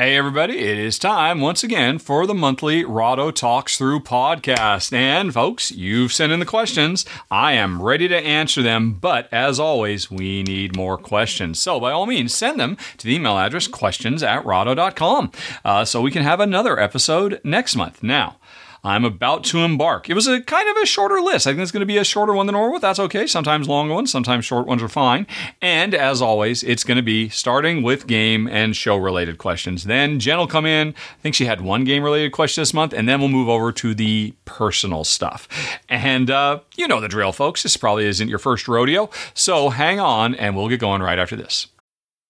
Hey, everybody, it is time once again for the monthly Rahdo Talks Through podcast. And, folks, you've sent in the questions. I am ready to answer them, but as always, we need more questions. So, by all means, send them to the email address questions at rahdo.com uh, so we can have another episode next month. Now, I'm about to embark. It was a kind of a shorter list. I think it's going to be a shorter one than normal, that's okay. Sometimes long ones, sometimes short ones are fine. And as always, it's going to be starting with game and show related questions. Then Jen will come in. I think she had one game related question this month, and then we'll move over to the personal stuff. And uh, you know the drill, folks. This probably isn't your first rodeo. So hang on, and we'll get going right after this.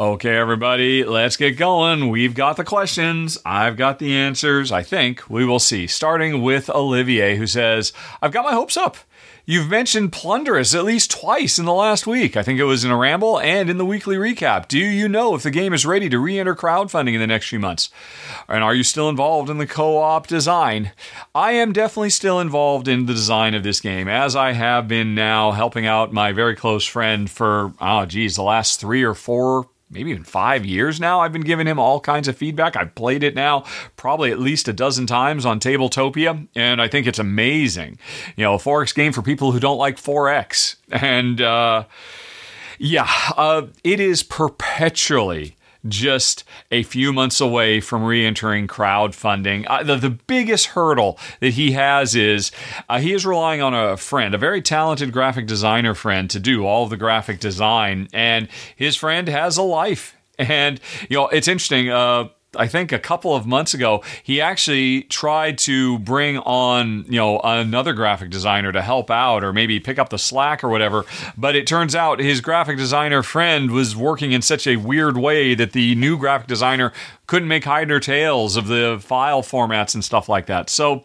Okay, everybody, let's get going. We've got the questions. I've got the answers. I think we will see. Starting with Olivier, who says, I've got my hopes up. You've mentioned Plunderous at least twice in the last week. I think it was in a ramble and in the weekly recap. Do you know if the game is ready to re enter crowdfunding in the next few months? And are you still involved in the co op design? I am definitely still involved in the design of this game, as I have been now helping out my very close friend for, oh, geez, the last three or four maybe even five years now. I've been giving him all kinds of feedback. I've played it now probably at least a dozen times on Tabletopia, and I think it's amazing. You know, a 4X game for people who don't like 4X. And uh, yeah, uh, it is perpetually just a few months away from re-entering crowdfunding. Uh, the, the biggest hurdle that he has is uh, he is relying on a friend, a very talented graphic designer friend, to do all the graphic design, and his friend has a life. And you know, it's interesting. Uh, I think a couple of months ago, he actually tried to bring on, you know, another graphic designer to help out or maybe pick up the slack or whatever. But it turns out his graphic designer friend was working in such a weird way that the new graphic designer couldn't make hide or tails of the file formats and stuff like that. So,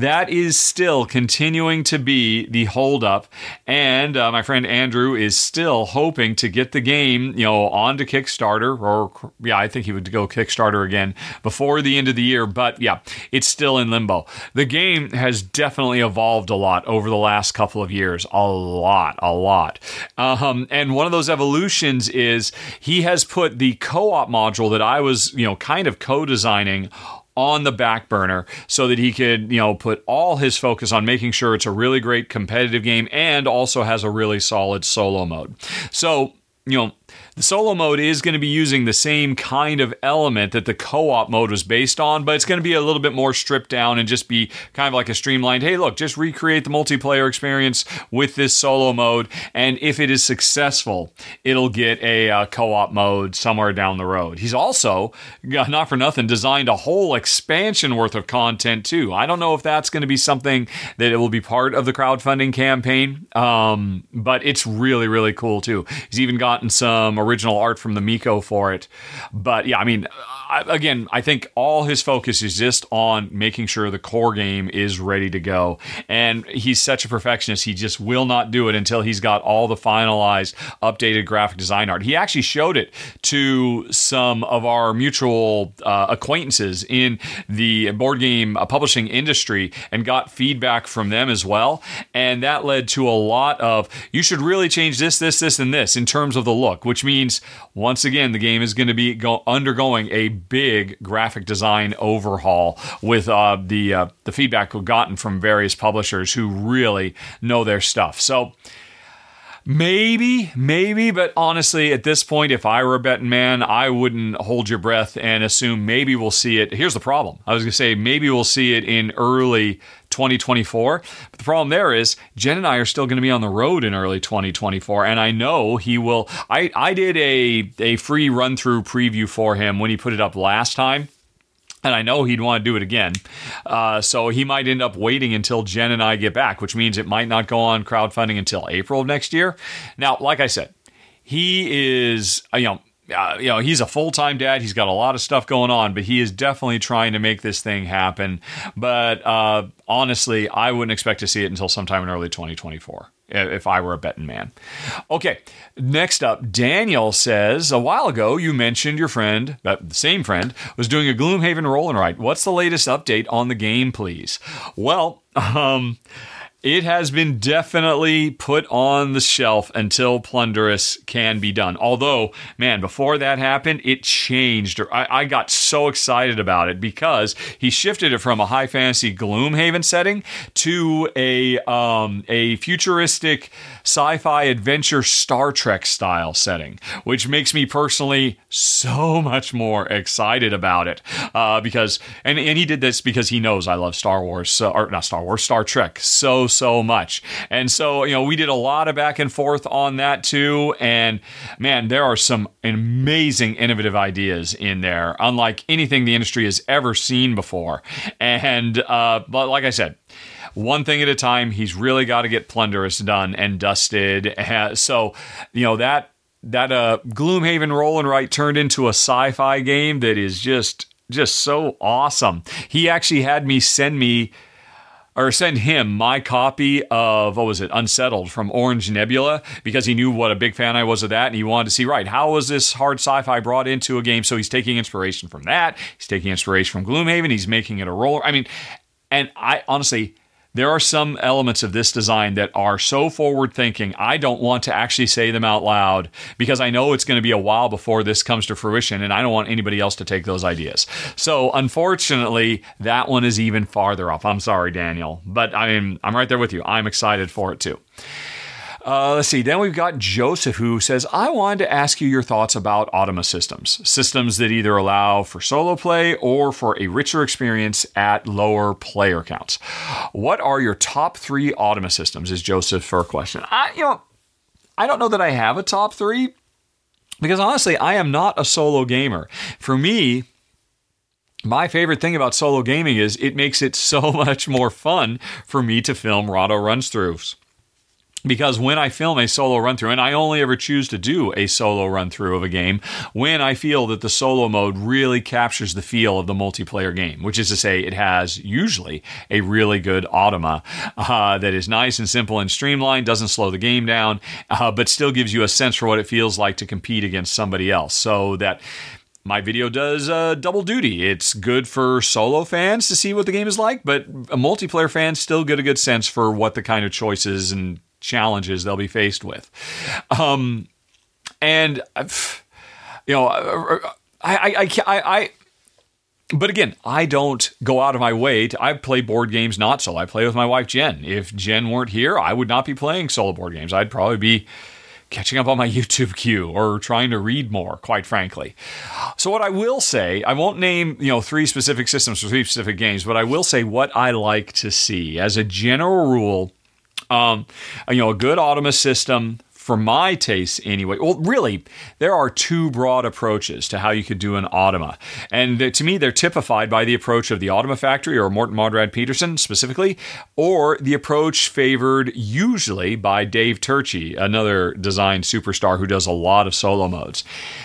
that is still continuing to be the holdup. And uh, my friend Andrew is still hoping to get the game, you know, onto Kickstarter, or yeah, I think he would go Kickstarter again before the end of the year. But yeah, it's still in limbo. The game has definitely evolved a lot over the last couple of years. A lot, a lot. Um, and one of those evolutions is he has put the co op module that I was, you know, kind of co designing on the back burner so that he could, you know, put all his focus on making sure it's a really great competitive game and also has a really solid solo mode. So, you know, the solo mode is going to be using the same kind of element that the co op mode was based on, but it's going to be a little bit more stripped down and just be kind of like a streamlined hey, look, just recreate the multiplayer experience with this solo mode. And if it is successful, it'll get a uh, co op mode somewhere down the road. He's also, not for nothing, designed a whole expansion worth of content too. I don't know if that's going to be something that it will be part of the crowdfunding campaign, um, but it's really, really cool too. He's even gotten some original art from the Mico for it. But yeah, I mean, I, again, I think all his focus is just on making sure the core game is ready to go. And he's such a perfectionist, he just will not do it until he's got all the finalized, updated graphic design art. He actually showed it to some of our mutual uh, acquaintances in the board game uh, publishing industry and got feedback from them as well. And that led to a lot of you should really change this, this, this, and this in terms of the look, which means once again the game is going to be go- undergoing a big graphic design overhaul with uh, the uh, the feedback we've gotten from various publishers who really know their stuff. So. Maybe, maybe, but honestly, at this point, if I were a betting man, I wouldn't hold your breath and assume maybe we'll see it. Here's the problem I was going to say maybe we'll see it in early 2024. But the problem there is Jen and I are still going to be on the road in early 2024, and I know he will. I I did a a free run through preview for him when he put it up last time. And I know he'd want to do it again. Uh, so he might end up waiting until Jen and I get back, which means it might not go on crowdfunding until April of next year. Now, like I said, he is, you know, uh, you know, he's a full time dad. He's got a lot of stuff going on, but he is definitely trying to make this thing happen. But uh, honestly, I wouldn't expect to see it until sometime in early 2024 if I were a betting man. Okay, next up, Daniel says, A while ago you mentioned your friend, uh, the same friend, was doing a Gloomhaven roll and write. What's the latest update on the game, please? Well, um, it has been definitely put on the shelf until Plunderous can be done. Although, man, before that happened, it changed. I, I got so excited about it because he shifted it from a high fantasy Gloomhaven setting to a um, a futuristic sci-fi adventure Star Trek style setting, which makes me personally so much more excited about it. Uh, because and and he did this because he knows I love Star Wars, or not Star Wars, Star Trek so so much. And so you know we did a lot of back and forth on that too. And man, there are some amazing innovative ideas in there, unlike anything the industry has ever seen before. And uh, but like I said one thing at a time. He's really got to get Plunderous done and dusted. So, you know, that that uh Gloomhaven roll and write turned into a sci-fi game that is just just so awesome. He actually had me send me or send him my copy of what was it unsettled from orange nebula because he knew what a big fan i was of that and he wanted to see right how was this hard sci-fi brought into a game? So he's taking inspiration from that. He's taking inspiration from gloomhaven. He's making it a roller. I mean and i honestly there are some elements of this design that are so forward thinking, I don't want to actually say them out loud because I know it's going to be a while before this comes to fruition and I don't want anybody else to take those ideas. So, unfortunately, that one is even farther off. I'm sorry, Daniel, but I mean, I'm right there with you. I'm excited for it too. Uh, let's see. Then we've got Joseph who says, I wanted to ask you your thoughts about Automa systems, systems that either allow for solo play or for a richer experience at lower player counts. What are your top three Automa systems? Is Joseph for a question. I, you know, I don't know that I have a top three because honestly, I am not a solo gamer. For me, my favorite thing about solo gaming is it makes it so much more fun for me to film Rahdo runs throughs because when I film a solo run through, and I only ever choose to do a solo run through of a game when I feel that the solo mode really captures the feel of the multiplayer game, which is to say, it has usually a really good automa uh, that is nice and simple and streamlined, doesn't slow the game down, uh, but still gives you a sense for what it feels like to compete against somebody else. So that my video does uh, double duty. It's good for solo fans to see what the game is like, but a multiplayer fans still get a good sense for what the kind of choices and challenges they'll be faced with. Um, and you know, I, I, I, I, but again, I don't go out of my way to. I play board games not solo. I play with my wife Jen. If Jen weren't here, I would not be playing solo board games. I'd probably be catching up on my YouTube queue or trying to read more, quite frankly. So what I will say, I won't name, you know, three specific systems or three specific games, but I will say what I like to see. As a general rule, um, you know, a good Automa system for my taste anyway. Well, really, there are two broad approaches to how you could do an Automa. And to me, they're typified by the approach of the Automa Factory or Morten Monrad Pedersen specifically, or the approach favored usually by Dave Turczi, another design superstar who does a lot of solo modes.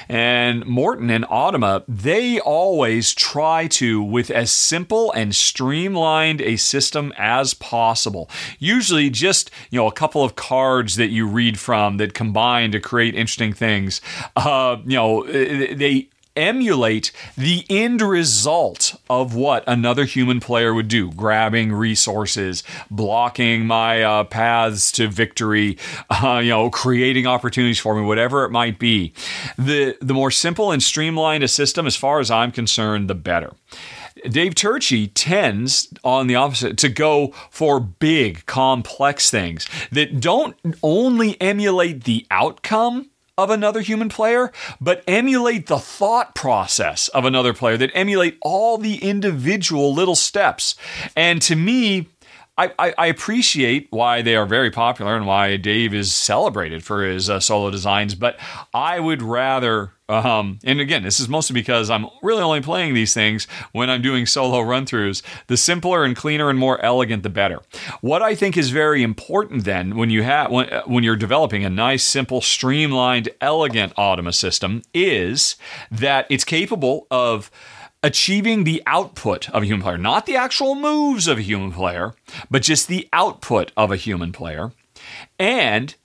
And Morten and Automa, they always try to, with as simple and streamlined a system as possible. Usually just, you know, a couple of cards that you read from that combine to create interesting things. Uh, you know, they emulate the end result of what another human player would do grabbing resources blocking my uh, paths to victory uh, you know creating opportunities for me whatever it might be the the more simple and streamlined a system as far as i'm concerned the better Dave Turczi tends, on the opposite, to go for big, complex things that don't only emulate the outcome of another human player, but emulate the thought process of another player, that emulate all the individual little steps. And to me, I, I, I, appreciate why they are very popular and why Dave is celebrated for his uh, solo designs, but I would rather. Um, and again, this is mostly because I'm really only playing these things when I'm doing solo run throughs. The simpler and cleaner and more elegant, the better. What I think is very important then, when you have when, uh, when you're developing a nice, simple, streamlined, elegant Automa system, is that it's capable of achieving the output of a human player, not the actual moves of a human player, but just the output of a human player. And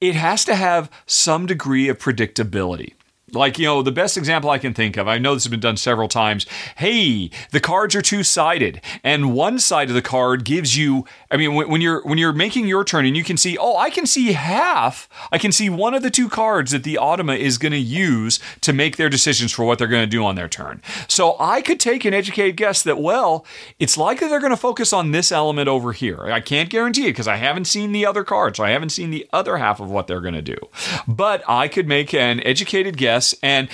it has to have some degree of predictability. Like, you know, the best example I can think of, I know this has been done several times. Hey, the cards are two sided, and one side of the card gives you, I mean, when, when, you're when you're making your turn and you can see, oh, I can see half, I can see one of the two cards that the Automa is going to use to make their decisions for what they're going to do on their turn. So I could take an educated guess that, well, it's likely they're going to focus on this element over here. I can't guarantee it because I haven't seen the other cards, so I haven't seen the other half of what they're going to do. But I could make an educated guess and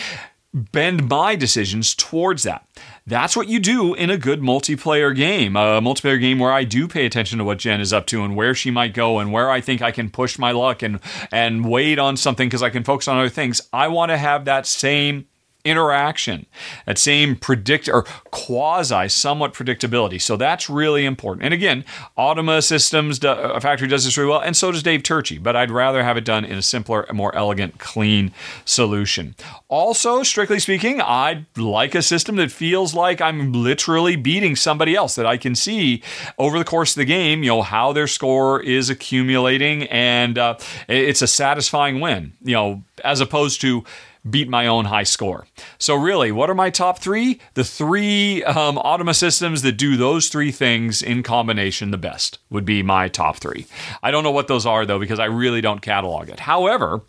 bend my decisions towards that. That's what you do in a good multiplayer game. A multiplayer game where I do pay attention to what Jen is up to and where she might go and where I think I can push my luck and and wait on something because I can focus on other things. I want to have that same interaction, that same predict or quasi somewhat predictability. So that's really important. And again, Automa Systems do, uh, Factory does this really well, and so does Dave Turczi. But I'd rather have it done in a simpler, more elegant, clean solution. Also, strictly speaking, I'd like a system that feels like I'm literally beating somebody else. That I can see over the course of the game, you know, how their score is accumulating, and uh, it's a satisfying win. You know, as opposed to beat my own high score. So, really, what are my top three? The three um, Automa systems that do those three things in combination the best would be my top three. I don't know what those are, though, because I really don't catalog it. However,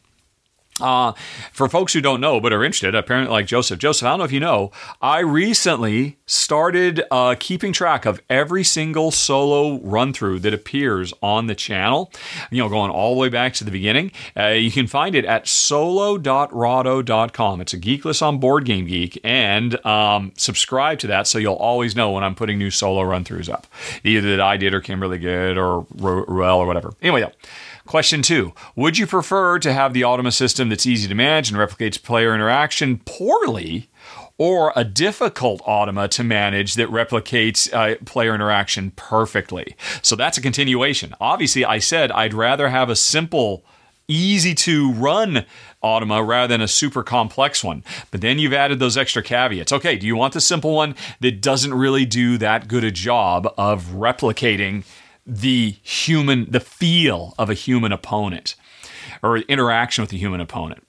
uh, for folks who don't know but are interested, apparently like Joseph, Joseph, I don't know if you know, I recently started uh, keeping track of every single solo run through that appears on the channel. You know, going all the way back to the beginning. Uh, you can find it at solo.rahdo.com. It's a GeekList on Board Game Geek, and um, subscribe to that so you'll always know when I'm putting new solo run throughs up, either that I did or Kimberly did or Ruel or whatever. Anyway, though. Question two Would you prefer to have the Automa system that's easy to manage and replicates player interaction poorly? Or a difficult Automa to manage that replicates uh, player interaction perfectly. So that's a continuation. Obviously, I said I'd rather have a simple easy to run Automa rather than a super complex one. But then you've added those extra caveats. Okay, do you want the simple one that doesn't really do that good a job of replicating the human, the feel of a human opponent or interaction with a human opponent.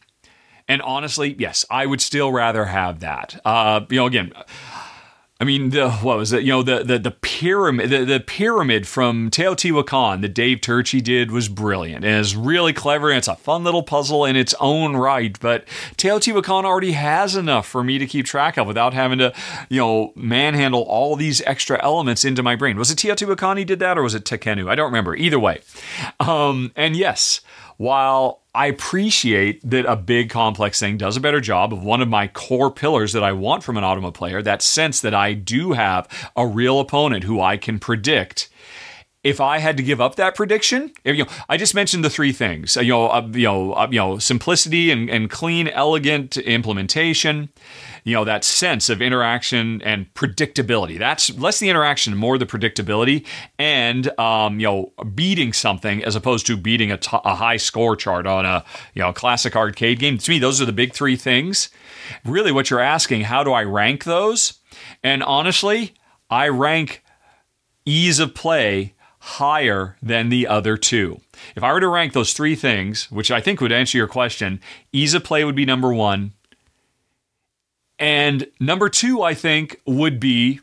And honestly, yes, I would still rather have that. Uh, you know, again, I mean, the, what was it? You know, the the, the pyramid, the, the pyramid from Teotihuacan that Dave Turczi did was brilliant and it's really clever. And it's a fun little puzzle in its own right. But Teotihuacan already has enough for me to keep track of without having to, you know, manhandle all these extra elements into my brain. Was it Teotihuacan he did that, or was it Tekhenu? I don't remember. Either way, um, and yes, while I appreciate that a big complex thing does a better job of one of my core pillars that I want from an Automa player, that sense that I do have a real opponent who I can predict. If I had to give up that prediction, if, you know, I just mentioned the three things, you know, uh, you know, uh, you know, simplicity and, and clean, elegant implementation, you know, that sense of interaction and predictability. That's less the interaction, more the predictability, and um, you know, beating something as opposed to beating a, t- a high score chart on a you know classic arcade game. To me, those are the big three things. Really, what you're asking, how do I rank those? And honestly, I rank ease of play higher than the other two. If I were to rank those three things, which I think would answer your question, ease of play would be number one. And number two, I think, would be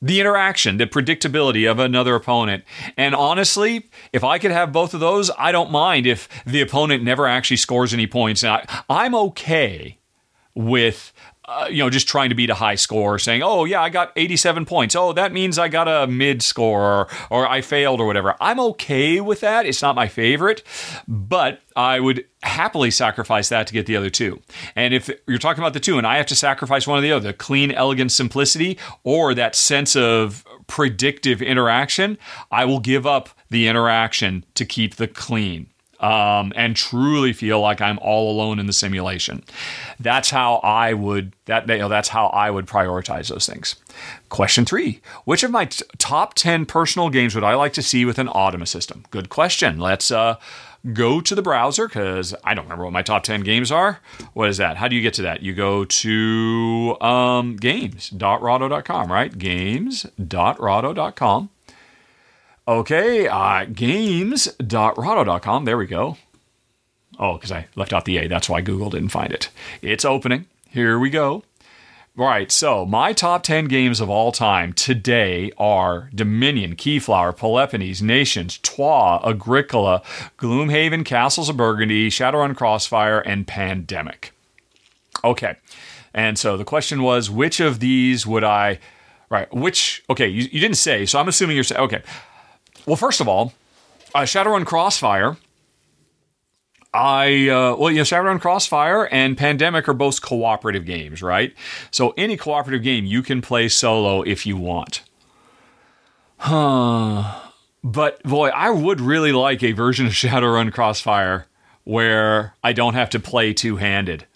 the interaction, the predictability of another opponent. And honestly, if I could have both of those, I don't mind if the opponent never actually scores any points. I, I'm okay with uh, you know, just trying to beat a high score, saying, "Oh yeah, I got 87 points. Oh, that means I got a mid score, or, or I failed, or whatever." I'm okay with that. It's not my favorite, but I would happily sacrifice that to get the other two. And if you're talking about the two, and I have to sacrifice one or the other, the clean, elegant simplicity, or that sense of predictive interaction, I will give up the interaction to keep the clean um, and truly feel like I'm all alone in the simulation. That's how I would that you know, that's how I would prioritize those things. Question three: Which of my t- top ten personal games would I like to see with an Automa system? Good question. Let's uh, go to the browser because I don't remember what my top 10 games are. What is that? How do you get to that? You go to um, games.rahdo.com, right? Games.rahdo.com. Okay, uh. There we go. Oh, because I left out the A. That's why Google didn't find it. It's opening. Here we go. Right, so my top 10 games of all time today are Dominion, Keyflower, Peloponnes, Nations, Troyes, Agricola, Gloomhaven, Castles of Burgundy, Shadowrun Crossfire, and Pandemic. Okay, and so the question was which of these would I, right, which, okay, you, you didn't say, so I'm assuming you're saying, okay, well, first of all, uh, Shadowrun Crossfire. I uh, well, you know, Shadowrun Crossfire and Pandemic are both cooperative games, right? So any cooperative game you can play solo if you want. Huh. But boy, I would really like a version of Shadowrun Crossfire where I don't have to play two handed.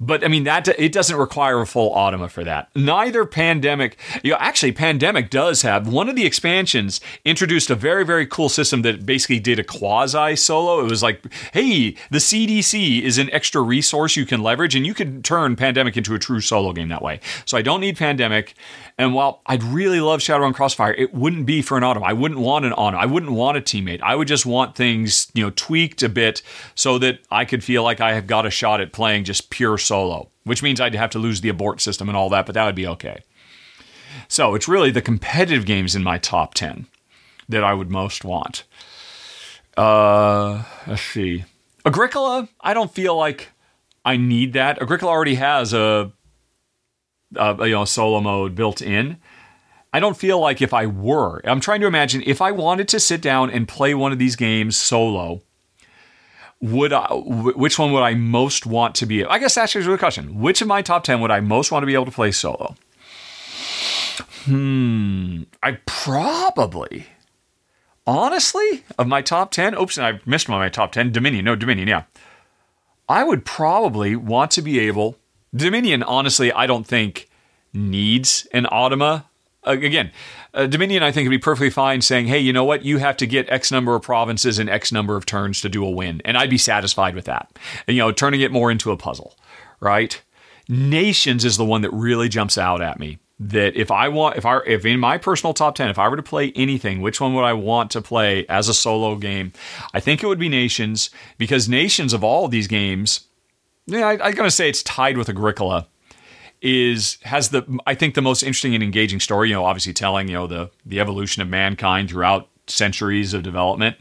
But I mean that it doesn't require a full Automa for that. Neither Pandemic, you know, actually Pandemic does have one of the expansions introduced a very very cool system that basically did a quasi solo. It was like, hey, the CDC is an extra resource you can leverage, and you can turn Pandemic into a true solo game that way. So I don't need Pandemic. And while I'd really love Shadowrun Crossfire, it wouldn't be for an Automa. I wouldn't want an Automa. I wouldn't want a teammate. I would just want things, you know, tweaked a bit so that I could feel like I have got a shot at playing just pure solo, which means I'd have to lose the abort system and all that, but that would be okay. So it's really the competitive games in my top 10 that I would most want. Uh, let's see. Agricola, I don't feel like I need that. Agricola already has a uh, you know solo mode built in. I don't feel like if I were, I'm trying to imagine if I wanted to sit down and play one of these games solo, would I, which one would I most want to be? I guess that's actually a question. Which of my top 10 would I most want to be able to play solo? Hmm, I probably, honestly, of my top 10, oops, and I missed one of my top 10, Dominion, no, Dominion, yeah. I would probably want to be able Dominion, honestly, I don't think needs an Automa. Again, uh, Dominion, I think, would be perfectly fine saying, hey, you know what? You have to get X number of provinces and X number of turns to do a win. And I'd be satisfied with that. And, you know, turning it more into a puzzle, right? Nations is the one that really jumps out at me. That if I want, if I, if in my personal top 10, if I were to play anything, which one would I want to play as a solo game? I think it would be Nations because Nations of all of these games, yeah, I, I'm going to say it's tied with Agricola. Is has the I think the most interesting and engaging story. You know, obviously telling you know the the evolution of mankind throughout centuries of development.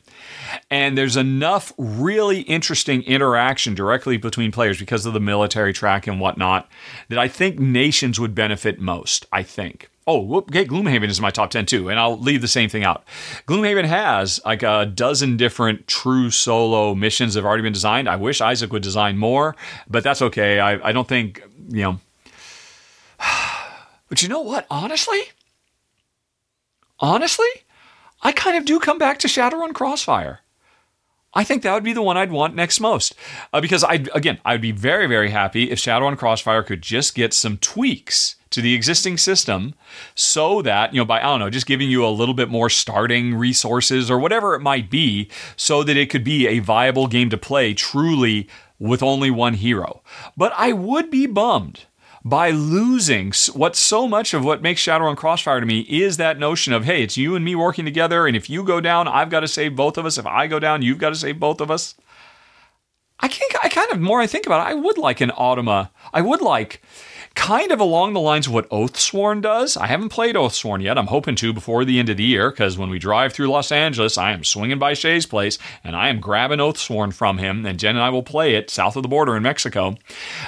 And there's enough really interesting interaction directly between players because of the military track and whatnot that I think nations would benefit most. I think. Oh, okay, Gloomhaven is my top 10 too, and I'll leave the same thing out. Gloomhaven has like a dozen different true solo missions that have already been designed. I wish Isaac would design more, but that's okay. I, I don't think, you know. But you know what? Honestly, honestly, I kind of do come back to Shadowrun Crossfire. I think that would be the one I'd want next most. Uh, because I again, I'd be very, very happy if Shadowrun Crossfire could just get some tweaks to the existing system so that, you know, by, I don't know, just giving you a little bit more starting resources or whatever it might be, so that it could be a viable game to play truly with only one hero. But I would be bummed by losing what so much of what makes Shadowrun Crossfire to me is that notion of, hey, it's you and me working together, and if you go down, I've got to save both of us. If I go down, you've got to save both of us. I can't, I kind of more I think about it, I would like an Automa. Uh, I would like kind of along the lines of what Oathsworn does. I haven't played Oathsworn yet. I'm hoping to before the end of the year because when we drive through Los Angeles, I am swinging by Shay's place and I am grabbing Oathsworn from him, and Jen and I will play it south of the border in Mexico.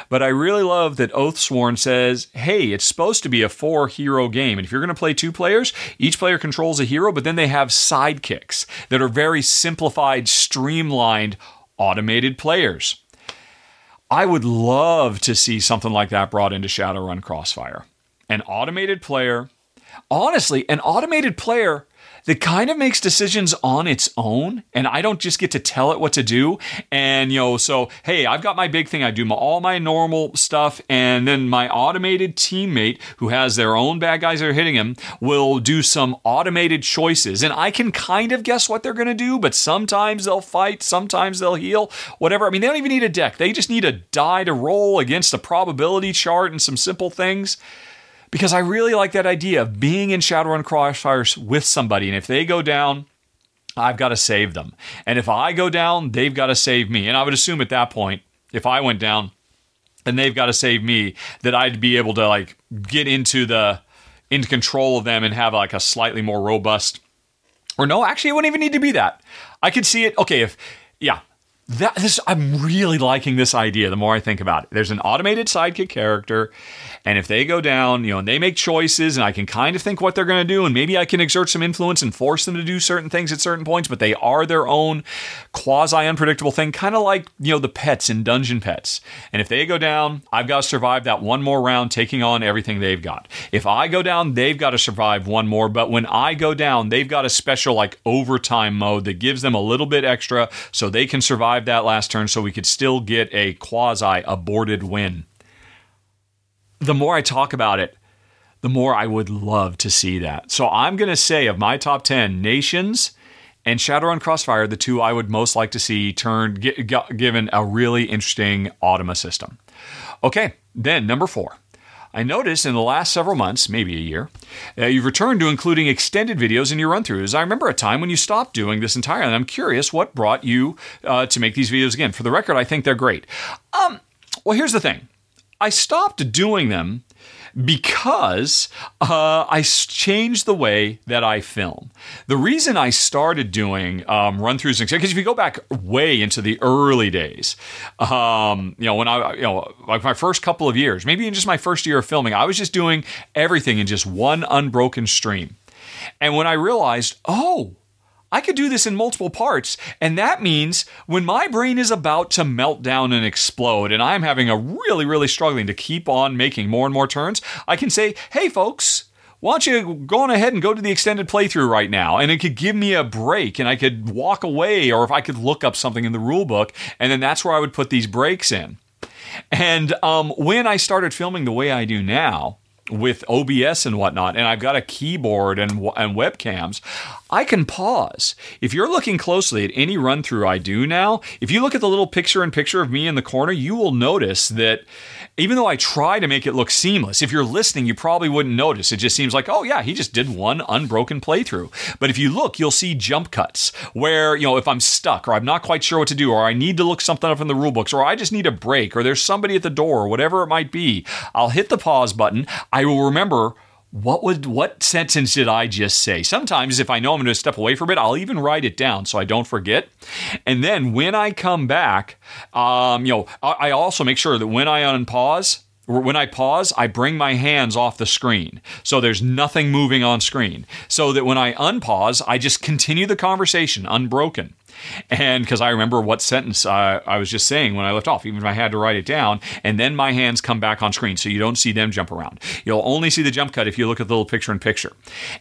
But I really love that Oathsworn says, hey, it's supposed to be a four hero game. And if you're going to play two players, each player controls a hero, but then they have sidekicks that are very simplified, streamlined, automated players. I would love to see something like that brought into Shadowrun Crossfire. An automated player, honestly, an automated player that kind of makes decisions on its own and I don't just get to tell it what to do. And, you know, so, hey, I've got my big thing. I do my, all my normal stuff. And then my automated teammate who has their own bad guys that are hitting him will do some automated choices. And I can kind of guess what they're going to do, but sometimes they'll fight, sometimes they'll heal, whatever. I mean, they don't even need a deck. They just need a die to roll against a probability chart and some simple things because I really like that idea of being in Shadowrun Crossfires with somebody. And if they go down, I've got to save them. And if I go down, they've got to save me. And I would assume at that point, if I went down and they've got to save me, that I'd be able to like get into the into control of them and have like a slightly more robust or no, actually it wouldn't even need to be that. I could see it. Okay, if yeah, that this I'm really liking this idea the more I think about it. There's an automated sidekick character, and if they go down, you know, and they make choices, and I can kind of think what they're going to do, and maybe I can exert some influence and force them to do certain things at certain points, but they are their own quasi unpredictable thing, kind of like you know the pets in Dungeon Petz. And if they go down, I've got to survive that one more round, taking on everything they've got. If I go down, they've got to survive one more. But when I go down, they've got a special like overtime mode that gives them a little bit extra, so they can survive that last turn so we could still get a quasi aborted win. The more I talk about it, the more I would love to see that. So I'm going to say of my top 10 nations and Shadowrun Crossfire, the two I would most like to see turned given a really interesting Automa system. Okay, then number 4. I noticed in the last several months, maybe a year, uh, you've returned to including extended videos in your run throughs. I remember a time when you stopped doing this entirely. and I'm curious what brought you uh, to make these videos again. For the record, I think they're great. Um, well, here's the thing I stopped doing them because uh, I changed the way that I film. The reason I started doing um, run throughs, because if you go back way into the early days, um, you know, when I, you know, like my first couple of years, maybe in just my first year of filming, I was just doing everything in just one unbroken stream. And when I realized, oh, I could do this in multiple parts. And that means when my brain is about to melt down and explode, and I'm having a really, really struggling to keep on making more and more turns, I can say, hey, folks, why don't you go on ahead and go to the extended playthrough right now? And it could give me a break and I could walk away, or if I could look up something in the rule book, and then that's where I would put these breaks in. And um, when I started filming the way I do now, with OBS and whatnot, and I've got a keyboard and, and webcams, I can pause. If you're looking closely at any run through I do now, if you look at the little picture in picture of me in the corner, you will notice that even though I try to make it look seamless, if you're listening, you probably wouldn't notice. It just seems like, oh yeah, he just did one unbroken playthrough. But if you look, you'll see jump cuts where, you know, if I'm stuck or I'm not quite sure what to do, or I need to look something up in the rule books, or I just need a break, or there's somebody at the door, or whatever it might be, I'll hit the pause button. I will remember what would what sentence did I just say? Sometimes if I know I'm going to step away from it, I'll even write it down so I don't forget. And then when I come back, um, you know, I, I also make sure that when I unpause, when I pause, I bring my hands off the screen. So there's nothing moving on screen. So that when I unpause, I just continue the conversation unbroken. And because I remember what sentence uh, I was just saying when I left off, even if I had to write it down, and then my hands come back on screen so you don't see them jump around. You'll only see the jump cut if you look at the little picture in picture.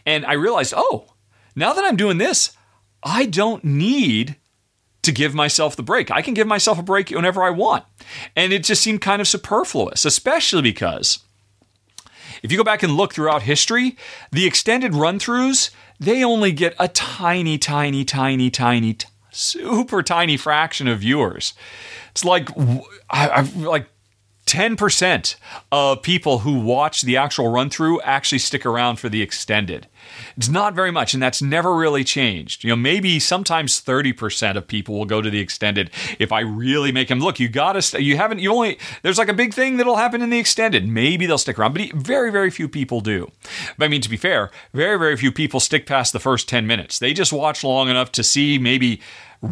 And I realized, oh, now that I'm doing this, I don't need to give myself the break. I can give myself a break whenever I want. And it just seemed kind of superfluous, especially because if you go back and look throughout history, the extended run throughs, they only get a tiny, tiny, tiny, tiny, super tiny fraction of viewers. It's like I, I like 10% of people who watch the actual run through actually stick around for the extended. It's not very much, and that's never really changed. You know, maybe sometimes 30% of people will go to the extended if I really make them look. You gotta, st- you haven't, you only, there's like a big thing that'll happen in the extended. Maybe they'll stick around, but very, very few people do. But I mean, to be fair, very, very few people stick past the first 10 minutes. They just watch long enough to see maybe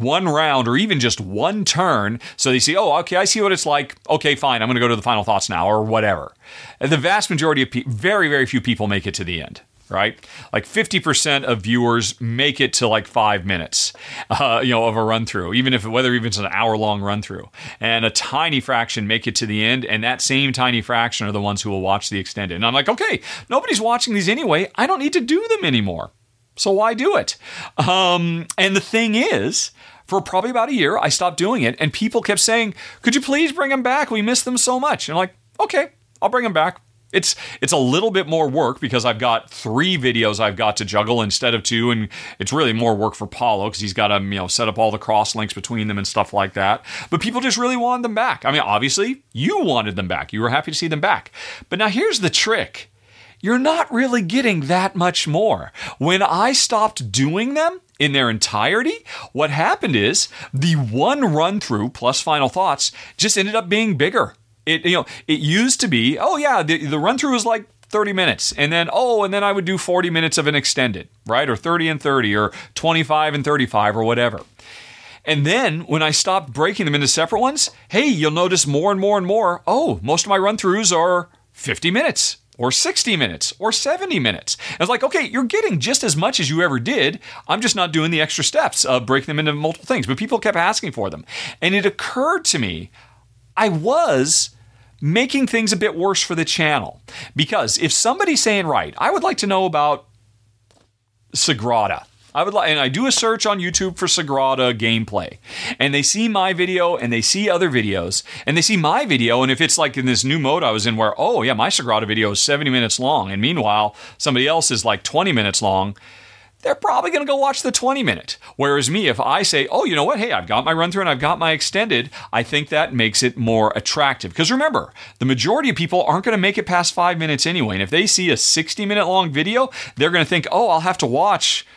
one round or even just one turn so they see oh okay i see what it's like okay fine i'm going to go to the final thoughts now or whatever and the vast majority of people very very few people make it to the end right? Like 50% of viewers make it to like five minutes, uh, you know, of a run through, even if whether even it's an hour long run through, and a tiny fraction make it to the end, and that same tiny fraction are the ones who will watch the extended. And I'm like, okay, nobody's watching these anyway. I don't need to do them anymore. So why do it? Um, and the thing is, for probably about a year, I stopped doing it, and people kept saying, "Could you please bring them back? We miss them so much." And I'm like, "Okay, I'll bring them back." It's it's a little bit more work because I've got three videos I've got to juggle instead of two, and it's really more work for Paulo because he's got to you know set up all the cross links between them and stuff like that. But people just really wanted them back. I mean, obviously you wanted them back. You were happy to see them back. But now here's the trick you're not really getting that much more. When I stopped doing them in their entirety, what happened is the one run through plus final thoughts just ended up being bigger. It you know, it used to be, oh yeah, the, the run through was like 30 minutes and then oh and then I would do 40 minutes of an extended, right? Or 30 and 30 or 25 and 35 or whatever. And then when I stopped breaking them into separate ones, hey, you'll notice more and more and more, oh, most of my run throughs are 50 minutes or 60 minutes or 70 minutes. I was like, okay, you're getting just as much as you ever did. I'm just not doing the extra steps of breaking them into multiple things. But people kept asking for them. And it occurred to me, I was making things a bit worse for the channel. Because if somebody's saying, right, I would like to know about Sagrada. I would like, and I do a search on YouTube for Sagrada gameplay, and they see my video and they see other videos, and they see my video, and if it's like in this new mode I was in, where oh yeah, my Sagrada video is 70 minutes long, and meanwhile somebody else is like 20 minutes long, they're probably going to go watch the 20 minute. Whereas me, if I say, oh, you know what? Hey, I've got my run through and I've got my extended, I think that makes it more attractive. Because remember, the majority of people aren't going to make it past five minutes anyway. And if they see a 60 minute long video, they're going to think, oh, I'll have to watch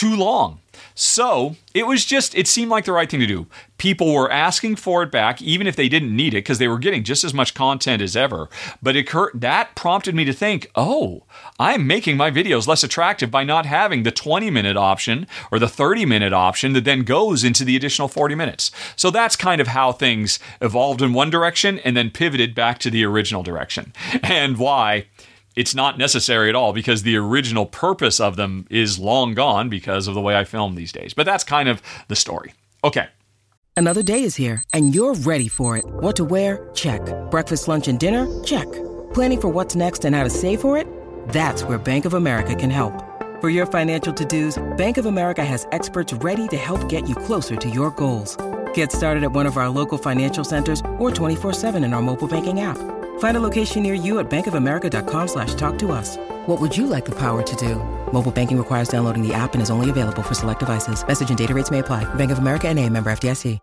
too long. So it was just, it seemed like the right thing to do. People were asking for it back, even if they didn't need it, because they were getting just as much content as ever. But it, that prompted me to think, oh, I'm making my videos less attractive by not having the 20 minute option or the 30 minute option that then goes into the additional 40 minutes. So that's kind of how things evolved in one direction and then pivoted back to the original direction. And why it's not necessary at all because the original purpose of them is long gone because of the way I film these days. But that's kind of the story. Okay. Another day is here and you're ready for it. What to wear? Check. Breakfast, lunch, and dinner? Check. Planning for what's next and how to save for it? That's where Bank of America can help. For your financial to dos, Bank of America has experts ready to help get you closer to your goals. Get started at one of our local financial centers or 24 7 in our mobile banking app. Find a location near you at bankofamerica.com slash talk to us. What would you like the power to do? Mobile banking requires downloading the app and is only available for select devices. Message and data rates may apply. Bank of America and a member FDIC.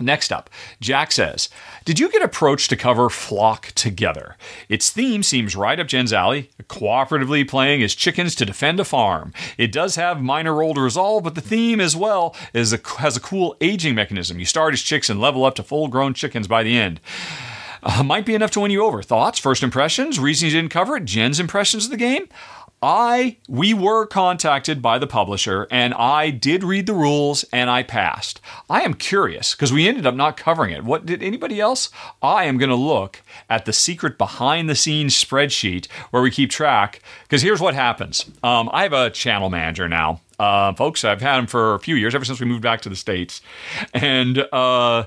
Next up, Jack says, Did you get approached to cover Flock together? Its theme seems right up Jen's alley, cooperatively playing as chickens to defend a farm. It does have minor roll to resolve, but the theme as well is a, has a cool aging mechanism. You start as chicks and level up to full grown chickens by the end uh, might be enough to win you over. Thoughts, first impressions, reasons you didn't cover it, Jen's impressions of the game. I we were contacted by the publisher and I did read the rules and I passed. I am curious because we ended up not covering it. What did anybody else? I am going to look at the secret behind the scenes spreadsheet where we keep track because here's what happens. Um, I have a channel manager now, uh, folks. I've had him for a few years ever since we moved back to the states, and. Uh,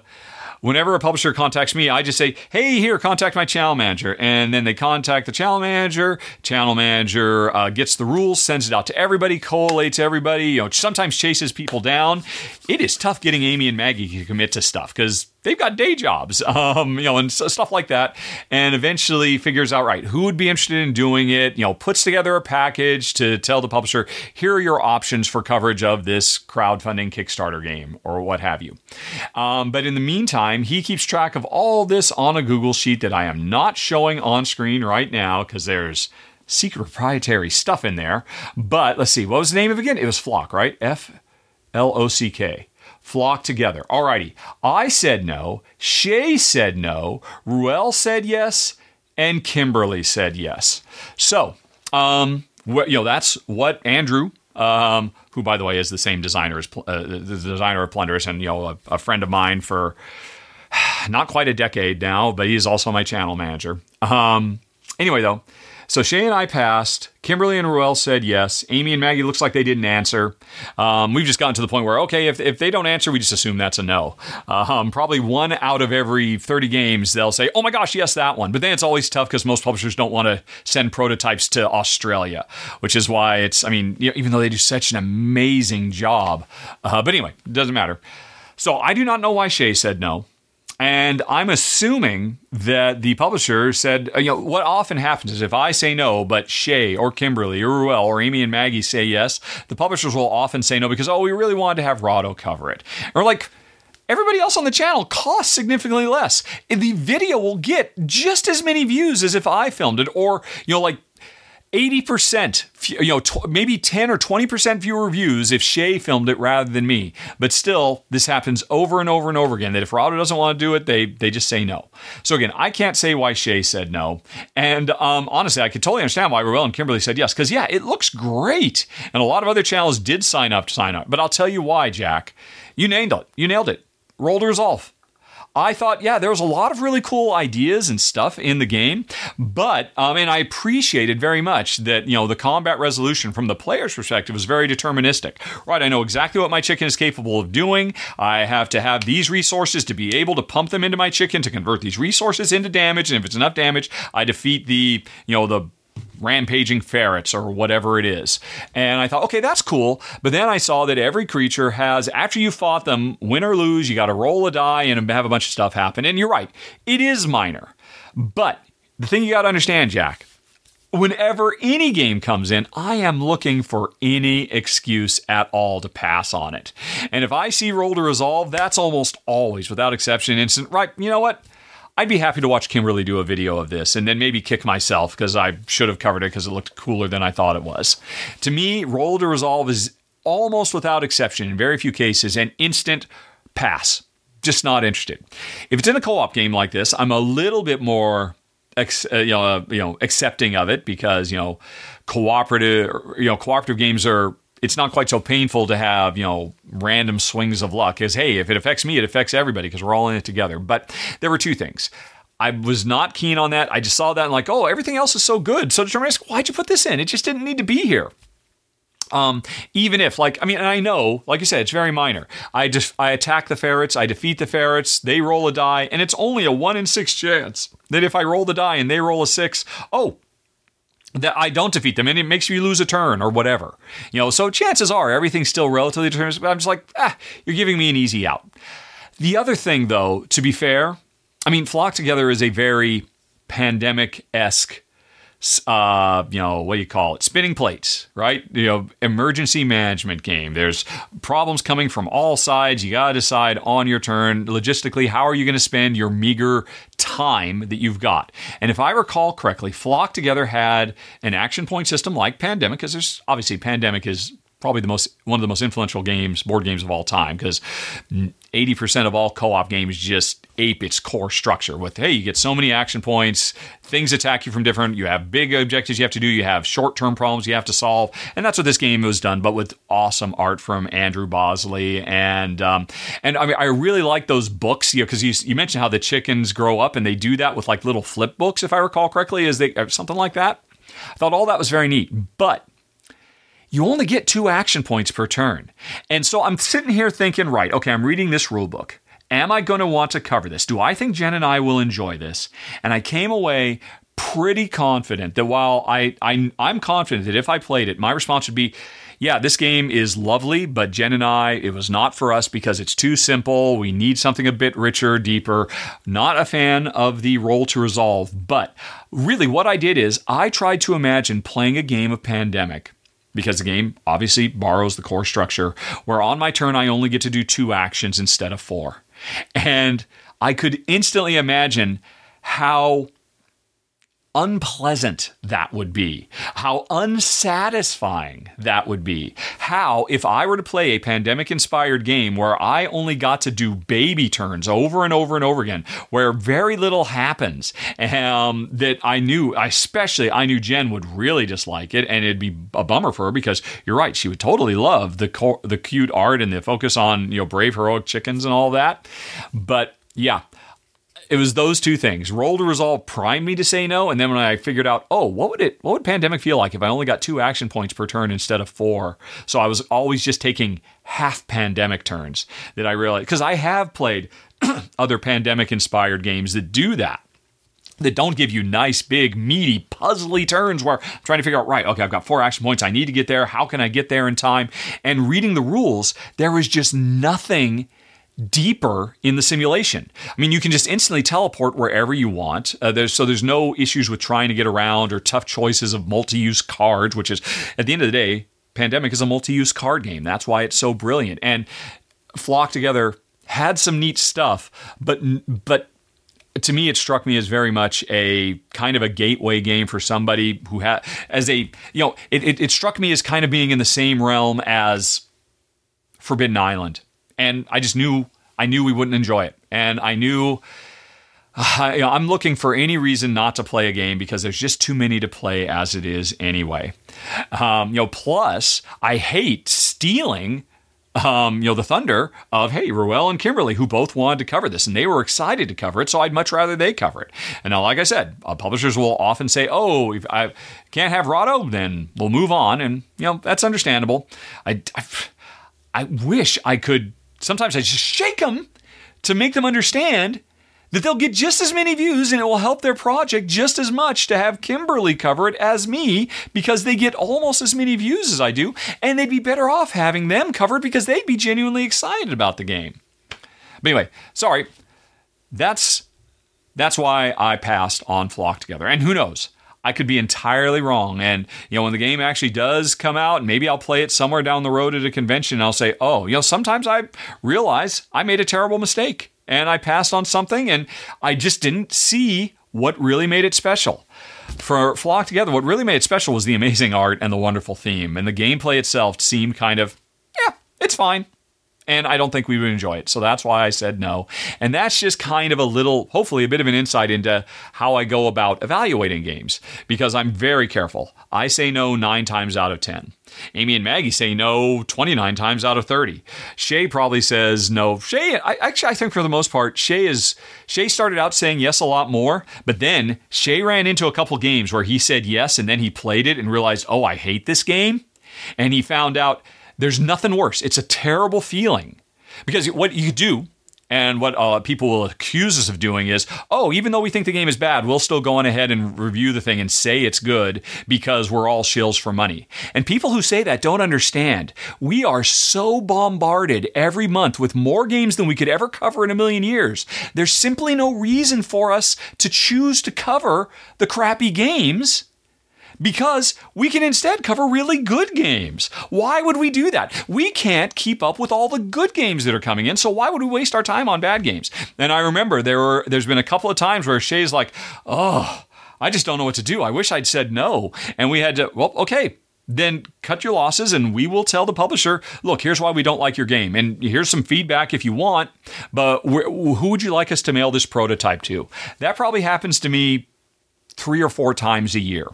whenever a publisher contacts me, I just say, hey, here, contact my channel manager. And then they contact the channel manager. Channel manager uh, gets the rules, sends it out to everybody, collates everybody, you know, sometimes chases people down. It is tough getting Amy and Maggie to commit to stuff because they've got day jobs, um, you know, and stuff like that. And eventually figures out, right, who would be interested in doing it, you know, puts together a package to tell the publisher, here are your options for coverage of this crowdfunding Kickstarter game or what have you. Um, but in the meantime, he keeps track of all this on a Google Sheet that I am not showing on screen right now because there's secret proprietary stuff in there. But let's see, what was the name of it again? It was Flock, right? F L O C K flock together. Alrighty. I said no. Shay said no. Ruel said yes. And Kimberly said yes. So, um, you know, that's what Andrew, um, who by the way is the same designer as uh, the designer of Plunderous, and you know, a, a friend of mine for not quite a decade now, but he's also my channel manager. Um, anyway, though, so Shay and I passed. Kimberly and Ruel said yes. Amy and Maggie looks like they didn't answer. Um, we've just gotten to the point where, okay, if, if they don't answer, we just assume that's a no. Um, probably one out of every 30 games, they'll say, oh my gosh, yes, that one. But then it's always tough because most publishers don't want to send prototypes to Australia, which is why it's, I mean, you know, even though they do such an amazing job. Uh, but anyway, it doesn't matter. So I do not know why Shay said no. And I'm assuming that the publisher said, uh, you know, what often happens is if I say no, but Shay or Kimberly or Ruel or Amy and Maggie say yes, the publishers will often say no because, oh, we really wanted to have Rahdo cover it. Or like, everybody else on the channel costs significantly less. The video will get just as many views as if I filmed it, or, you know, like 80%, you know, tw- maybe 10 or 20% fewer views if Shay filmed it rather than me. But still, this happens over and over and over again that if Rahdo doesn't want to do it, they, they just say no. So again, I can't say why Shay said no. And um, honestly, I could totally understand why Ruel and Kimberly said yes, because yeah, it looks great. And a lot of other channels did sign up to sign up. But I'll tell you why, Jack. You nailed it. You nailed it. Roll to resolve. I thought, yeah, there was a lot of really cool ideas and stuff in the game, but um, and I appreciated very much that you know the combat resolution from the player's perspective was very deterministic. Right, I know exactly what my chicken is capable of doing. I have to have these resources to be able to pump them into my chicken to convert these resources into damage, and if it's enough damage, I defeat the you know the rampaging ferrets or whatever it is. And I thought, okay, that's cool. But then I saw that every creature has, after you fought them, win or lose, you got to roll a die and have a bunch of stuff happen. And you're right, it is minor. But the thing you got to understand, Jack, whenever any game comes in, I am looking for any excuse at all to pass on it. And if I see roll to resolve, that's almost always, without exception, instant, right, you know what? I'd be happy to watch Kimberly do a video of this and then maybe kick myself because I should have covered it because it looked cooler than I thought it was. To me, Roll to Resolve is almost without exception, in very few cases, an instant pass. Just not interested. If it's in a co-op game like this, I'm a little bit more Ex, uh, you know, uh, you know, accepting of it because you know, cooperative, you know, cooperative games are it's not quite so painful to have, you know, random swings of luck as, hey, if it affects me, it affects everybody because we're all in it together. But there were two things. I was not keen on that. I just saw that and like, oh, everything else is so good. So deterministic, why'd you put this in? It just didn't need to be here. Um, even if, like, I mean, I know, like you said, it's very minor. I just I attack the ferrets, I defeat the ferrets, they roll a die, and it's only a one in six chance that if I roll the die and they roll a six, oh, that I don't defeat them and it makes you lose a turn or whatever. You know, so chances are everything's still relatively deterministic, but I'm just like, ah, you're giving me an easy out. The other thing, though, to be fair, I mean, Flock Together is a very pandemic esque uh, you know, what do you call it? Spinning plates, right? You know, emergency management game. There's problems coming from all sides. You got to decide on your turn, logistically, how are you going to spend your meager time that you've got? And if I recall correctly, Flock Together had an action point system like Pandemic, because there's obviously Pandemic is probably the most one of the most influential games board games of all time because 80% of all co-op games just ape its core structure with hey you get so many action points things attack you from different you have big objectives you have to do you have short-term problems you have to solve and that's what this game was done but with awesome art from andrew bosley and um, and i mean i really like those books you know because you, you mentioned how the chickens grow up and they do that with like little flip books if i recall correctly is they something like that. I thought all that was very neat but you only get two action points per turn. And so I'm sitting here thinking, right, okay, I'm reading this rule book. Am I going to want to cover this? Do I think Jen and I will enjoy this? And I came away pretty confident that while I, I I'm confident that if I played it, my response would be, yeah, this game is lovely, but Jen and I, it was not for us because it's too simple. We need something a bit richer, deeper. Not a fan of the roll to resolve, but really what I did is I tried to imagine playing a game of Pandemic because the game obviously borrows the core structure where on my turn I only get to do two actions instead of four. And I could instantly imagine how unpleasant that would be, how unsatisfying that would be. How, if I were to play a pandemic inspired game where I only got to do baby turns over and over and over again, where very little happens, um, that I knew, especially I knew Jen would really dislike it, and it'd be a bummer for her because you're right, she would totally love the co- the cute art and the focus on you know brave heroic chickens and all that, but yeah, it was those two things. Roll to resolve primed me to say no, and then when I figured out, oh, what would it what would pandemic feel like if I only got two action points per turn instead of four? So I was always just taking half pandemic turns that I realized because I have played other pandemic inspired games that do that that don't give you nice, big, meaty, puzzly turns where I'm trying to figure out, right, okay, I've got four action points. I need to get there. How can I get there in time? And reading the rules, there was just nothing deeper in the simulation. I mean, you can just instantly teleport wherever you want. Uh, there's, so there's no issues with trying to get around or tough choices of multi-use cards, which is at the end of the day, Pandemic is a multi-use card game. That's why it's so brilliant. And Flock Together had some neat stuff, but but to me, it struck me as very much a kind of a gateway game for somebody who had, as a, you know, it, it, it struck me as kind of being in the same realm as Forbidden Island and I just knew I knew we wouldn't enjoy it, and I knew. Uh, you know, I'm looking for any reason not to play a game because there's just too many to play as it is anyway. Um, you know, plus I hate stealing um, you know, the thunder of, hey, Ruel and Kimberly, who both wanted to cover this and they were excited to cover it. So I'd much rather they cover it. And now, like I said, uh, publishers will often say, oh, if I can't have Rahdo, then we'll move on. And, you know, that's understandable. I, I, I wish I could sometimes I just shake them to make them understand that they'll get just as many views and it will help their project just as much to have Kimberly cover it as me because they get almost as many views as I do, and they'd be better off having them covered because they'd be genuinely excited about the game. But anyway, sorry. That's that's why I passed on Flock Together. And who knows? I could be entirely wrong. And, you know, when the game actually does come out, maybe I'll play it somewhere down the road at a convention and I'll say, oh, you know, sometimes I realize I made a terrible mistake and I passed on something and I just didn't see what really made it special. For Flock Together, what really made it special was the amazing art and the wonderful theme. And the gameplay itself seemed kind of, yeah, it's fine and I don't think we would enjoy it. So that's why I said no. And that's just kind of a little, hopefully, a bit of an insight into how I go about evaluating games because I'm very careful. I say no nine times out of 10. Amy and Maggie say no 29 times out of 30. Shay probably says no. Shay, I, actually, I think for the most part, Shay is Shay started out saying yes a lot more, but then Shay ran into a couple games where he said yes and then he played it and realized, oh, I hate this game. And he found out there's nothing worse. It's a terrible feeling because what you do and what uh, people will accuse us of doing is, oh, even though we think the game is bad, we'll still go on ahead and review the thing and say it's good because we're all shills for money. And people who say that don't understand. We are so bombarded every month with more games than we could ever cover in a million years. There's simply no reason for us to choose to cover the crappy games because we can instead cover really good games. Why would we do that? We can't keep up with all the good games that are coming in, so why would we waste our time on bad games? And I remember there were there's been a couple of times where Shay's like, "Oh, I just don't know what to do. I wish I'd said no." And we had to, well, okay, then cut your losses and we will tell the publisher, look, here's why we don't like your game. And here's some feedback if you want, but who would you like us to mail this prototype to? That probably happens to me three or four times a year.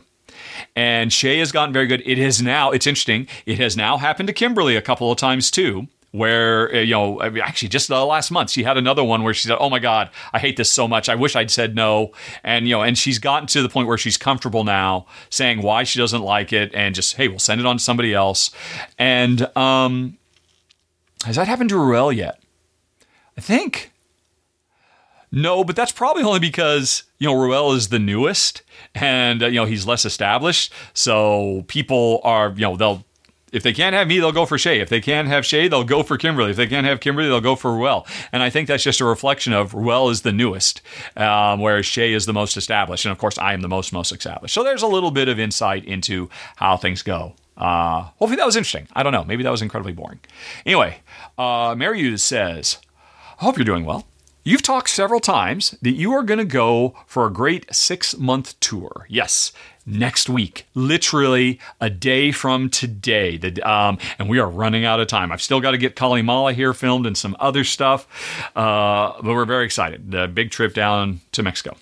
And Shay has gotten very good. It has now, it's interesting, it has now happened to Kimberly a couple of times too where uh, you know actually just the last month she had another one where she said oh my god i hate this so much. I wish i'd said no. And you know and she's gotten to the point where she's comfortable now saying why she doesn't like it and just hey we'll send it on to somebody else. And um has that happened to ruel yet? I think no but that's probably only because you know ruel is the newest and uh, you know he's less established so people are you know they'll if they can't have me, they'll go for Shay. If they can't have Shay, they'll go for Kimberly. If they can't have Kimberly, they'll go for Ruel. And I think that's just a reflection of Ruel is the newest, um, whereas Shay is the most established. And of course, I am the most most established. So there's a little bit of insight into how things go. Uh, hopefully that was interesting. I don't know. Maybe that was incredibly boring. Anyway, uh, Mary Hughes says, I hope you're doing well. You've talked several times that you are going to go for a great six month tour. Yes, next week, literally a day from today. The, um, and we are running out of time. I've still got to get Kalimala here filmed and some other stuff, uh, but we're very excited. The big trip down to Mexico.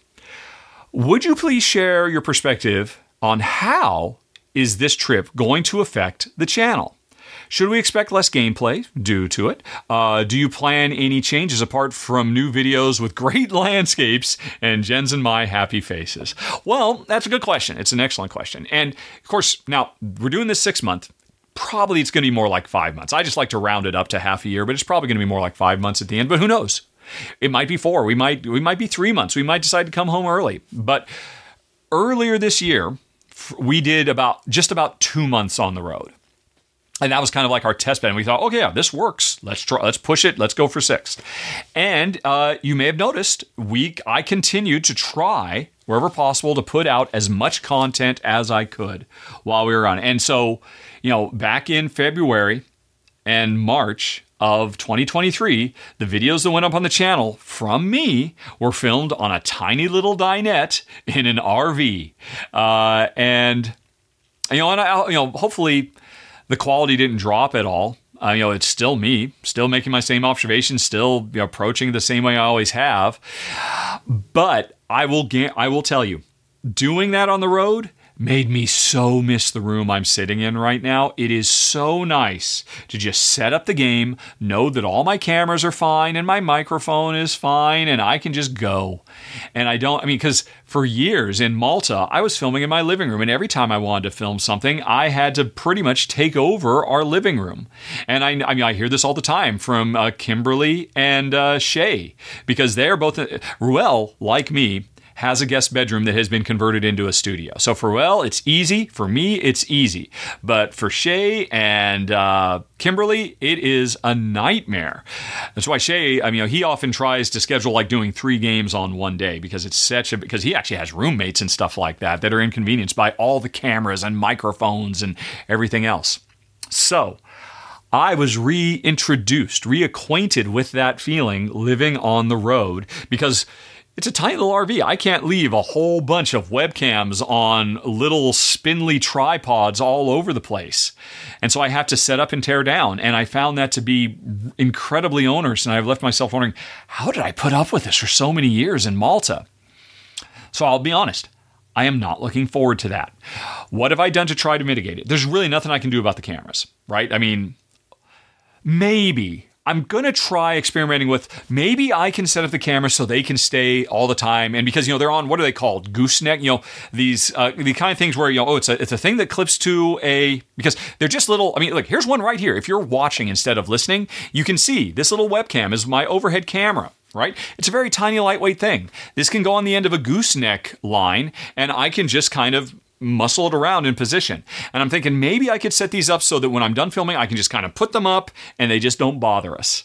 Would you please share your perspective on how is this trip going to affect the channel? Should we expect less gameplay due to it? Uh, do you plan any changes apart from new videos with great landscapes and Jen's and my happy faces? Well, that's a good question. It's an excellent question. And of course, now we're doing this six month. Probably it's going to be more like five months. I just like to round it up to half a year, but it's probably going to be more like five months at the end. But who knows? It might be four. We might we might be three months. We might decide to come home early. But earlier this year, we did about just about two months on the road and that was kind of like our test bed. And we thought, okay, yeah, this works. Let's try. Let's push it. Let's go for six. And uh, you may have noticed, we I continued to try wherever possible to put out as much content as I could while we were on. And so, you know, back in February and March of 2023, the videos that went up on the channel from me were filmed on a tiny little dinette in an RV, uh, and you know, and I, you know, hopefully the quality didn't drop at all. Uh, you know, it's still me, still making my same observations, still you know, approaching the same way I always have. But I will, ga- I will tell you, doing that on the road made me so miss the room I'm sitting in right now. It is so nice to just set up the game, know that all my cameras are fine and my microphone is fine, and I can just go. And I don't, I mean, because for years in Malta, I was filming in my living room, and every time I wanted to film something, I had to pretty much take over our living room. And I, I mean, I hear this all the time from uh, Kimberly and uh, Shay, because they're both, uh, Ruel, like me, has a guest bedroom that has been converted into a studio. So for Well, it's easy. For me, it's easy. But for Shay and uh, Kimberly, it is a nightmare. That's why Shay, I mean, he often tries to schedule like doing three games on one day because it's such a, because he actually has roommates and stuff like that that are inconvenienced by all the cameras and microphones and everything else. So, I was reintroduced, reacquainted with that feeling living on the road because it's a tiny little RV. I can't leave a whole bunch of webcams on little spindly tripods all over the place. And so I have to set up and tear down. And I found that to be incredibly onerous. And I've left myself wondering, how did I put up with this for so many years in Malta? So I'll be honest. I am not looking forward to that. What have I done to try to mitigate it? There's really nothing I can do about the cameras, right? I mean, maybe I'm gonna try experimenting with maybe I can set up the camera so they can stay all the time, and because you know they're on what are they called gooseneck, you know these uh, the kind of things where you know oh it's a it's a thing that clips to a because they're just little. I mean look here's one right here. If you're watching instead of listening, you can see this little webcam is my overhead camera right? It's a very tiny, lightweight thing. This can go on the end of a gooseneck line, and I can just kind of muscle it around in position. And I'm thinking maybe I could set these up so that when I'm done filming, I can just kind of put them up and they just don't bother us.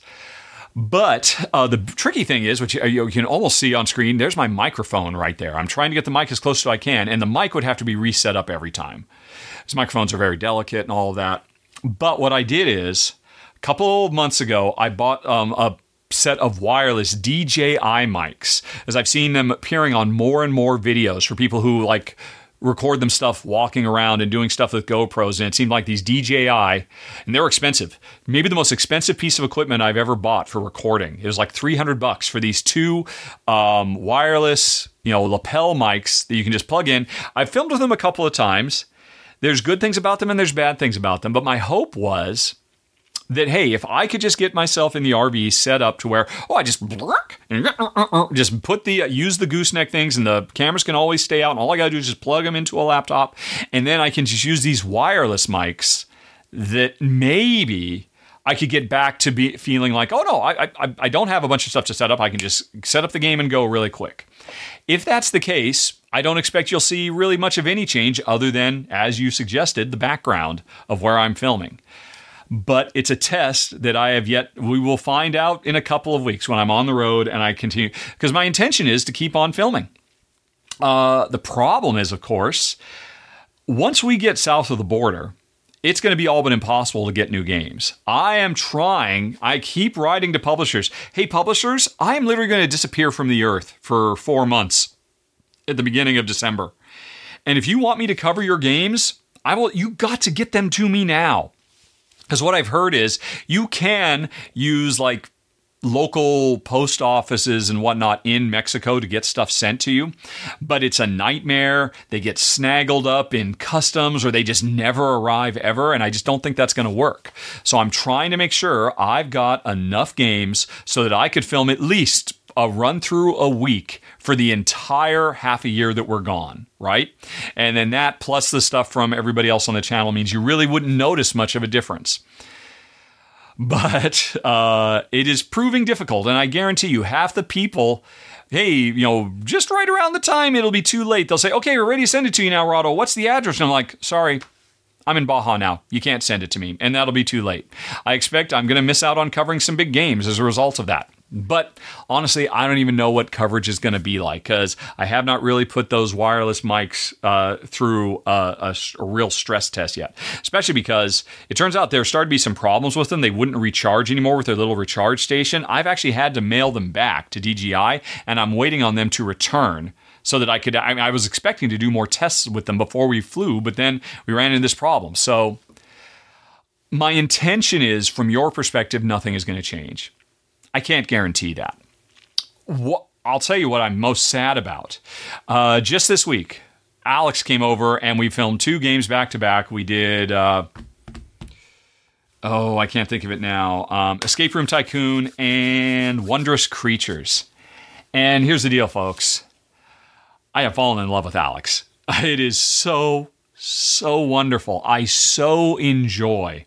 But uh, the tricky thing is, which you can almost see on screen, there's my microphone right there. I'm trying to get the mic as close as I can, and the mic would have to be reset up every time. These microphones are very delicate and all of that. But what I did is, a couple of months ago, I bought um, a set of wireless DJI mics, as I've seen them appearing on more and more videos for people who like record them stuff walking around and doing stuff with GoPros. And it seemed like these DJI, and they were expensive. Maybe the most expensive piece of equipment I've ever bought for recording. It was like 300 bucks for these two um, wireless, you know, lapel mics that you can just plug in. I've filmed with them a couple of times. There's good things about them and there's bad things about them. But my hope was that hey, if I could just get myself in the RV set up to where oh, I just uh, uh, uh, just put the use the gooseneck things, and the cameras can always stay out, and all I gotta do is just plug them into a laptop, and then I can just use these wireless mics that maybe I could get back to be feeling like, oh no, I, I I don't have a bunch of stuff to set up. I can just set up the game and go really quick. If that's the case, I don't expect you'll see really much of any change other than, as you suggested, the background of where I'm filming. But it's a test that I have yet, we will find out in a couple of weeks when I'm on the road and I continue, because my intention is to keep on filming. Uh, the problem is, of course, once we get south of the border, it's going to be all but impossible to get new games. I am trying, I keep writing to publishers. Hey, publishers, I am literally going to disappear from the earth for four months at the beginning of December. And if you want me to cover your games, I will, you got to get them to me now. Because what I've heard is you can use like local post offices and whatnot in Mexico to get stuff sent to you, but it's a nightmare. They get snaggled up in customs or they just never arrive ever. And I just don't think that's going to work. So I'm trying to make sure I've got enough games so that I could film at least a run through a week for the entire half a year that we're gone, right? And then that plus the stuff from everybody else on the channel means you really wouldn't notice much of a difference but uh, it is proving difficult. And I guarantee you, half the people, hey, you know, just right around the time it'll be too late, they'll say, okay, we're ready to send it to you now, Rahdo. What's the address? And I'm like, sorry. I'm in Baja now. You can't send it to me, and that'll be too late. I expect I'm going to miss out on covering some big games as a result of that. But honestly, I don't even know what coverage is going to be like because I have not really put those wireless mics uh, through a, a, a, real stress test yet. Especially because it turns out there started to be some problems with them. They wouldn't recharge anymore with their little recharge station. I've actually had to mail them back to DJI, and I'm waiting on them to return so that I could. I, mean, I was expecting to do more tests with them before we flew, but then we ran into this problem. So my intention is, from your perspective, nothing is going to change. I can't guarantee that. What, I'll tell you what I'm most sad about. Uh, just this week, Alex came over and we filmed two games back to back. We did. Uh, oh, I can't think of it now. Um, Escape Room Tycoon and Wondrous Creatures. And here's the deal, folks. I have fallen in love with Alex. It is so, so wonderful. I so enjoy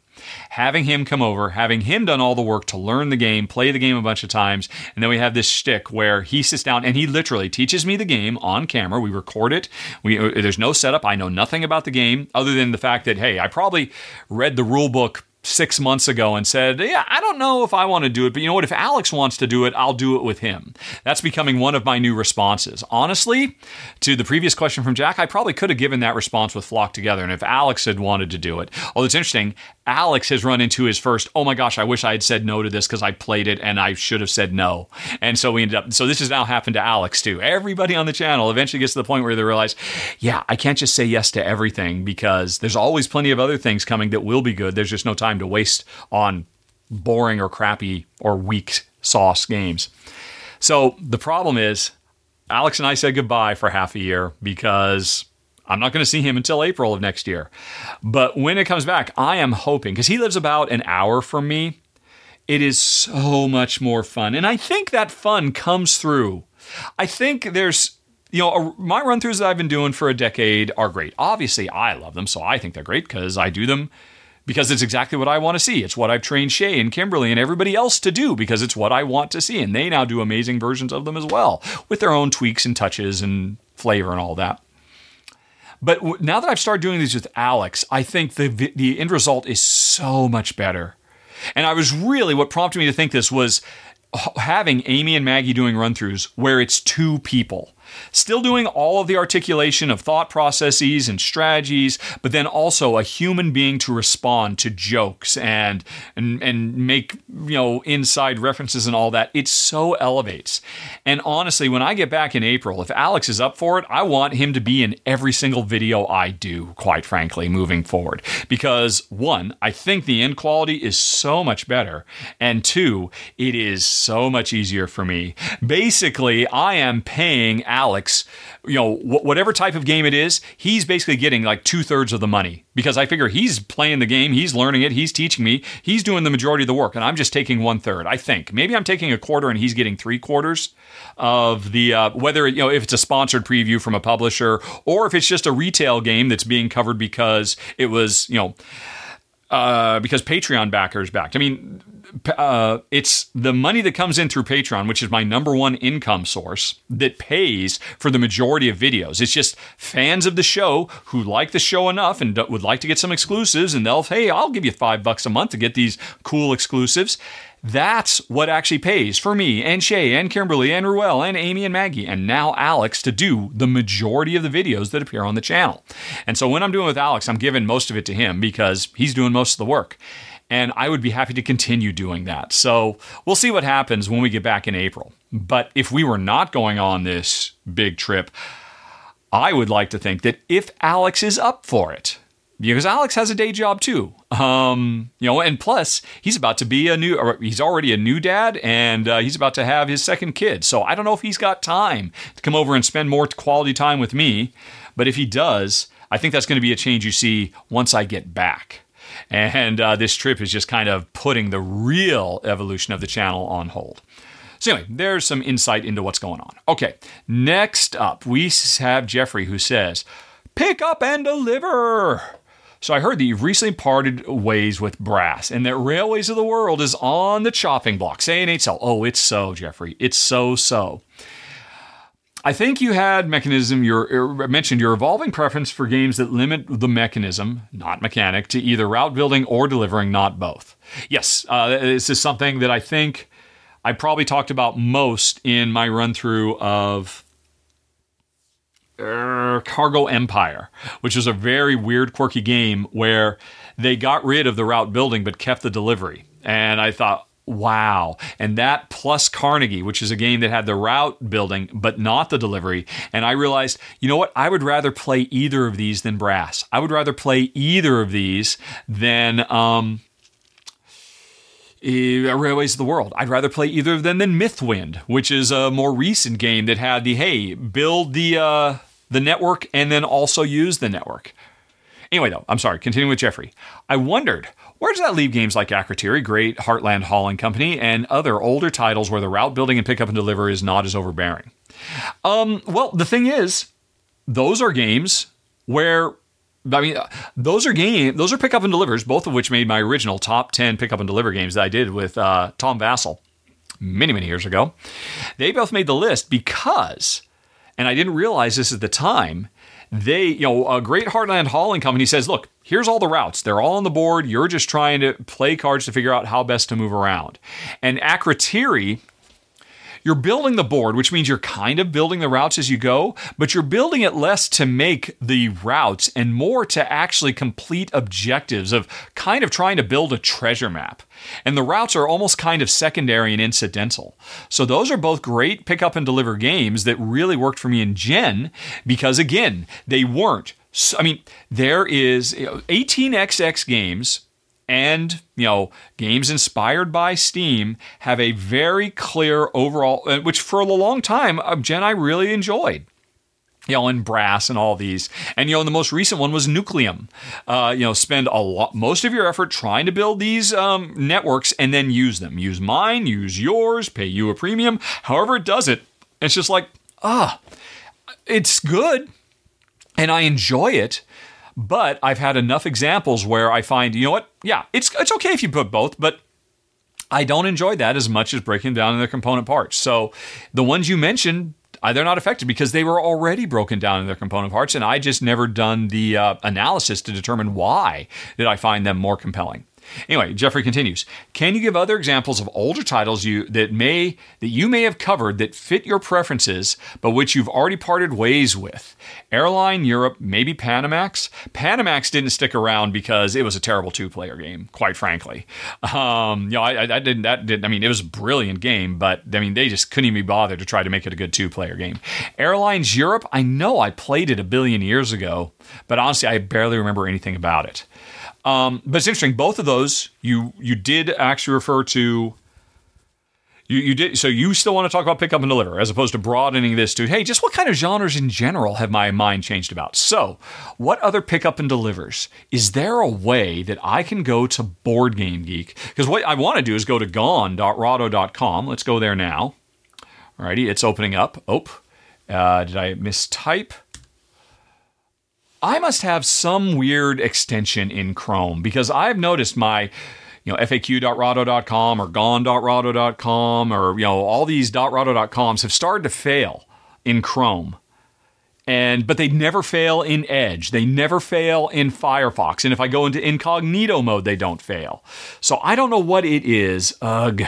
having him come over, having him done all the work to learn the game, play the game a bunch of times, and then we have this shtick where he sits down and he literally teaches me the game on camera. We record it. We uh, there's no setup. I know nothing about the game other than the fact that hey, I probably read the rule book six months ago and said, Yeah, I don't know if I want to do it, but you know what? If Alex wants to do it, I'll do it with him. That's becoming one of my new responses. Honestly, to the previous question from Jack, I probably could have given that response with Flock together. And if Alex had wanted to do it, although it's interesting, Alex has run into his first, oh my gosh, I wish I had said no to this because I played it and I should have said no. And so we ended up, so this has now happened to Alex too. Everybody on the channel eventually gets to the point where they realize, yeah, I can't just say yes to everything because there's always plenty of other things coming that will be good. There's just no time to waste on boring or crappy or weak sauce games. So the problem is, Alex and I said goodbye for half a year because I'm not going to see him until April of next year. But when it comes back, I am hoping, because he lives about an hour from me, it is so much more fun. And I think that fun comes through. I think there's, you know, my run throughs that I've been doing for a decade are great. Obviously, I love them, so I think they're great because I do them because it's exactly what I want to see. It's what I've trained Shay and Kimberly and everybody else to do because it's what I want to see. And they now do amazing versions of them as well with their own tweaks and touches and flavor and all that. But now that I've started doing these with Alex, I think the the end result is so much better. And I was really what prompted me to think this was having Amy and Maggie doing run throughs where it's two people still doing all of the articulation of thought processes and strategies, but then also a human being to respond to jokes and and and make you know inside references and all that. It so elevates. And honestly, when I get back in April, if Alex is up for it, I want him to be in every single video I do, quite frankly, moving forward. Because one, I think the end quality is so much better. And two, it is so much easier for me. Basically, I am paying Alex Alex, you know, wh- whatever type of game it is, he's basically getting like two thirds of the money because I figure he's playing the game, he's learning it, he's teaching me, he's doing the majority of the work, and I'm just taking one third. I think maybe I'm taking a quarter and he's getting three quarters of the uh, whether you know if it's a sponsored preview from a publisher or if it's just a retail game that's being covered because it was you know uh, because Patreon backers backed. I mean, uh, it's the money that comes in through Patreon, which is my number one income source, that pays for the majority of videos. It's just fans of the show who like the show enough and would like to get some exclusives, and they'll, hey, I'll give you five bucks a month to get these cool exclusives. That's what actually pays for me and Shay and Kimberly and Ruel and Amy and Maggie and now Alex to do the majority of the videos that appear on the channel. And so when I'm doing with Alex, I'm giving most of it to him because he's doing most of the work and I would be happy to continue doing that. So we'll see what happens when we get back in April. But if we were not going on this big trip, I would like to think that if Alex is up for it, because Alex has a day job too. Um, you know, and plus he's about to be a new, he's already a new dad, and uh, he's about to have his second kid. So I don't know if he's got time to come over and spend more quality time with me. But if he does, I think that's going to be a change you see once I get back. And uh, this trip is just kind of putting the real evolution of the channel on hold. So, anyway, there's some insight into what's going on. Okay, next up, we have Jeffrey who says, Pick up and deliver. So I heard that you've recently parted ways with Brass and that Railways of the World is on the chopping block. Say it ain't so. Oh, it's so, Jeffrey. It's so so. I think you had mechanism. You er, mentioned your evolving preference for games that limit the mechanism, not mechanic, to either route building or delivering, not both. Yes, uh, this is something that I think I probably talked about most in my run through of uh, Cargo Empire, which is a very weird, quirky game where they got rid of the route building but kept the delivery. And I thought, Wow. And that plus Carnegie, which is a game that had the route building, but not the delivery. And I realized, you know what? I would rather play either of these than Brass. I would rather play either of these than um, Railways of the World. I'd rather play either of them than Mythwind, which is a more recent game that had the hey, build the uh, the network and then also use the network. Anyway, though, I'm sorry, continuing with Jeffrey. I wondered, where does that leave games like Akrotiri, Great Heartland Hauling Company, and other older titles where the route building and pickup and deliver is not as overbearing? Um, well, the thing is, those are games where I mean, those are game, those are pickup and delivers, both of which made my original top ten pickup and deliver games that I did with uh, Tom Vasel many many years ago. They both made the list because, and I didn't realize this at the time they, you know, a Great Heartland Hauling Company says, look, here's all the routes. They're all on the board. You're just trying to play cards to figure out how best to move around. And Akrotiri you're building the board, which means you're kind of building the routes as you go, but you're building it less to make the routes and more to actually complete objectives of kind of trying to build a treasure map. And the routes are almost kind of secondary and incidental. So those are both great pick up and deliver games that really worked for me in Jen because again, they weren't I mean, there is you know, 18xx games and you know games inspired by steam have a very clear overall uh, which for a long time uh, jen i really enjoyed you know, and brass and all these. And, you know, the most recent one was Nucleum. Uh, you know, spend a lot, most of your effort trying to build these um, networks and then use them. Use mine, use yours, pay you a premium, however it does it. It's just like, ah, it's good and I enjoy it. But I've had enough examples where I find, you know what? Yeah, it's it's okay if you put both, but I don't enjoy that as much as breaking down their component parts. So the ones you mentioned, uh, they're not affected because they were already broken down in their component parts, and I just never done the uh, analysis to determine why did I find them more compelling. Anyway, Jeffrey continues. Can you give other examples of older titles you that may that you may have covered that fit your preferences, but which you've already parted ways with? Airline Europe, maybe Panamax. Panamax didn't stick around because it was a terrible two-player game, quite frankly. Um, you know, I, I, didn't. That didn't. I mean, it was a brilliant game, but I mean, they just couldn't even be bothered to try to make it a good two-player game. Airlines Europe. I know I played it a billion years ago, but honestly, I barely remember anything about it. Um, but it's interesting. Both of those you you did actually refer to. You, you did so you still want to talk about pick up and deliver as opposed to broadening this to hey just what kind of genres in general have my mind changed about? So what other pick up and delivers? Is there a way that I can go to Board Game Geek? Because what I want to do is go to gone.rahdo.com let's go there now. Alrighty it's opening up. Oh uh, did I mistype I must have some weird extension in Chrome because I've noticed my you know, faq.rahdo.com or gone.rahdo.com or, you know, all these .rahdo.coms have started to fail in Chrome. And but they never fail in Edge. They never fail in Firefox. And if I go into incognito mode, they don't fail. So I don't know what it is. Ugh.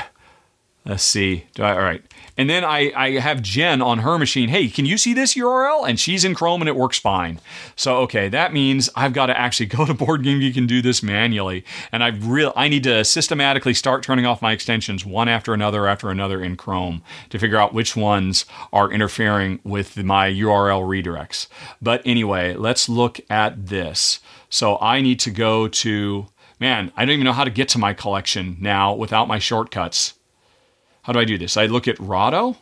Let's see. I, all right. And then I, I have Jen on her machine. Hey, can you see this URL? And she's in Chrome and it works fine. So okay, that means I've got to actually go to Board Game Geek and do this manually. And I real I need to systematically start turning off my extensions one after another after another in Chrome to figure out which ones are interfering with my URL redirects. But anyway, let's look at this. So I need to go to man, I don't even know how to get to my collection now without my shortcuts how do I do this? I look at Rahdo,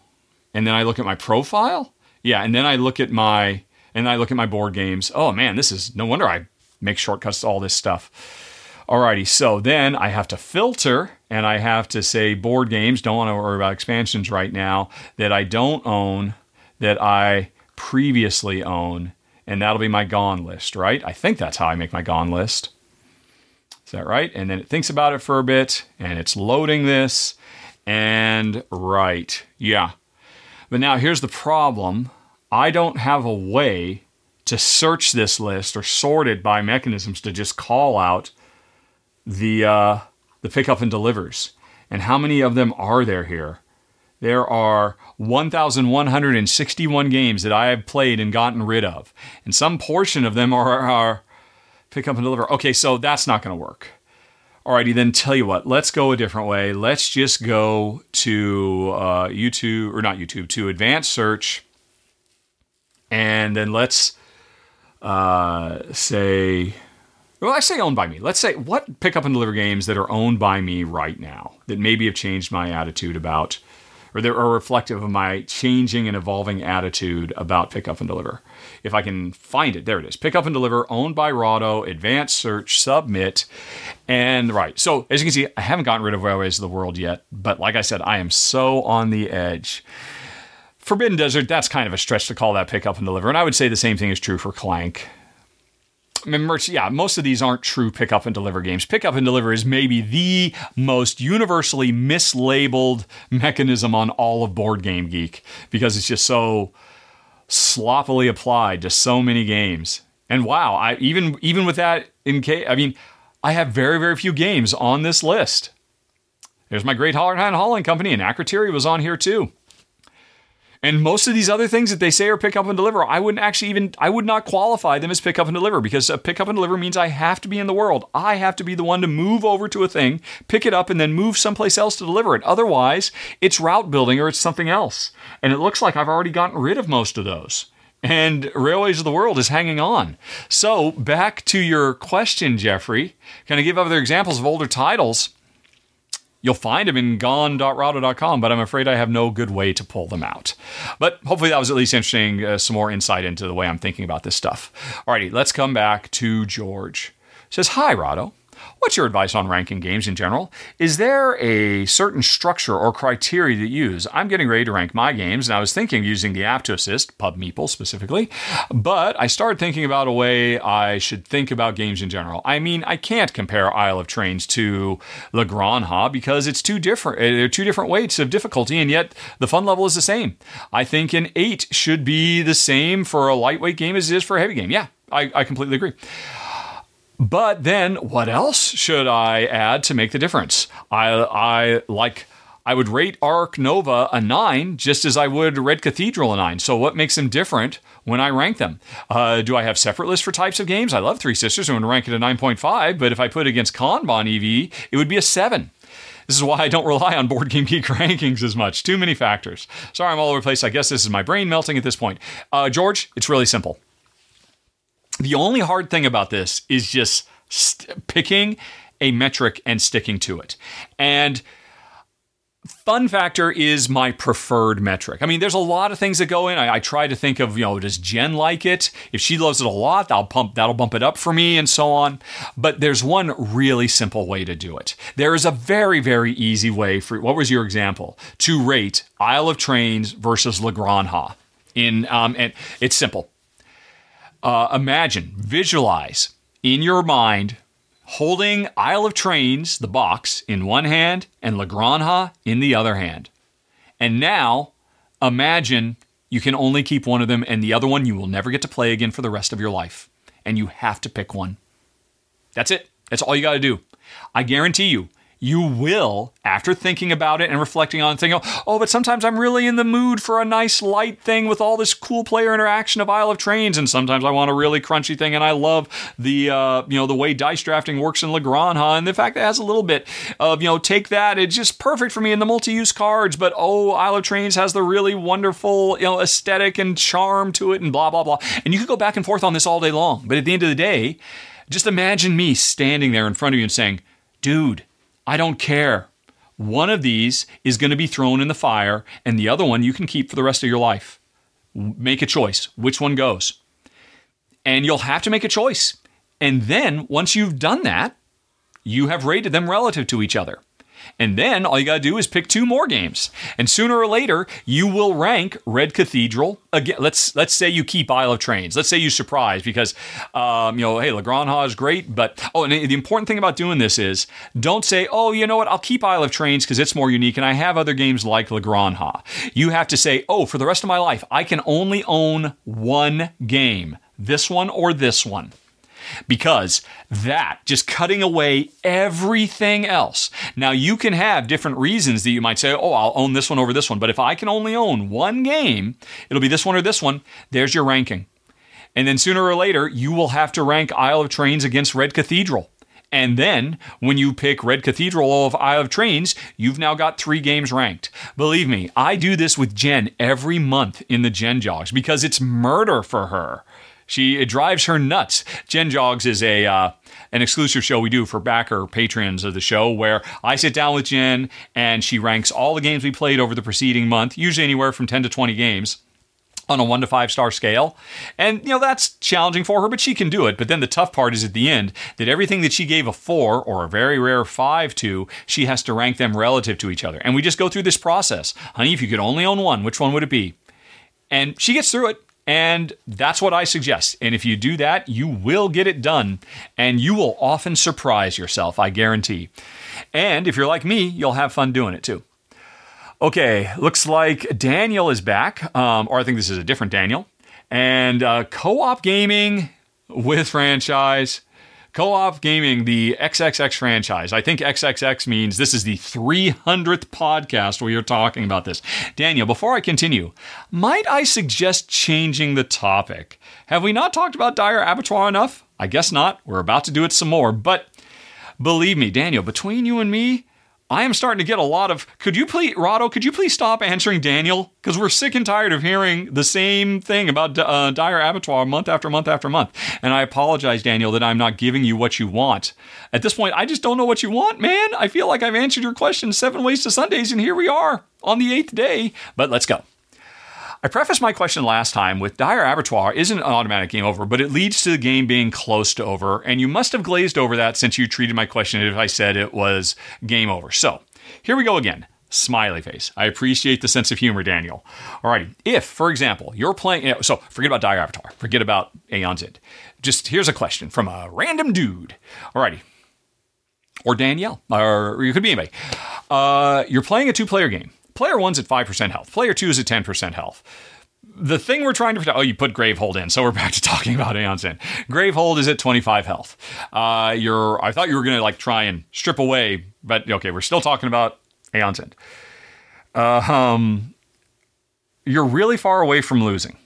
and then I look at my profile. Yeah, and then I look at my and I look at my board games. Oh man, this is no wonder I make shortcuts to all this stuff. Alrighty, so then I have to filter and I have to say board games, don't want to worry about expansions right now, that I don't own, that I previously own, and that'll be my gone list, right? I think that's how I make my gone list. Is that right? And then it thinks about it for a bit and it's loading this and right. Yeah. But now here's the problem I don't have a way to search this list or sort it by mechanisms to just call out the, uh, the pickup and delivers. And how many of them are there here? There are 1,161 games that I have played and gotten rid of. And some portion of them are, are pick up and deliver. Okay, so that's not going to work. Alrighty, then tell you what, let's go a different way. Let's just go to uh, YouTube, or not YouTube, to advanced search. And then let's uh, say, well, I say owned by me. Let's say what pick up and deliver games that are owned by me right now that maybe have changed my attitude about, or that are reflective of my changing and evolving attitude about pick up and deliver if I can find it. There it is. Pick up and deliver, owned by Rahdo, advanced search, submit. And right. So as you can see, I haven't gotten rid of Railways of the World yet, but like I said, I am so on the edge. Forbidden Desert, that's kind of a stretch to call that pick up and deliver. And I would say the same thing is true for Clank. yeah, most of these aren't true pick up and deliver games. Pick up and deliver is maybe the most universally mislabeled mechanism on all of Board Game Geek because it's just so sloppily applied to so many games. And wow, I even even with that in case, I mean, I have very very few games on this list. There's my Great Heartland Hauling Company, and Akrotiri was on here too. And most of these other things that they say are pick up and deliver, I wouldn't actually even, I would not qualify them as pick up and deliver because a pick up and deliver means I have to be in the world. I have to be the one to move over to a thing, pick it up, and then move someplace else to deliver it. Otherwise, it's route building or it's something else. And it looks like I've already gotten rid of most of those. And Railways of the World is hanging on. So, back to your question, Jeffrey. Can I give other examples of older titles? You'll find them in gone.rahdo.com, but I'm afraid I have no good way to pull them out. But hopefully that was at least interesting, uh, some more insight into the way I'm thinking about this stuff. Alrighty, let's come back to George. It says, Hi, Rahdo. What's your advice on ranking games in general? Is there a certain structure or criteria that you use? I'm getting ready to rank my games, and I was thinking using the app to assist, PubMeeple specifically, but I started thinking about a way I should think about games in general. I mean, I can't compare Isle of Trains to La Granja because it's too different. Eh, they're two different weights of difficulty, and yet the fun level is the same. I think an 8 should be the same for a lightweight game as it is for a heavy game. Yeah, I, I completely agree. But then what else should I add to make the difference? I, I like I would rate Ark Nova a 9 just as I would Red Cathedral a 9. So what makes them different when I rank them? Uh, do I have separate lists for types of games? I love Three Sisters I'm going to rank it a 9.5, but if I put it against Kanban EV, it would be a 7. This is why I don't rely on Board Game Geek rankings as much. Too many factors. Sorry, I'm all over the place. I guess this is my brain melting at this point. Uh, George, it's really simple. The only hard thing about this is just st- picking a metric and sticking to it. And fun factor is my preferred metric. I mean, there's a lot of things that go in. I, I, try to think of, you know, does Jen like it? If she loves it a lot, I'll pump that'll bump it up for me and so on. But there's one really simple way to do it. There is a very, very easy way for what was your example? To rate Isle of Trains versus La Granja. In um, and it's simple Uh, imagine, visualize in your mind holding Isle of Trains, the box, in one hand and La Granja in the other hand. And now imagine you can only keep one of them and the other one you will never get to play again for the rest of your life. And you have to pick one. That's it. That's all you got to do. I guarantee you, you will, after thinking about it and reflecting on it, thinking, oh, but sometimes I'm really in the mood for a nice light thing with all this cool player interaction of Isle of Trains, and sometimes I want a really crunchy thing, and I love the uh, you know the way dice drafting works in La Granja, and the fact that it has a little bit of you know take that, it's just perfect for me in the multi-use cards. But oh, Isle of Trains has the really wonderful you know aesthetic and charm to it, and blah blah blah. And you could go back and forth on this all day long, but at the end of the day, just imagine me standing there in front of you and saying, dude I don't care. One of these is going to be thrown in the fire, and the other one you can keep for the rest of your life. Make a choice. Which one goes? And you'll have to make a choice. And then, once you've done that, you have rated them relative to each other. And then all you got to do is pick two more games. And sooner or later, you will rank Red Cathedral again. Let's let's say you keep Isle of Trains. Let's say you surprise because um, you know, hey, La Granja is great, but oh, and the important thing about doing this is don't say, oh, you know what, I'll keep Isle of Trains because it's more unique, and I have other games like La Granja." You have to say, oh, for the rest of my life, I can only own one game, this one or this one because that just cutting away everything else. Now, you can have different reasons that you might say, oh, I'll own this one over this one. But if I can only own one game, it'll be this one or this one. There's your ranking. And then sooner or later, you will have to rank Isle of Trains against Red Cathedral. And then when you pick Red Cathedral of Isle of Trains, you've now got three games ranked. Believe me, I do this with Jen every month in the Jen Jogs because it's murder for her. She it drives her nuts. Jen Jogs is a uh, an exclusive show we do for backer patrons of the show where I sit down with Jen and she ranks all the games we played over the preceding month, usually anywhere from 10 to 20 games on a one to five star scale. And, you know, that's challenging for her, but she can do it. But then the tough part is at the end that everything that she gave a four or a very rare five to, she has to rank them relative to each other. And we just go through this process. Honey, if you could only own one, which one would it be? And she gets through it. And that's what I suggest. And if you do that, you will get it done. And you will often surprise yourself, I guarantee. And if you're like me, you'll have fun doing it too. Okay, looks like Daniel is back. Um, or I think this is a different Daniel. And uh, co op gaming with franchise Co-op Gaming, the XXX franchise. I think XXX means this is the 300th podcast we are talking about this. Daniel, before I continue, might I suggest changing the topic? Have we not talked about Dire Abattoir enough? I guess not. We're about to do it some more, but believe me, Daniel, between you and me, I am starting to get a lot of. Could you please, Rahdo? Could you please stop answering Daniel? Because we're sick and tired of hearing the same thing about uh, Dire Abattoir month after month after month. And I apologize, Daniel, that I'm not giving you what you want. At this point, I just don't know what you want, man. I feel like I've answered your question seven ways to Sundays, and here we are on the eighth day. But let's go. I prefaced my question last time with Dire Abattoir isn't an automatic game over, but it leads to the game being close to over, and you must have glazed over that since you treated my question if I said it was game over. So, here we go again. Smiley face. I appreciate the sense of humor, Daniel. Alrighty. If, for example, you're playing, so forget about Dire Abattoir, forget about Aeon's End. Just here's a question from a random dude. Alrighty. Or Danielle, or you could be anybody. Uh, you're playing a two player game. Player one's at 5% health. Player two is at 10% health. The thing we're trying to protect. Oh, you put Gravehold in, so we're back to talking about Aeon's End. Gravehold is at 25 health. Uh, you're. I thought you were going to like try and strip away, but okay, we're still talking about Aeon's End. Uh, um, you're really far away from losing.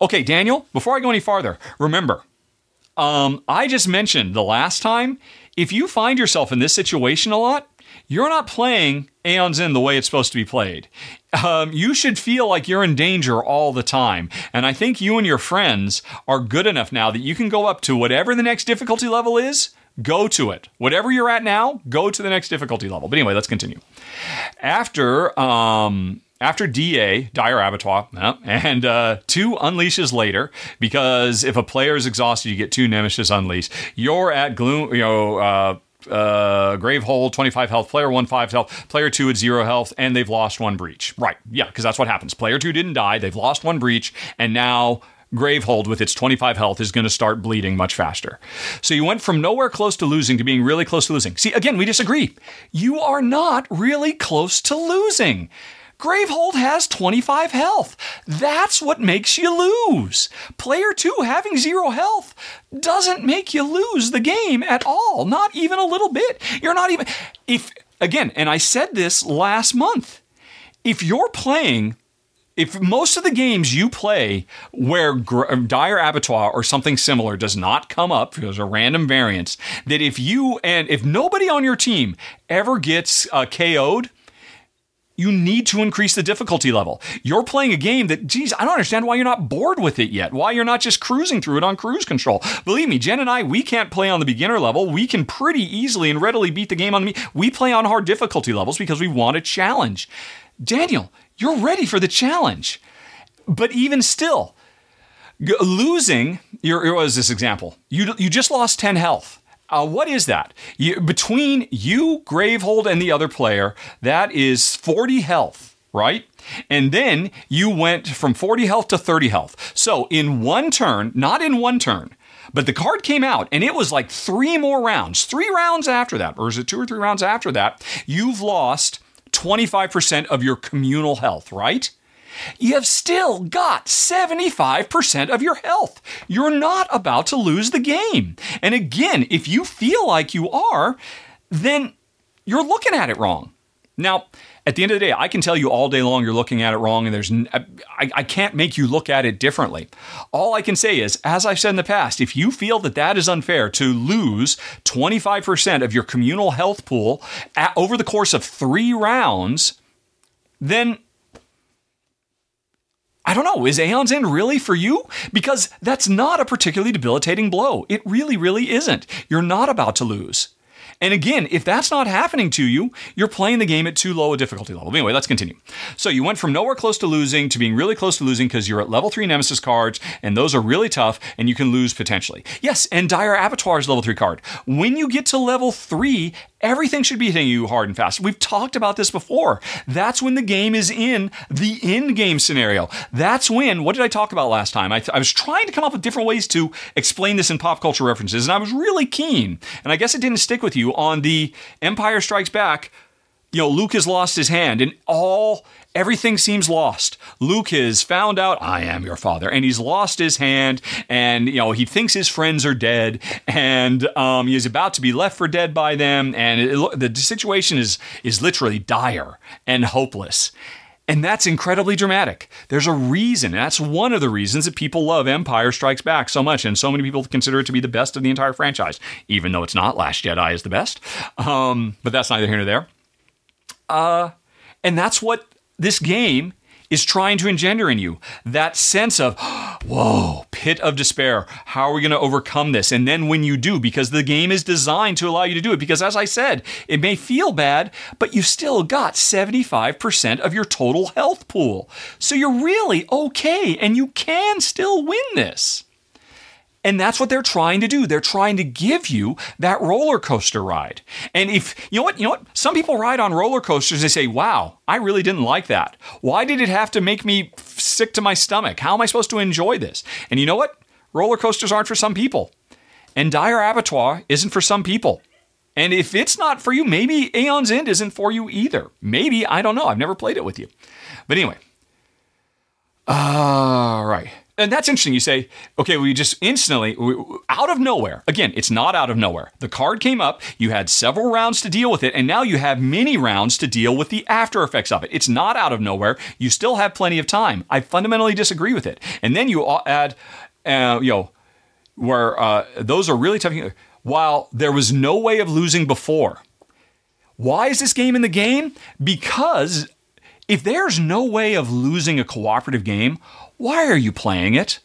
Okay, Daniel. Before I go any farther, remember, um, I just mentioned the last time. If you find yourself in this situation a lot, you're not playing Aeon's End the way it's supposed to be played. Um, you should feel like you're in danger all the time. And I think you and your friends are good enough now that you can go up to whatever the next difficulty level is, go to it. Whatever you're at now, go to the next difficulty level. But anyway, let's continue. After. Um, after DA, Dire Abattoir, and uh, two unleashes later, because if a player is exhausted, you get two Nemesis unleash. You're at Gloom, you know, uh, uh, Gravehold, 25 health. Player 1, 5 health. Player 2 at 0 health, and they've lost one breach. Right. Yeah, because that's what happens. Player 2 didn't die. They've lost one breach, and now Gravehold with its 25 health is going to start bleeding much faster. So you went from nowhere close to losing to being really close to losing. See, again, we disagree. You are not really close to losing. Gravehold has 25 health. That's what makes you lose. Player 2 having zero health doesn't make you lose the game at all, not even a little bit. You're not even if again, and I said this last month. If you're playing if most of the games you play where dire abattoir or something similar does not come up there's a random variance that if you and if nobody on your team ever gets uh, ko'd you need to increase the difficulty level. You're playing a game that, geez, I don't understand why you're not bored with it yet. Why you're not just cruising through it on cruise control. Believe me, Jen and I, we can't play on the beginner level. We can pretty easily and readily beat the game on the. We play on hard difficulty levels because we want a challenge. Daniel, you're ready for the challenge. But even still, losing, here was this example. You, you just lost 10 health. Uh, what is that? You, between you, Gravehold, and the other player, that is 40 health, right? And then you went from 40 health to 30 health. So in one turn, not in one turn, but the card came out and it was like three more rounds, three rounds after that, or is it two or three rounds after that? You've lost 25% of your communal health, right? You've still got 75% of your health. You're not about to lose the game. And again, if you feel like you are, then you're looking at it wrong. Now, at the end of the day, I can tell you all day long you're looking at it wrong, and there's I, I can't make you look at it differently. All I can say is, as I've said in the past, if you feel that that is unfair to lose 25% of your communal health pool at, over the course of three rounds, then I don't know, is Aeon's End really for you? Because that's not a particularly debilitating blow. It really, really isn't. You're not about to lose. And again, if that's not happening to you, you're playing the game at too low a difficulty level. Anyway, let's continue. So you went from nowhere close to losing to being really close to losing because you're at level three Nemesis cards, and those are really tough, and you can lose potentially. Yes, and Dire Abattoir is level three card. When you get to level three, Everything should be hitting you hard and fast. We've talked about this before. That's when the game is in the in game scenario. That's when, what did I talk about last time? I, th- I, was trying to come up with different ways to explain this in pop culture references, and I was really keen, and I guess it didn't stick with you on the Empire Strikes Back. You know, Luke has lost his hand, and all everything seems lost. Luke has found out I am your father, and he's lost his hand, and you know he thinks his friends are dead, and um, he is about to be left for dead by them, and it, the situation is is literally dire and hopeless. And that's incredibly dramatic. There's a reason. that's one of the reasons that people love Empire Strikes Back so much. And so many people consider it to be the best of the entire franchise, even though it's not. Last Jedi is the best. Um, but that's neither here nor there. Uh, and that's what this game is trying to engender in you that sense of, whoa, pit of despair. How are we going to overcome this? And then when you do, because the game is designed to allow you to do it, because as I said, it may feel bad, but you still got 75% of your total health pool. So you're really okay and you can still win this. And that's what they're trying to do. They're trying to give you that roller coaster ride. And if you know what, you know what, some people ride on roller coasters, they say, "Wow, I really didn't like that. Why did it have to make me sick to my stomach? How am I supposed to enjoy this?" And you know what? Roller coasters aren't for some people. And Dire Abattoir isn't for some people. And if it's not for you, maybe Aeon's End isn't for you either. Maybe, I don't know. I've never played it with you. But anyway. All right and that's interesting. You say, okay, we just instantly, out of nowhere, again, it's not out of nowhere. The card came up, you had several rounds to deal with it, and now you have many rounds to deal with the after effects of it. It's not out of nowhere. You still have plenty of time. I fundamentally disagree with it. And then you add, uh, you know, where uh, those are really tough. While there was no way of losing before. Why is this game in the game? Because if there's no way of losing a cooperative game, why are you playing it?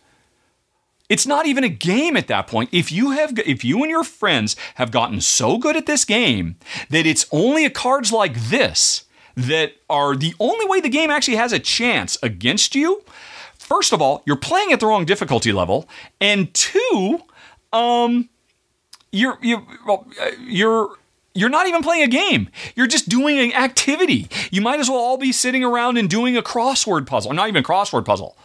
It's not even a game at that point. If you have if you and your friends have gotten so good at this game that it's only cards like this that are the only way the game actually has a chance against you, first of all, you're playing at the wrong difficulty level, and two, um you're you well, you're you're not even playing a game. You're just doing an activity. You might as well all be sitting around and doing a crossword puzzle, not even a crossword puzzle.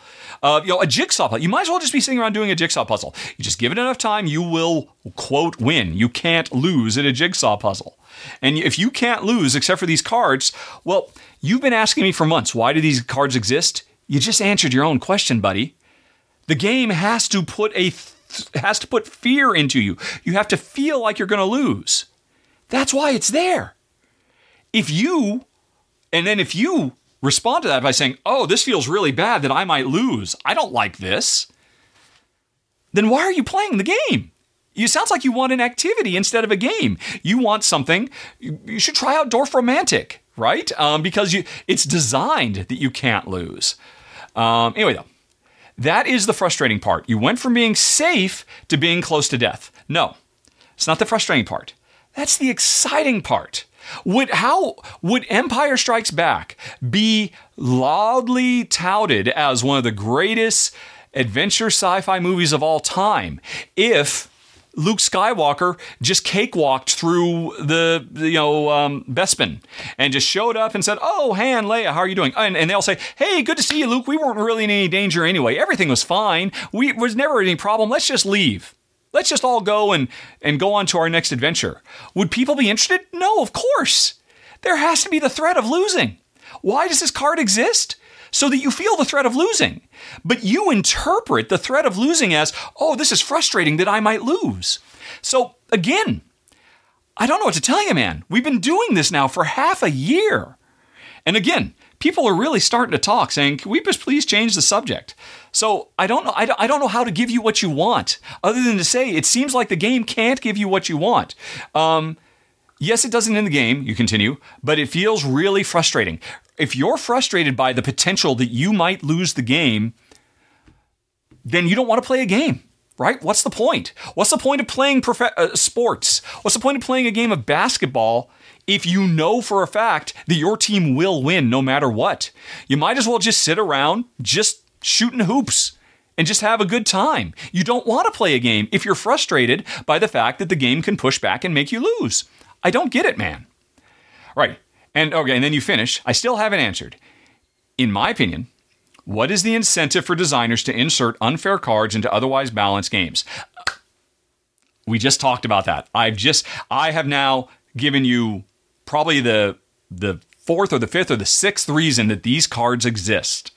Uh, you know, a jigsaw puzzle. You might as well just be sitting around doing a jigsaw puzzle. You just give it enough time, you will quote win. You can't lose at a jigsaw puzzle. And if you can't lose except for these cards, well, you've been asking me for months, why do these cards exist? You just answered your own question, buddy. The game has to put a has to put fear into you. You have to feel like you're going to lose. That's why it's there. If you, and then if you respond to that by saying, oh, this feels really bad that I might lose, I don't like this, then why are you playing the game? It sounds like you want an activity instead of a game. You want something, you should try out Dorfromantik, right? Um, because you, it's designed that you can't lose. Um, anyway, though, that is the frustrating part. You went from being safe to being close to death. No, it's not the frustrating part. That's the exciting part. Would how would Empire Strikes Back be loudly touted as one of the greatest adventure sci-fi movies of all time if Luke Skywalker just cakewalked through the, you know um, Bespin and just showed up and said, "Oh, Han, Leia, how are you doing?" And, and, they'll say, "Hey, good to see you, Luke. We weren't really in any danger anyway. Everything was fine. We was never any problem. Let's just leave." Let's just all go and, and go on to our next adventure. Would people be interested? No, of course. There has to be the threat of losing. Why does this card exist? So that you feel the threat of losing. But you interpret the threat of losing as, oh, this is frustrating that I might lose. So again, I don't know what to tell you, man. We've been doing this now for half a year. And again, people are really starting to talk, saying, "Can we just please change the subject?" So I don't know. I don't know how to give you what you want, other than to say it seems like the game can't give you what you want. Um, yes, it doesn't in the game. You continue, but it feels really frustrating. If you're frustrated by the potential that you might lose the game, then you don't want to play a game right? What's the point? What's the point of playing prof- uh, sports? What's the point of playing a game of basketball if you know for a fact that your team will win no matter what. You might as well just sit around just shooting hoops and just have a good time. You don't want to play a game if you're frustrated by the fact that the game can push back and make you lose. I don't get it, man. Right. And okay, and then you finish. I still haven't answered. In my opinion, what is the incentive for designers to insert unfair cards into otherwise balanced games? We just talked about that. I've just I have now given you probably the the fourth or the fifth or the sixth reason that these cards exist.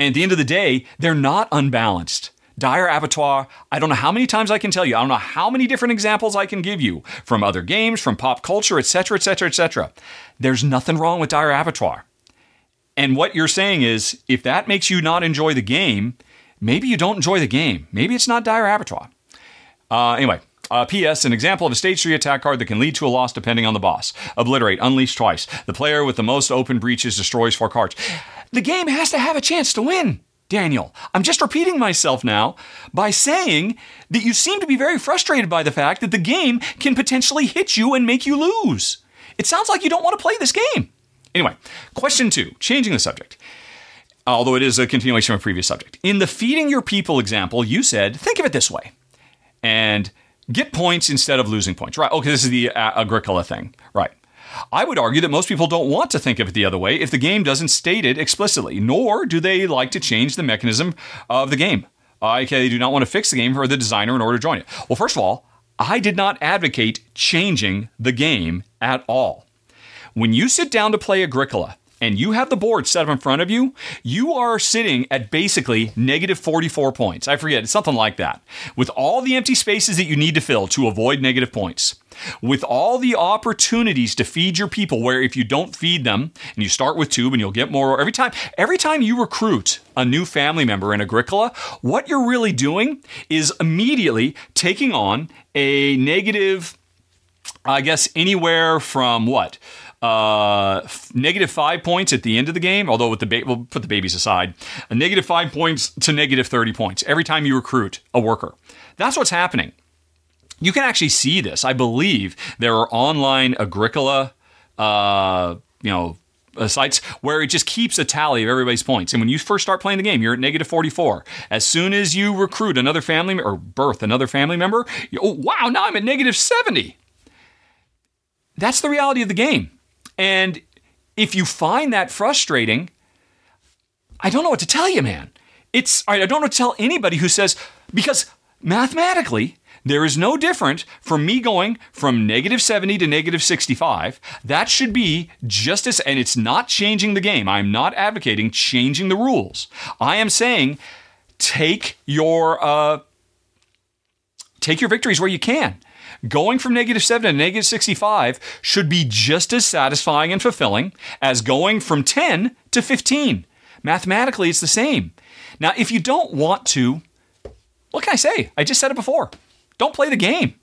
And at the end of the day, they're not unbalanced. Dire Abattoir, I don't know how many times I can tell you, I don't know how many different examples I can give you from other games, from pop culture, etc., etc., etc. There's nothing wrong with Dire Abattoir. And what you're saying is, if that makes you not enjoy the game, maybe you don't enjoy the game. Maybe it's not Dire Abattoir. Uh, anyway, uh, P.S. An example of a stage 3 attack card that can lead to a loss depending on the boss. Obliterate, unleash twice. The player with the most open breaches destroys four cards. The game has to have a chance to win. Daniel, I'm just repeating myself now by saying that you seem to be very frustrated by the fact that the game can potentially hit you and make you lose. It sounds like you don't want to play this game. Anyway, question two, changing the subject. Although it is a continuation of a previous subject. In the feeding your people example, you said, think of it this way. And get points instead of losing points. Right. Okay, this is the uh, Agricola thing. Right. I would argue that most people don't want to think of it the other way if the game doesn't state it explicitly, nor do they like to change the mechanism of the game. Uh, okay, they do not want to fix the game for the designer in order to join it. Well, first of all, I did not advocate changing the game at all. When you sit down to play Agricola, and you have the board set up in front of you, you are sitting at basically negative 44 points. I forget, it's something like that. With all the empty spaces that you need to fill to avoid negative points. With all the opportunities to feed your people, where if you don't feed them and you start with tube and you'll get more every time, every time you recruit a new family member in Agricola, what you're really doing is immediately taking on a negative, I guess, anywhere from what? Uh, negative five points at the end of the game. Although with the ba- we'll put the babies aside, a negative five points to negative thirty points every time you recruit a worker. That's what's happening. You can actually see this. I believe there are online Agricola, uh, you know, uh, sites where it just keeps a tally of everybody's points. And when you first start playing the game, you're at negative 44. As soon as you recruit another family or birth another family member, you, oh wow, now I'm at negative 70 that's the reality of the game. And if you find that frustrating, I don't know what to tell you, man. It's I don't know to tell anybody who says because mathematically there is no different from me going from negative 70 to negative 65. That should be just as, and it's not changing the game. I'm not advocating changing the rules. I am saying take your uh, take your victories where you can. Going from negative 7 to negative 65 should be just as satisfying and fulfilling as going from 10 to 15. Mathematically, it's the same. Now, if you don't want to, what can I say? I just said it before. Don't play the game.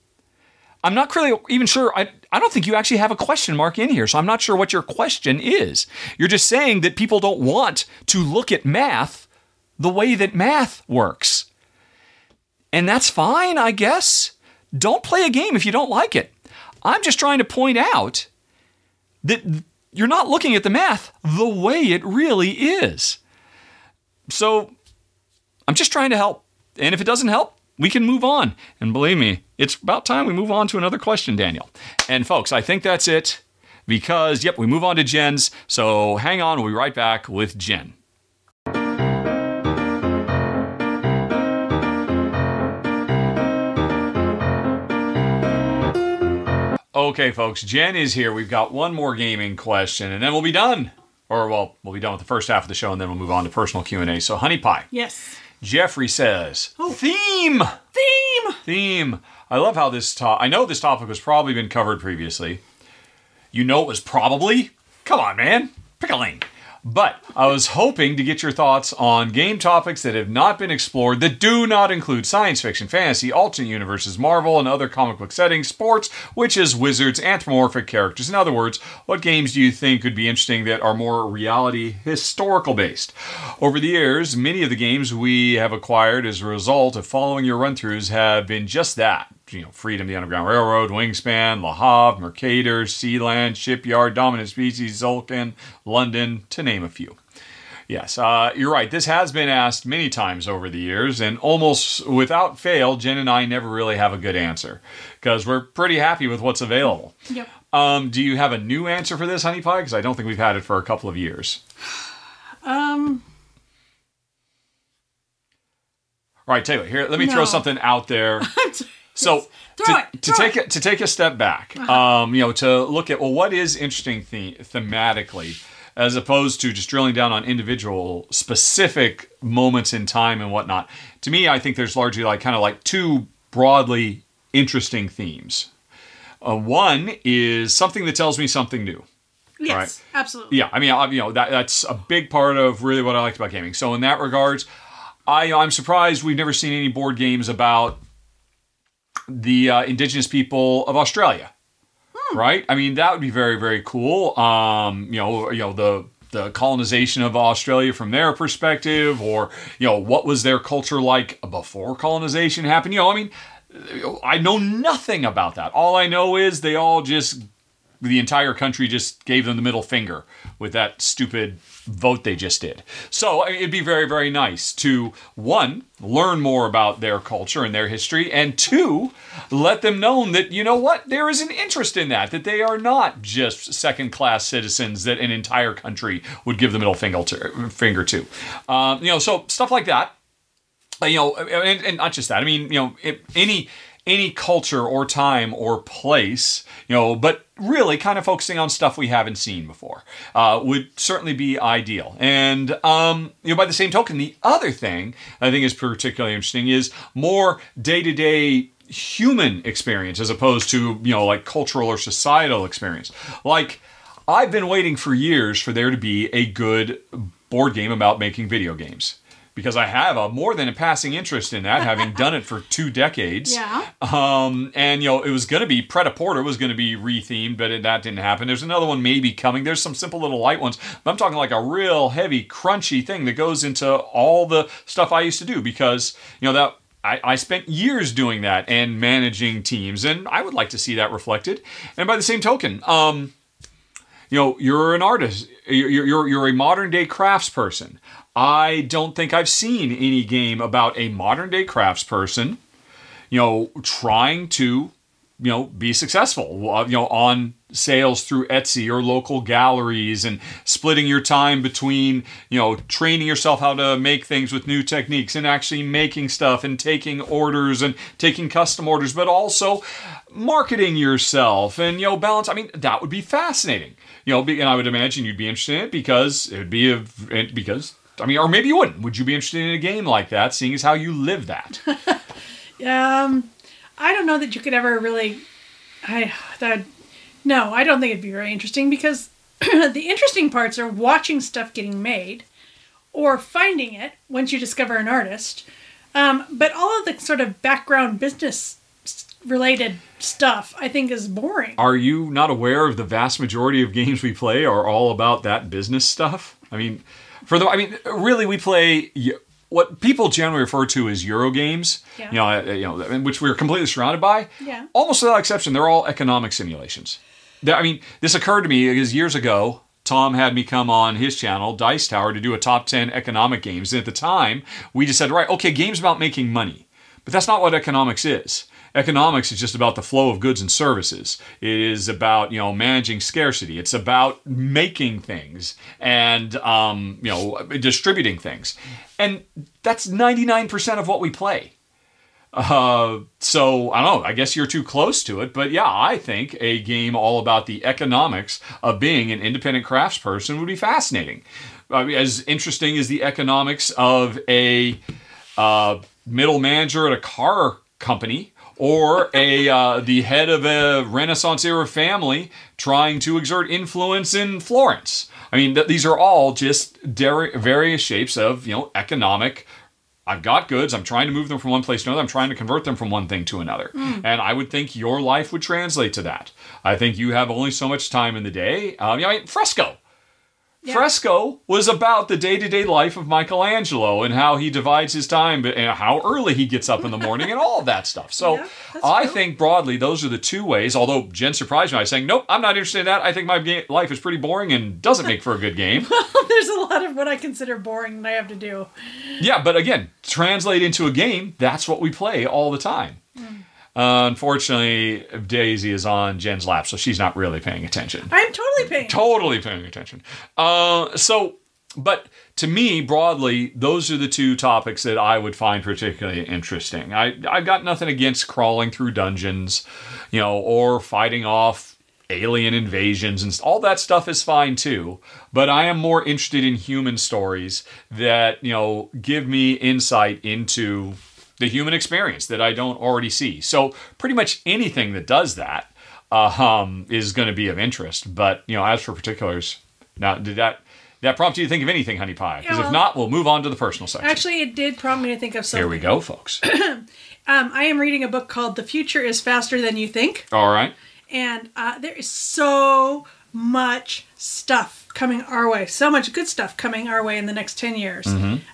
I'm not really even sure. I, I don't think you actually have a question mark in here, so I'm not sure what your question is. You're just saying that people don't want to look at math the way that math works. And that's fine, I guess. Don't play a game if you don't like it. I'm just trying to point out that you're not looking at the math the way it really is. So I'm just trying to help. And if it doesn't help, we can move on. And believe me, it's about time we move on to another question, Daniel. And folks, I think that's it because, yep, we move on to Jen's. So hang on, we'll be right back with Jen. Okay, folks, Jen is here. We've got one more gaming question, and then we'll be done. Or, well, we'll be done with the first half of the show, and then we'll move on to personal Q&A. So, Honey Pie. Yes. Jeffrey says, Oh. theme! Theme. Theme. I love how this top. I know this topic has probably been covered previously. You know it was probably? Come on, man. Pick a lane. But I was hoping to get your thoughts on game topics that have not been explored that do not include science fiction, fantasy, alternate universes, Marvel, and other comic book settings, sports, witches, wizards, anthropomorphic characters. In other words, what games do you think could be interesting that are more reality historical based? Over the years, many of the games we have acquired as a result of following your run throughs have been just that you know, Freedom, the Underground Railroad, Wingspan, Le Havre, Mercator, Sealand, Shipyard, Dominant Species, Tzolk'in, London, to name a few. Yes, uh, you're right. This has been asked many times over the years, and almost without fail, Jen and I never really have a good answer because we're pretty happy with what's available. Yep. Um, do you have a new answer for this, Honey Pie? Because I don't think we've had it for a couple of years. Um. All right, tell you what. Here, let me No. throw something out there. So to, it, to take it. Uh-huh. to take a step back, um, you know, to look at well, what is interesting the- thematically, as opposed to just drilling down on individual specific moments in time and whatnot. To me, I think there's largely like kind of like two broadly interesting themes. Uh, one is something that tells me something new. Yes. Right. Absolutely. Yeah, I mean, I, you know, that that's a big part of really what I liked about gaming. So in that regards, I I'm surprised we've never seen any board games about the uh, indigenous people of Australia. Right? I mean, that would be very very cool. Um, you know, you know the the colonization of Australia from their perspective, or you know, what was their culture like before colonization happened? You know, I mean, I know nothing about that. All I know is they all just the entire country just gave them the middle finger with that stupid vote they just did. So it'd be very, very nice to one, learn more about their culture and their history, and two, let them know that, you know what, there is an interest in that, that they are not just second class citizens that an entire country would give the middle finger to. Finger to. Um, you know, so stuff like that uh, you know, and, and not just that. I mean, you know, any any culture or time or place, you know, but really kind of focusing on stuff we haven't seen before uh, would certainly be ideal. And um, you know, by the same token, the other thing I think is particularly interesting is more day to day human experience as opposed to you know like cultural or societal experience. Like I've been waiting for years for there to be a good board game about making video games because I have a more than a passing interest in that, having done it for two decades. Yeah. Um, and you know, it was going to be Pret-a-Porter was going to be rethemed, but it, that didn't happen. There's another one maybe coming. There's some simple little light ones, but I'm talking like a real heavy, crunchy thing that goes into all the stuff I used to do because you know that. I, I spent years doing that and managing teams, and I would like to see that reflected. And by the same token, um, you know, you're an artist. You're, you're, you're a modern day craftsperson. I don't think I've seen any game about a modern day craftsperson, you know, trying to you know be successful uh, you know on sales through Etsy or local galleries and splitting your time between you know training yourself how to make things with new techniques and actually making stuff and taking orders and taking custom orders but also marketing yourself and you know balance I mean that would be fascinating you know and I would imagine you'd be interested in it because it would be a because I mean or maybe you wouldn't would you be interested in a game like that seeing as how you live that Um, I don't know that you could ever really. I that no, I don't think it'd be very interesting because the interesting parts are watching stuff getting made, or finding it once you discover an artist. Um, but all of the sort of background business related stuff, I think, is boring. Are you not aware of the vast majority of games we play are all about that business stuff? I mean, for the I mean, really, we play what people generally refer to as Euro games. Yeah. You know, uh, you know, which we're completely surrounded by. Yeah. Almost without exception, they're all economic simulations. I mean, this occurred to me because years ago. Tom had me come on his channel, Dice Tower, to do a top 10 economic games. And at the time, we just said, right, okay, games about making money. But that's not what economics is. Economics is just about the flow of goods and services. It is about you know managing scarcity. It's about making things and um, you know distributing things, and that's ninety nine percent of what we play. Uh, so I don't know. I guess you're too close to it, but yeah, I think a game all about the economics of being an independent craftsperson would be fascinating. I mean, as interesting as the economics of a uh, middle manager at a car company or a uh, the head of a Renaissance era family trying to exert influence in Florence. I mean, th- these are all just der- various shapes of you know economic. I've got goods. I'm trying to move them from one place to another. I'm trying to convert them from one thing to another. And I would think your life would translate to that. I think you have only so much time in the day. Um, I mean, fresco. Fresco was about the day-to-day life of Michelangelo and how he divides his time and how early he gets up in the morning and all of that stuff. So Yeah, I think broadly those are the two ways. Although Jen surprised me by saying, "Nope, I'm not interested in that. I think my ga- life is pretty boring and doesn't make for a good game." There's a lot of what I consider boring that I have to do. yeah, but again, translate into a game. That's what we play all the time. Hmm. Uh, unfortunately, Daisy is on Jen's lap, so she's not really paying attention. I'm totally paying. totally paying attention. Uh, so, but to me, broadly, those are the two topics that I would find particularly interesting. I I've got nothing against crawling through dungeons, you know, or fighting off alien invasions and all that stuff is fine too. But I am more interested in human stories that you know give me insight into the human experience that I don't already see. So pretty much anything that does that uh, um, is going to be of interest. But you know, as for particulars, now did that that prompt you to think of anything, Honey Pie? Because Yeah, if not, we'll move on to the personal section. Actually, it did prompt me to think of something. Here we go, folks. Um, I am reading a book called "The Future Is Faster Than You Think." All right. and uh, there is so much stuff coming our way so much good stuff coming our way in the next 10 years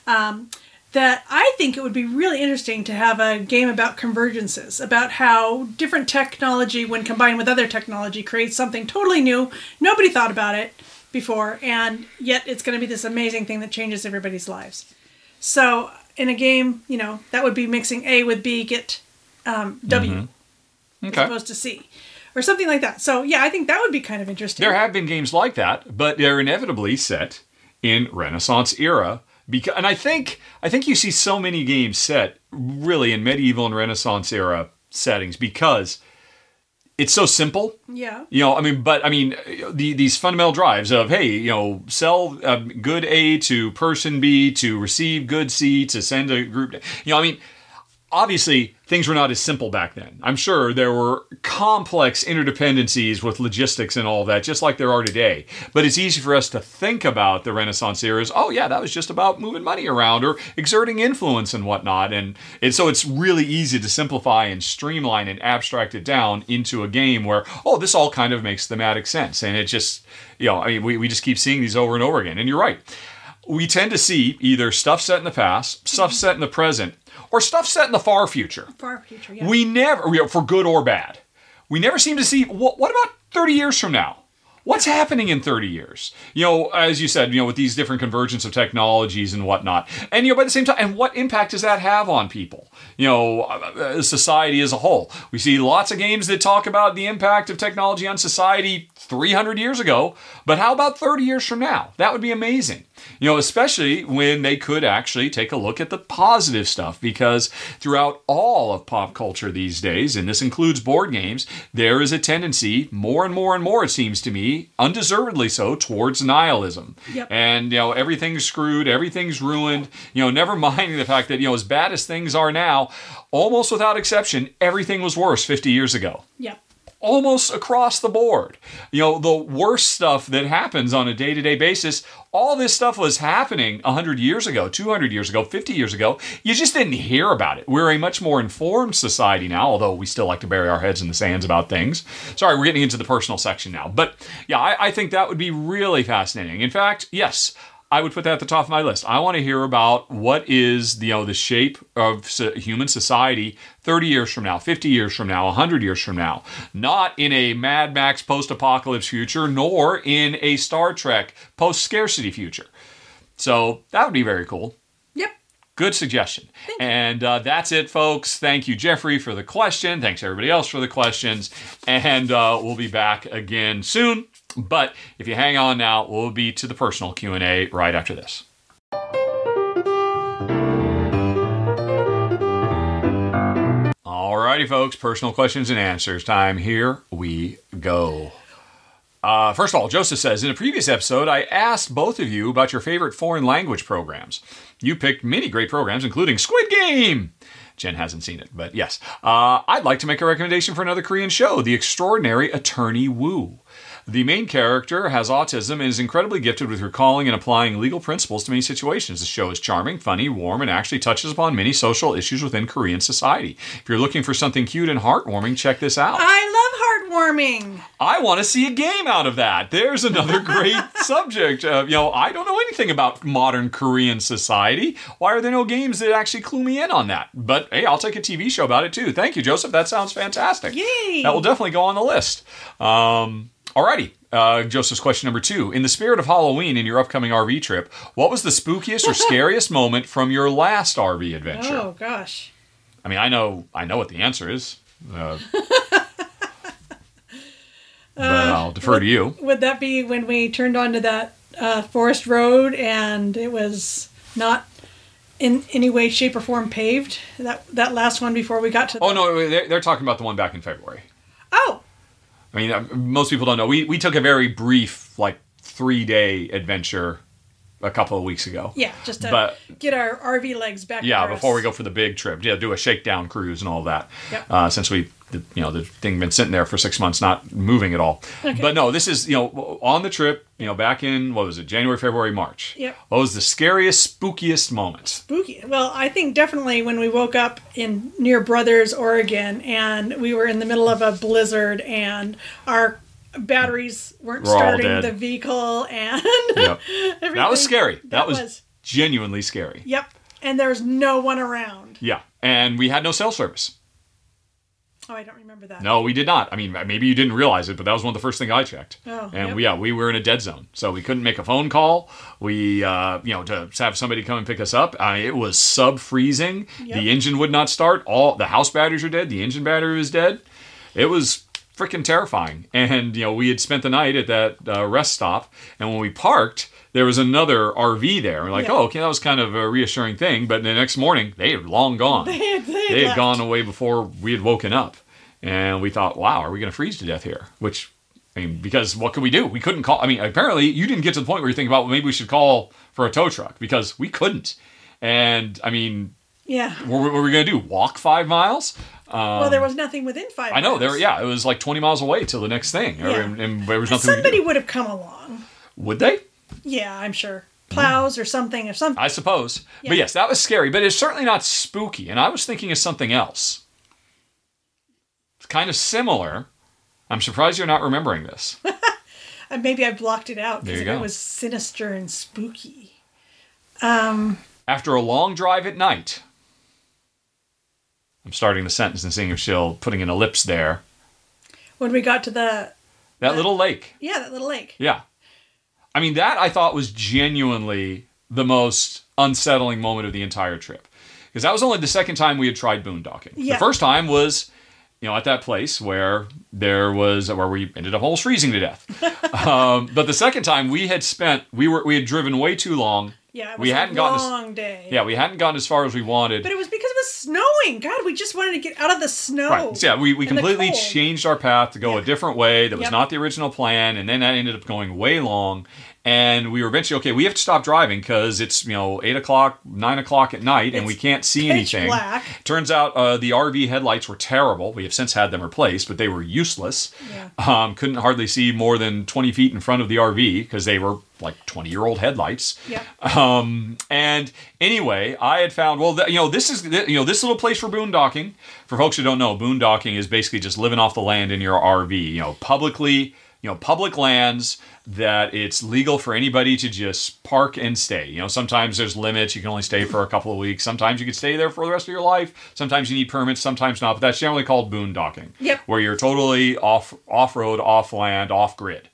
um, that i think it would be really interesting to have a game about convergences about how different technology when combined with other technology creates something totally new nobody thought about it before and yet it's going to be this amazing thing that changes everybody's lives so in a game you know that would be mixing a with b get um, w as Okay. opposed to C, or something like that. So yeah, I think that would be kind of interesting. There have been games like that, but they're inevitably set in Renaissance era. Because, and I think I think you see so many games set really in medieval and Renaissance era settings because it's so simple. yeah, You know, I mean, but I mean, the, these fundamental drives of hey, you know, sell um, good A to person B to receive good C to send a group. You know, I mean, obviously things were not as simple back then. I'm sure there were complex interdependencies with logistics and all that, just like there are today. But it's easy for us to think about the Renaissance era as, oh yeah, that was just about moving money around or exerting influence and whatnot. And, so it's really easy to simplify and streamline and abstract it down into a game where, oh, this all kind of makes thematic sense. And it just, you know, I mean, we, we just keep seeing these over and over again. And you're right. We tend to see either stuff set in the past, stuff set in the present, or stuff set in the far future. far future. Yeah. We never, you know, for good or bad, we never seem to see what, what about 30 years from now? What's happening in 30 years? You know, as you said, you know, with these different convergence of technologies and whatnot. And, you know, by the same time, and what impact does that have on people? You know, uh, society as a whole. We see lots of games that talk about the impact of technology on society 300 years ago, but how about 30 years from now? That would be amazing. You know, especially when they could actually take a look at the positive stuff, because throughout all of pop culture these days, and this includes board games, there is a tendency, more and more and more, it seems to me, undeservedly so, towards nihilism. Yep. And, you know, everything's screwed, everything's ruined, you know, never minding the fact that, you know, as bad as things are now, almost without exception, everything was worse 50 years ago Yep. Almost across the board. You know, the worst stuff that happens on a day to day basis, all this stuff was happening 100 years ago, 200 years ago, 50 years ago. You just didn't hear about it. We're a much more informed society now, although we still like to bury our heads in the sands about things. Sorry, we're getting into the personal section now. But yeah, I, I think that would be really fascinating. In fact, yes. I would put that at the top of my list. I want to hear about what is the, you know the shape of human society 30 years from now, 50 years from now, 100 years from now. Not in a Mad Max post-apocalypse future, nor in a Star Trek post-scarcity future. So that would be very cool. Yep. Good suggestion. And uh, that's it, folks. Thank you, Jeffrey, for the question. Thanks, everybody else, for the questions. And uh, we'll be back again soon. But if you hang on now, we'll be to the personal Q&A right after this. Alrighty, folks. Personal questions and answers time. Here we go. Uh, first of all, Joseph says in a previous episode, I asked both of you about your favorite foreign language programs. You picked many great programs, including Squid Game. Jen hasn't seen it, but yes. Uh, I'd like to make a recommendation for another Korean show, The Extraordinary Attorney Woo. The main character has autism and is incredibly gifted with recalling and applying legal principles to many situations. The show is charming, funny, warm, and actually touches upon many social issues within Korean society. If you're looking for something cute and heartwarming, check this out. I love heartwarming. I want to see a game out of that. There's another great subject. Uh, you know, I don't know anything about modern Korean society. Why are there no games that actually clue me in on that? But hey, I'll take a TV show about it too. Thank you, Joseph. That sounds fantastic. Yay. That will definitely go on the list. Um, alrighty. Uh, Joseph's question number two. In the spirit of Halloween in your upcoming RV trip, what was the spookiest or scariest moment from your last RV adventure? Oh gosh. I mean, I know, I know what the answer is. Uh, but I'll defer to you. Would that be when we turned onto that uh, forest road and it was not in any way, shape, or form paved? That that last one before we got to. The, Oh no, they're, they're talking about the one back in February. Oh. I mean, uh, most people don't know. We we took a very brief, like three day adventure a couple of weeks ago. Yeah, just to But- get our RV legs back. Yeah, before we go for the big trip, yeah, do a shakedown cruise and all that. Yep. Uh, since we, the, you know, the thing been sitting there for six months, not moving at all. Okay. But no, this is you know on the trip, you know, back in what was it, January, February, March. Yep. What was the scariest, spookiest moment? spooky. Well, I think definitely when we woke up in near Brothers, Oregon, and we were in the middle of a blizzard, and our batteries weren't We're starting the vehicle, and Yep. That was scary. That, That was, was- genuinely scary. Yep, and there was no one around. Yeah, and we had no cell service. Oh, I don't remember that. No, we did not. I mean, maybe you didn't realize it, but that was one of the first things I checked. Oh, and yep. we, yeah, we were in a dead zone, so we couldn't make a phone call. We, uh, you know, to have somebody come and pick us up, uh, it was sub freezing. Yep. The engine would not start. All the house batteries are dead. The engine battery was dead. It was freaking terrifying. And you know, we had spent the night at that uh, rest stop, and when we parked. There was another RV there. We're like, Yeah. oh, okay, that was kind of a reassuring thing. But the next morning, they had long gone They had, they had they had gone away before we had woken up and we thought wow are we going to freeze to death here which i mean because what could we do we couldn't call i mean apparently you didn't get to the point where you think about well, maybe we should call for a tow truck because we couldn't and i mean Yeah. what were, what were we going to do walk five miles well, there um, was nothing within five. i know there yeah it was like 20 miles away till the next thing Yeah. and, and there was nothing Somebody would have come along. would they Yeah, I'm sure. Plows or something or something. i suppose Yeah. but yes that was scary but it's certainly not spooky and i was thinking of something else it's kind of similar i'm surprised you're not remembering this Uh, Maybe I blocked it out because it was sinister and spooky. After a long drive at night, I'm starting the sentence and seeing if she'll putting an ellipse there. When we got to the That little lake. Yeah, that little lake. Yeah. I mean, that I thought was genuinely the most unsettling moment of the entire trip. Because that was only the second time we had tried boondocking. Yeah. The first time was, you know, at that place where there was, where we ended up almost freezing to death. um, but the second time we had spent, we were, we had driven way too long. Yeah, it was we hadn't gotten as, long day. yeah, we hadn't gotten as far as we wanted. But it was because it was snowing. God, we just wanted to get out of the snow. Right. So, yeah, we, we completely changed our path to go a different way. That was Yep. not the original plan, and then that ended up going way long. And we were eventually okay. We have to stop driving because it's you know eight o'clock, nine o'clock at night, and It's we can't see pitch anything. black. Turns out uh, the RV headlights were terrible. We have since had them replaced, but they were useless. Yeah. Um, couldn't hardly see more than twenty feet in front of the RV because they were like twenty year old headlights. Yep. Um, and anyway, I had found well, th- you know, this is th- you know this little place for boondocking. For folks who don't know, boondocking is basically just living off the land in your RV. You know, publicly, you know, public lands that it's legal for anybody to just park and stay. You know, sometimes there's limits. You can only stay for a couple of weeks. Sometimes you can stay there for the rest of your life. Sometimes you need permits. Sometimes not. But that's generally called boondocking. Yep. Where you're totally off off road, off land, off grid.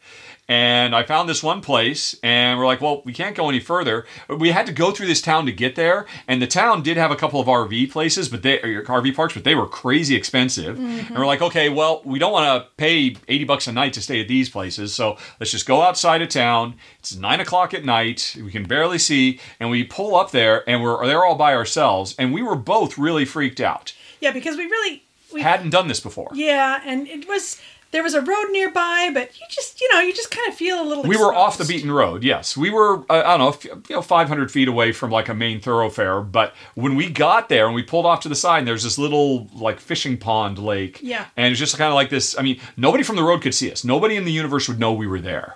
And I found this one place, and we're like, well, we can't go any further. We had to go through this town to get there, and the town did have a couple of RV places, but they or RV parks, but they were crazy expensive. And we're like, okay, well, we don't want to pay eighty bucks a night to stay at these places, so let's just go outside of town. It's nine o'clock at night. We can barely see, and we pull up there, and we're there all by ourselves, and we were both really freaked out. Yeah, because we really we Hadn't done this before. Yeah, and it was there was a road nearby, but you just you know you just kind of feel a little. We were off the beaten road. Yes, we were. Uh, I don't know, you know, 500 feet away from like a main thoroughfare. But when we got there and we pulled off to the side, and there's this little like fishing pond lake. Yeah. And it's just kind of like this. I mean, nobody from the road could see us. Nobody in the universe would know we were there.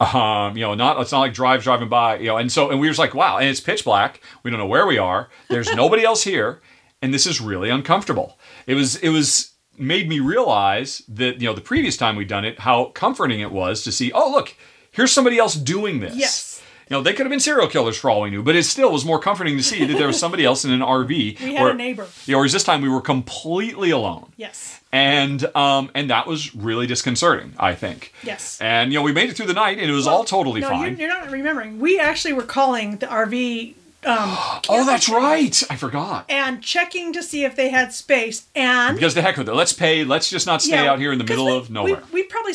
Um, you know, not it's not like drives driving by. You know, and so and we were just like, wow, and it's pitch black. We don't know where we are. There's nobody else here, and this is really uncomfortable. It was. It was made me realize that you know the previous time we'd done it, how comforting it was to see. Oh, look, here's somebody else doing this. Yes. You know, they could have been serial killers for all we knew, but it still was more comforting to see that there was somebody else in an RV. We had where- a neighbor. Know, whereas this time we were completely alone Yes. and um, and that was really disconcerting. I think. Yes. And you know, we made it through the night, and it was all totally no, fine. You're, you're not remembering. We actually were calling the RV. Um, oh, that's right. I forgot. and checking to see if they had space and Because the heck with it, let's pay. Let's just not stay Yeah, out here in the middle we- of nowhere. We, we probably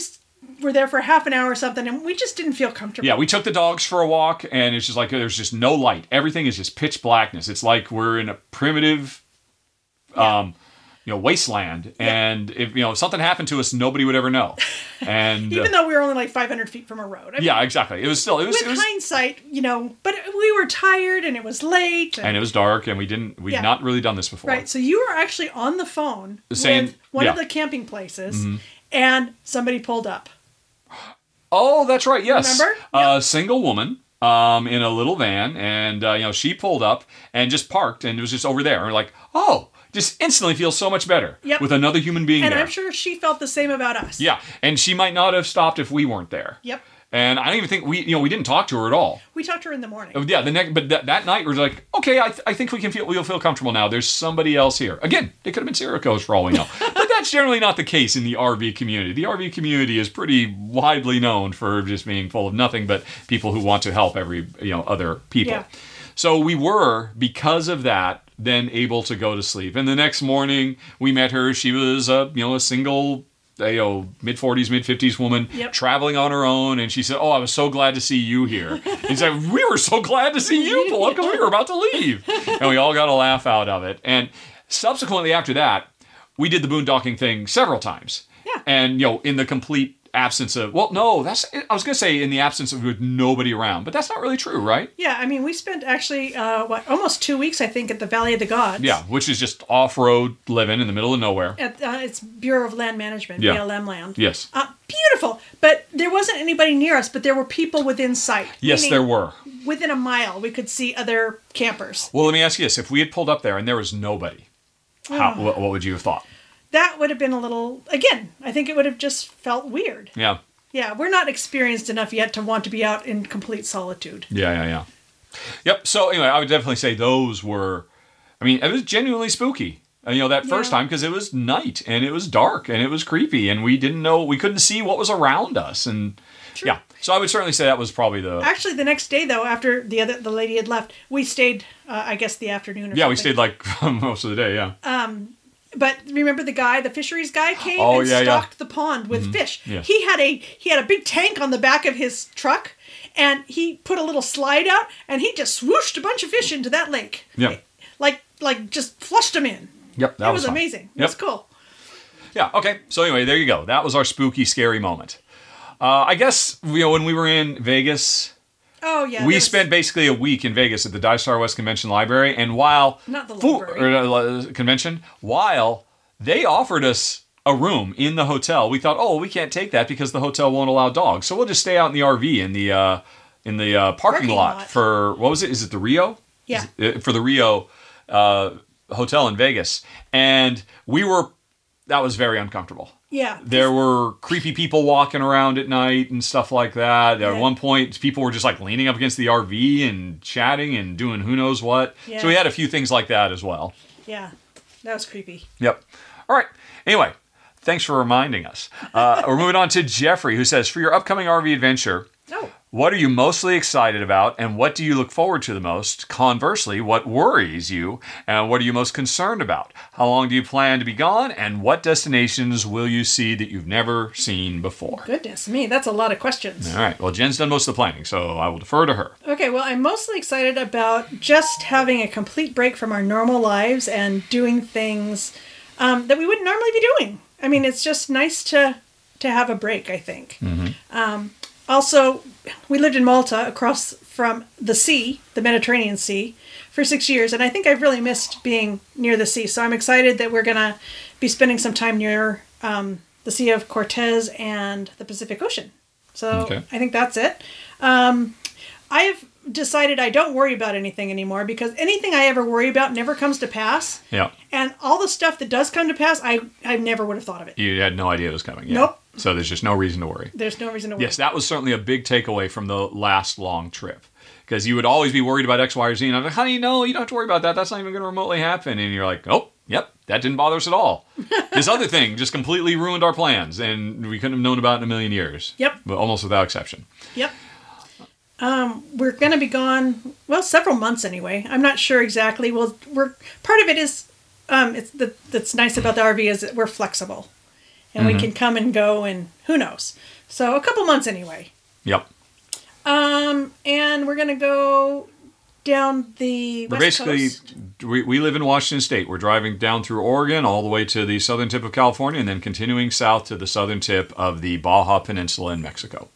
were there for half an hour or something, and we just didn't feel comfortable. yeah, we took the dogs for a walk, and it's just like there's just no light. Everything is just pitch blackness. It's like we're in a primitive, um, you know, wasteland. And if you know if something happened to us, nobody would ever know. And Even uh, though we were only like 500 feet from a road. I mean, yeah, exactly. It was still it was, With it was hindsight, you know, but we were tired and it was late. and it was dark, and we didn't we'd Yeah. not really done this before. right. So you were actually on the phone Saying- with one of yeah. Mm-hmm. the camping places, and somebody pulled up. Oh, that's right. Yes. Remember? A single woman um, in a little van, and uh, you know she pulled up and just parked, and it was just over there. And we're like, oh, just instantly feels so much better Yep. with another human being And there. I'm sure she felt the same about us. Yeah, and she might not have stopped if we weren't there. Yep. And I don't even think we, you know, we didn't talk to her at all. We talked to her in the morning. Uh, Yeah, the next, but that, that night we were like, okay, I, th- I think we can feel, we'll feel comfortable now. There's somebody else here. Again, they could have been killers for all we know, but that's generally not the case in the RV community. The RV community is pretty widely known for just being full of nothing but people who want to help every, you know, other people. Yeah. So we were because of that then able to go to sleep. And the next morning we met her. She was a, you know, a single. You know, mid forties, mid fifties woman Yep. traveling on her own, and she said, "Oh, I was so glad to see you here." He said, "We were so glad to see you pull up because we were about to leave," and we all got a laugh out of it. And subsequently, after that, we did the boondocking thing several times. Yeah. And you know, in the complete absence of well, no, that's I was gonna say in the absence of with nobody around, but that's not really true, right? Yeah, I mean, we spent actually uh, what almost two weeks, I think, at the Valley of the Gods. Yeah, which is just off-road living in the middle of nowhere. At uh, it's Bureau of Land Management, Yeah. BLM land. Yes. Uh, beautiful, but there wasn't anybody near us, but there were people within sight. Yes, there were. Within a mile, we could see other campers. Well, let me ask you this: If we had pulled up there and there was nobody, how, what, what would you have thought? That would have been a little. Again, I think it would have just felt weird. Yeah, Yeah, we're not experienced enough yet to want to be out in complete solitude. yeah, yeah, yeah. Yep. So anyway, I would definitely say those were. I mean, it was genuinely spooky. uh, you know, that first Yeah. time because it was night and it was dark and it was creepy and we didn't know, we couldn't see what was around us. And yeah, so I would certainly say that was probably the. Actually, the next day though, after the other the lady had left, we stayed. Uh, I guess the afternoon. Or yeah, we stayed like most of the day. Yeah. But remember the guy, the fisheries guy, came Oh, and yeah, yeah. stocked the pond with fish. Yeah. He had a he had a big tank on the back of his truck, and he put a little slide out, and he just swooshed a bunch of fish into that lake. Yeah. Like like just flushed them in. Yep. That it was, fun. amazing. It Yep. was cool. Yeah. Okay. So anyway, there you go. That was our spooky, scary moment. Uh, I guess you know when we were in Vegas, Oh yeah. we spent basically a week in Vegas at the Die West Convention Library, and while Not the library. or, uh, convention, while they offered us a room in the hotel, we thought, oh, we can't take that because the hotel won't allow dogs, so we'll just stay out in the RV in the uh, in the uh, parking, Parking lot, lot. for what was it? Is it the Rio? Yeah. It- for the Rio uh, hotel in Vegas, and we were. That was very uncomfortable. Yeah. There were creepy people walking around at night and stuff like that. At one point, people were just like leaning up against the RV and chatting and doing who knows what. Yeah. So we had a few things like that as well. Yeah. That was creepy. Yep. All right. Anyway, thanks for reminding us. Uh, we're moving on to Jeffrey, who says, For your upcoming RV adventure, Oh. What are you mostly excited about and what do you look forward to the most? Conversely, what worries you and what are you most concerned about? How long do you plan to be gone and what destinations will you see that you've never seen before? Goodness me, that's a lot of questions. All right. Well, Jen's done most of the planning, so I will defer to her. Okay, well, I'm mostly excited about just having a complete break from our normal lives and doing things um, that we wouldn't normally be doing. I mean, it's just nice to to have a break. I think. Um, also, we lived in Malta, across from the sea, the Mediterranean Sea, for six years, and I think I've really missed being near the sea. So I'm excited that we're gonna be spending some time near um, the Sea of Cortez and the Pacific Ocean. So Okay. I think that's it. Um, I've decided I don't worry about anything anymore because anything I ever worry about never comes to pass. Yeah. And all the stuff that does come to pass, I, I never would have thought of it. You had no idea it was coming. Yeah. Nope. So there's just no reason to worry. There's no reason to worry. Yes, that was certainly a big takeaway from the last long trip. Because you would always be worried about X, Y, or Z. And I'm like, honey, no, you know? You don't have to worry about that. That's not even going to remotely happen. And you're like, oh, yep, that didn't bother us at all. this other thing just completely ruined our plans. And we couldn't have known about it in a million years. Yep. But almost without exception. Yep. Um, we're going to be gone, well, several months anyway. I'm not sure exactly. Well, we're part of it is um, it's the that's nice about the RV is that we're flexible, and we can come and go, and who knows. So a couple months anyway. Yep. Um, and we're going to go down the We're west basically, coast. we, we live in Washington State. We're driving down through Oregon all the way to the southern tip of California and then continuing south to the southern tip of the Baja Peninsula in Mexico.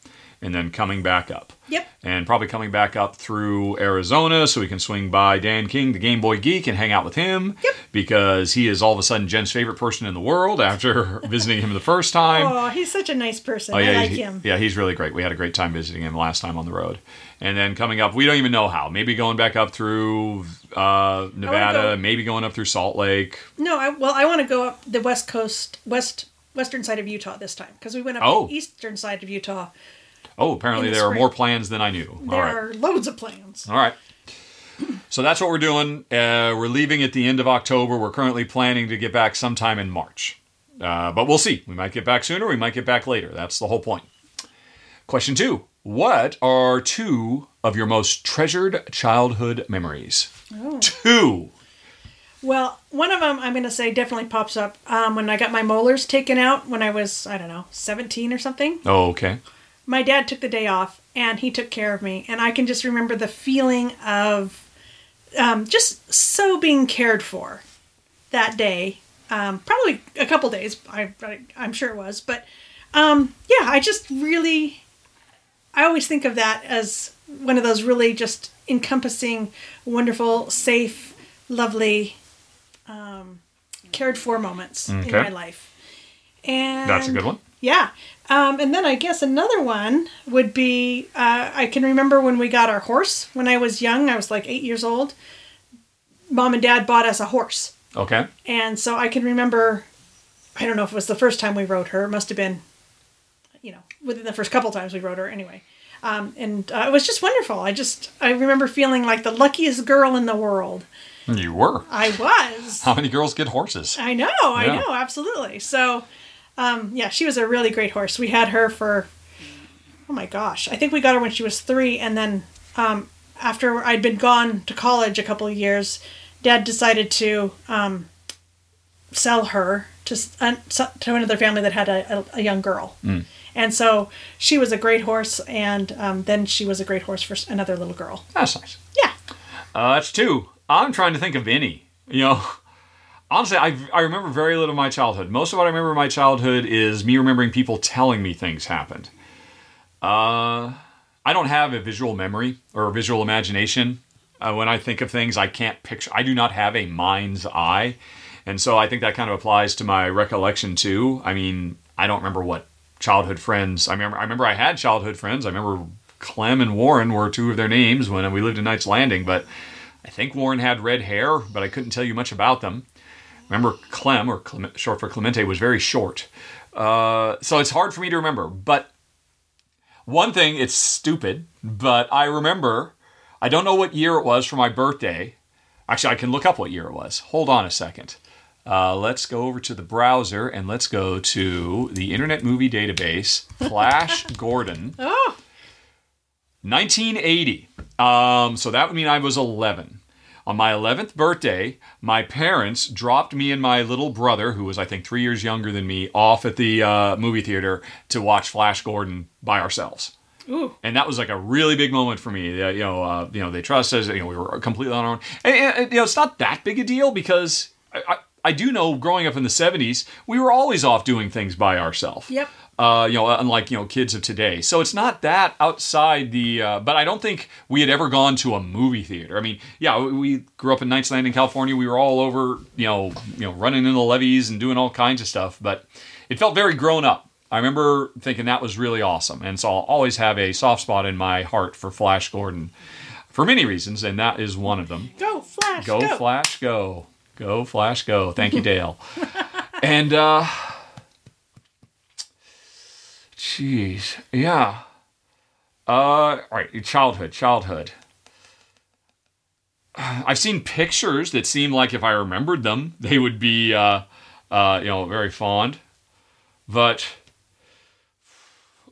And then coming back up. Yep. And probably coming back up through Arizona so we can swing by Dan King, the Game Boy Geek, and hang out with him. Yep. Because he is all of a sudden Jen's favorite person in the world after visiting him the first time. Oh, he's such a nice person. Oh, yeah, I like he- him. Yeah, he's really great. We had a great time visiting him last time on the road. And then coming up, we don't even know how. Maybe going back up through uh, Nevada, go- maybe going up through Salt Lake. No, I, well, I want to go up the west coast, west western side of Utah this time because we went up Oh. the eastern side of Utah. Oh, apparently the there are more plans than I knew. There right. are loads of plans. All right. So that's what we're doing. Uh, we're leaving at the end of October. We're currently planning to get back sometime in March. Uh, but we'll see. We might get back sooner. We might get back later. That's the whole point. Question two What are two of your most treasured childhood memories? Two. Well, one of them I'm going to say definitely pops up um, when I got my molars taken out when I was I don't know 17 or something. Oh, okay. My dad took the day off and he took care of me, and I can just remember the feeling of um, just so being cared for that day. Um, probably a couple days, I, I I'm sure it was, but um, yeah, I just really I always think of that as one of those really just encompassing, wonderful, safe, lovely, um, cared for moments in my life. And That's a good one. Yeah. Um, and then I guess another one would be uh, I can remember when we got our horse when I was young. I was like eight years old. Mom and dad bought us a horse. Okay. And so I can remember, I don't know if it was the first time we rode her. It must have been, you know, within the first couple times we rode her anyway. Um, and uh, it was just wonderful. I just, I remember feeling like the luckiest girl in the world You were. I was. How many girls get horses? I know, I know, absolutely. So, um, yeah, she was a really great horse. We had her for, oh my gosh, I think we got her when she was three, and then um, after I'd been gone to college a couple of years, Dad decided to um, sell her to uh, to another family that had a, a, a young girl. And so she was a great horse, and um, then she was a great horse for another little girl. That's nice. Yeah. Uh, that's two. I'm trying to think of any. You know, honestly, I, I remember very little of my childhood. Most of what I remember of my childhood is me remembering people telling me things happened. Uh, I don't have a visual memory or a visual imagination. Uh, when I think of things, I can't picture. I do not have a mind's eye, and so I think that kind of applies to my recollection too. I mean, I don't remember what childhood friends. I remember. I remember I had childhood friends. I remember Clem and Warren were two of their names when we lived in Knights Landing, but I think Warren had red hair, but I couldn't tell you much about them. Remember Clem, or Clement, short for Clemente, was very short. Uh, so it's hard for me to remember. But one thing, it's stupid, but I remember, I don't know what year it was for my birthday. Actually, I can look up what year it was. Hold on a second. Uh, let's go over to the browser and let's go to the Internet Movie Database, Flash Gordon. Oh, 1980. Um, so that would mean I was 11. On my 11th birthday, my parents dropped me and my little brother, who was I think three years younger than me, off at the uh, movie theater to watch Flash Gordon by ourselves. ooh. And that was like a really big moment for me. You know, uh, you know, they trust us. You know, we were completely on our own. And, and, and, you know, it's not that big a deal because I, I, I do know growing up in the '70s, we were always off doing things by ourselves Yep. Uh, you know, unlike you know kids of today. So it's not that outside the. Uh, but I don't think we had ever gone to a movie theater. I mean, yeah, we- grew up in Knights Landing, in California. We were all over, you know, you know, running in the levees and doing all kinds of stuff. But it felt very grown up. I remember thinking that was really awesome, and so I'll always have a soft spot in my heart for Flash Gordon, for many reasons, and that is one of them. Go, Flash. Go, Go, Flash, go. Go, Flash, go. Thank you, Dale. and, uh, jeez, yeah. Uh, all right, childhood, childhood. I've seen pictures that seem like if I remembered them, they would be, uh, uh, you know, very fond. But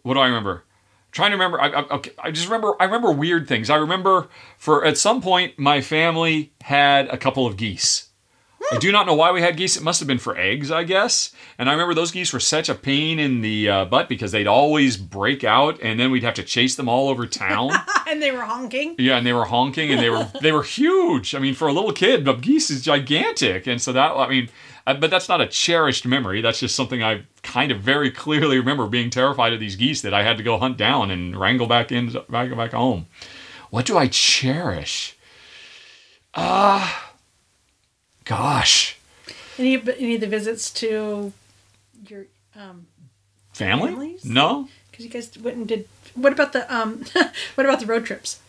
what do I remember? trying to remember. I, I, I just remember. I remember weird things. I remember for at some point my family had a couple of geese. I do not know why we had geese. It must have been for eggs, I guess. And I remember those geese were such a pain in the uh, butt because they'd always break out, and then we'd have to chase them all over town. and they were honking. Yeah, and they were honking, and they were they were huge. I mean, for a little kid, but geese is gigantic, and so that I mean, uh, but that's not a cherished memory. That's just something I kind of very clearly remember being terrified of these geese that I had to go hunt down and wrangle back in back back home. What do I cherish? Ah, gosh, Any any of the visits to your um family? Families? No, because you guys went and did what about the um what about the road trips?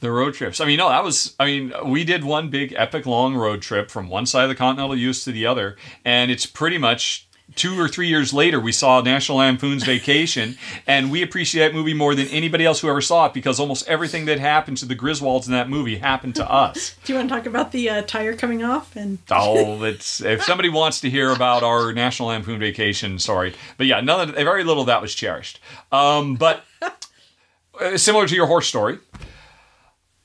The road trips. I mean, no, that was. I mean, we did one big epic long road trip from one side of the continental U.S. to the other, and it's pretty much two or three years later we saw National Lampoon's Vacation, and we appreciate that movie more than anybody else who ever saw it because almost everything that happened to the Griswolds in that movie happened to us. Do you want to talk about the uh, tire coming off and Oh, it's if somebody wants to hear about our National Lampoon Vacation, sorry, but yeah, none of very little of that was cherished. Um, but uh, similar to your horse story,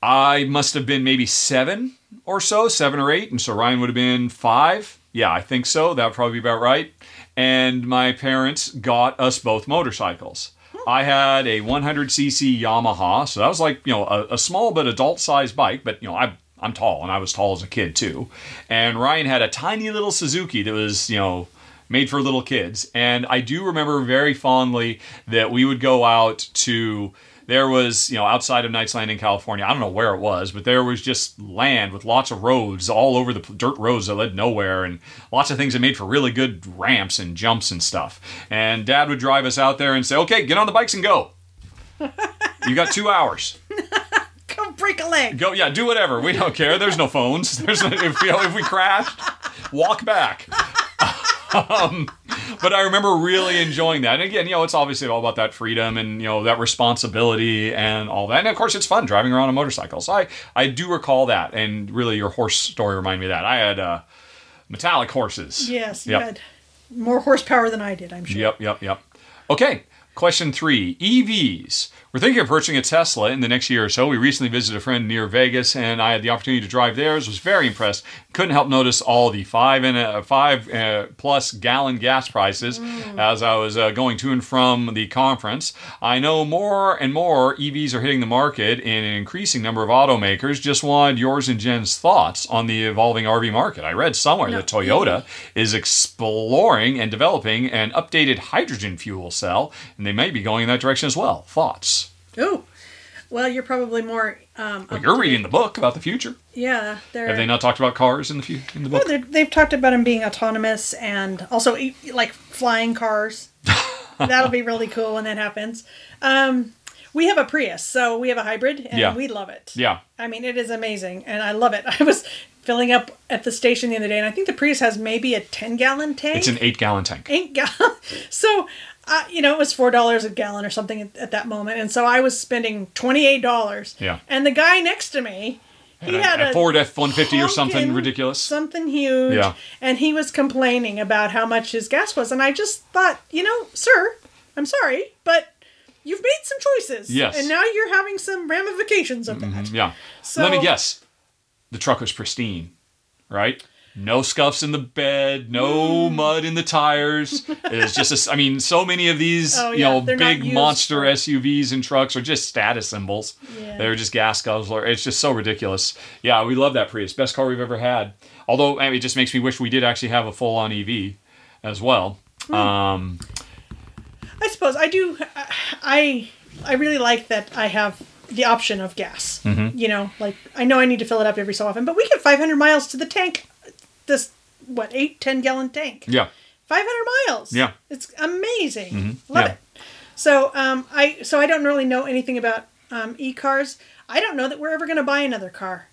I must have been maybe seven or so, seven or eight, and so Ryan would have been five. Yeah, I think so. That would probably be about right. And my parents got us both motorcycles. Hmm. I had a 100cc Yamaha, so that was like you know a, a small but adult-sized bike. But you know I I'm tall, and I was tall as a kid too. And Ryan had a tiny little Suzuki that was you know made for little kids. And I do remember very fondly that we would go out to there was, you know, outside of Knights Landing, California, I don't know where it was, but there was just land with lots of roads all over the dirt roads that led nowhere and lots of things that made for really good ramps and jumps and stuff. And dad would drive us out there and say, okay, get on the bikes and go. you got two hours. go break a leg? Go, yeah, do whatever. We don't care. There's no phones. There's no, if, you know, if we crashed, walk back. um, but I remember really enjoying that. And again, you know, it's obviously all about that freedom and you know that responsibility and all that. And of course, it's fun driving around on motorcycles. So I I do recall that, and really, your horse story reminded me of that. I had uh, metallic horses. Yes, you Yep. had more horsepower than I did, I'm sure. Yep, yep, yep. Okay, question three EVs. We're thinking of purchasing a Tesla in the next year or so. We recently visited a friend near Vegas, and I had the opportunity to drive theirs. Was very impressed. Couldn't help notice all the five and a, five uh, plus gallon gas prices as I was uh, going to and from the conference. I know more and more EVs are hitting the market in an increasing number of automakers. Just wanted yours and Jen's thoughts on the evolving RV market. I read somewhere that Toyota is exploring and developing an updated hydrogen fuel cell, and they may be going in that direction as well. Thoughts? Ooh. Well, you're probably more. Um, Well, you're reading the book about the future. Yeah, they're. Have they not talked about cars in the fu- in the book? they're- they've talked about them being autonomous and also like flying cars. That'll be really cool when that happens. Um, we have a Prius, so we have a hybrid, and Yeah. we love it. Yeah. I mean, it is amazing, and I love it. I was filling up at the station the other day, and I think the Prius has maybe a ten gallon tank. It's an eight gallon tank. eight gallon. So, uh, you know, it was four dollars a gallon or something at, at that moment, and so I was spending twenty eight dollars. Yeah. And the guy next to me, he had a a Ford F-150 or something ridiculous. something huge. Yeah. And he was complaining about how much his gas was, and I just thought, you know, sir, I'm sorry, but. You've made some choices. Yes. And now you're having some ramifications of that. Yeah. So- Let me guess. The truck was pristine, right? No scuffs in the bed, no Hmm. mud in the tires. It's just, a I mean, so many of these, Oh, you yeah, know, they're big monster for- SUVs and trucks are just status symbols. Yeah. They're just gas guzzler. It's just so ridiculous. Yeah, we love that Prius. Best car we've ever had. Although I mean, it just makes me wish we did actually have a full-on EV as well. Hmm. Um, I suppose I do. I I really like that I have the option of gas. Mm-hmm. You know, like I know I need to fill it up every so often, but we get 500 miles to the tank. This what eight ten gallon tank. yeah. 500 miles. Yeah. Mm-hmm. it's amazing. Love Yeah. it. So um I so I don't really know anything about um, e cars. I don't know that we're ever going to buy another car.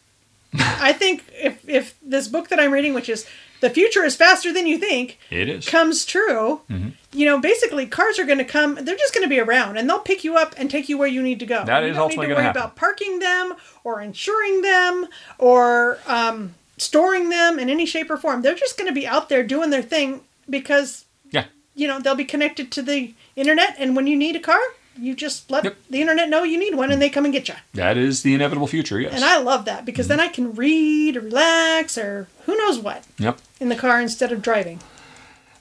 I think if if this book that I'm reading, which is the future is faster than you think, It is. comes true, Mm-hmm. you know, basically cars are going to come. They're just going to be around, and they'll pick you up and take you where you need to go. That you is don't ultimately need to worry happen. about parking them or insuring them or um, storing them in any shape or form. They're just going to be out there doing their thing because Yeah. you know they'll be connected to the internet, and when you need a car, you just let Yep. the internet know you need one, and they come and get you. That is the inevitable future, yes. And I love that because then I can read or relax or who knows what Yep. in the car instead of driving.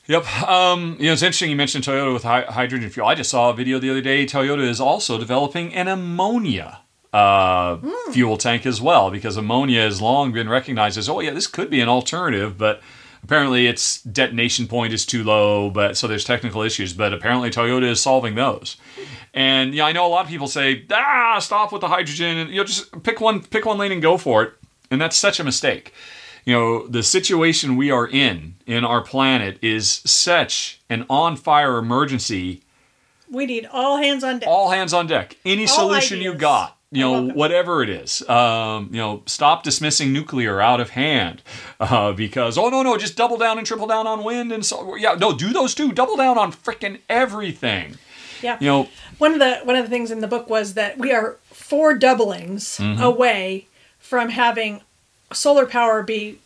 Yep. Um, you know, it's interesting you mentioned Toyota with hy- hydrogen fuel. I just saw a video the other day. Toyota is also developing an ammonia uh, fuel tank as well because ammonia has long been recognized as, oh, yeah, this could be an alternative, but apparently its detonation point is too low, but so there's technical issues, but apparently Toyota is solving those. And yeah, I know a lot of people say, ah, stop with the hydrogen and you know, just pick one pick one lane and go for it. And that's such a mistake you know, the situation we are in in our planet is such an on fire emergency. We need all hands on deck. All hands on deck. Any All solution you got, you know, whatever it is. Um, you know, stop dismissing nuclear out of hand uh, because oh no no, just double down and triple down on wind and so yeah no do those two. Double down on freaking everything. yeah. You know, one of the one of the things in the book was that we are four doublings Mm-hmm. away from having solar power be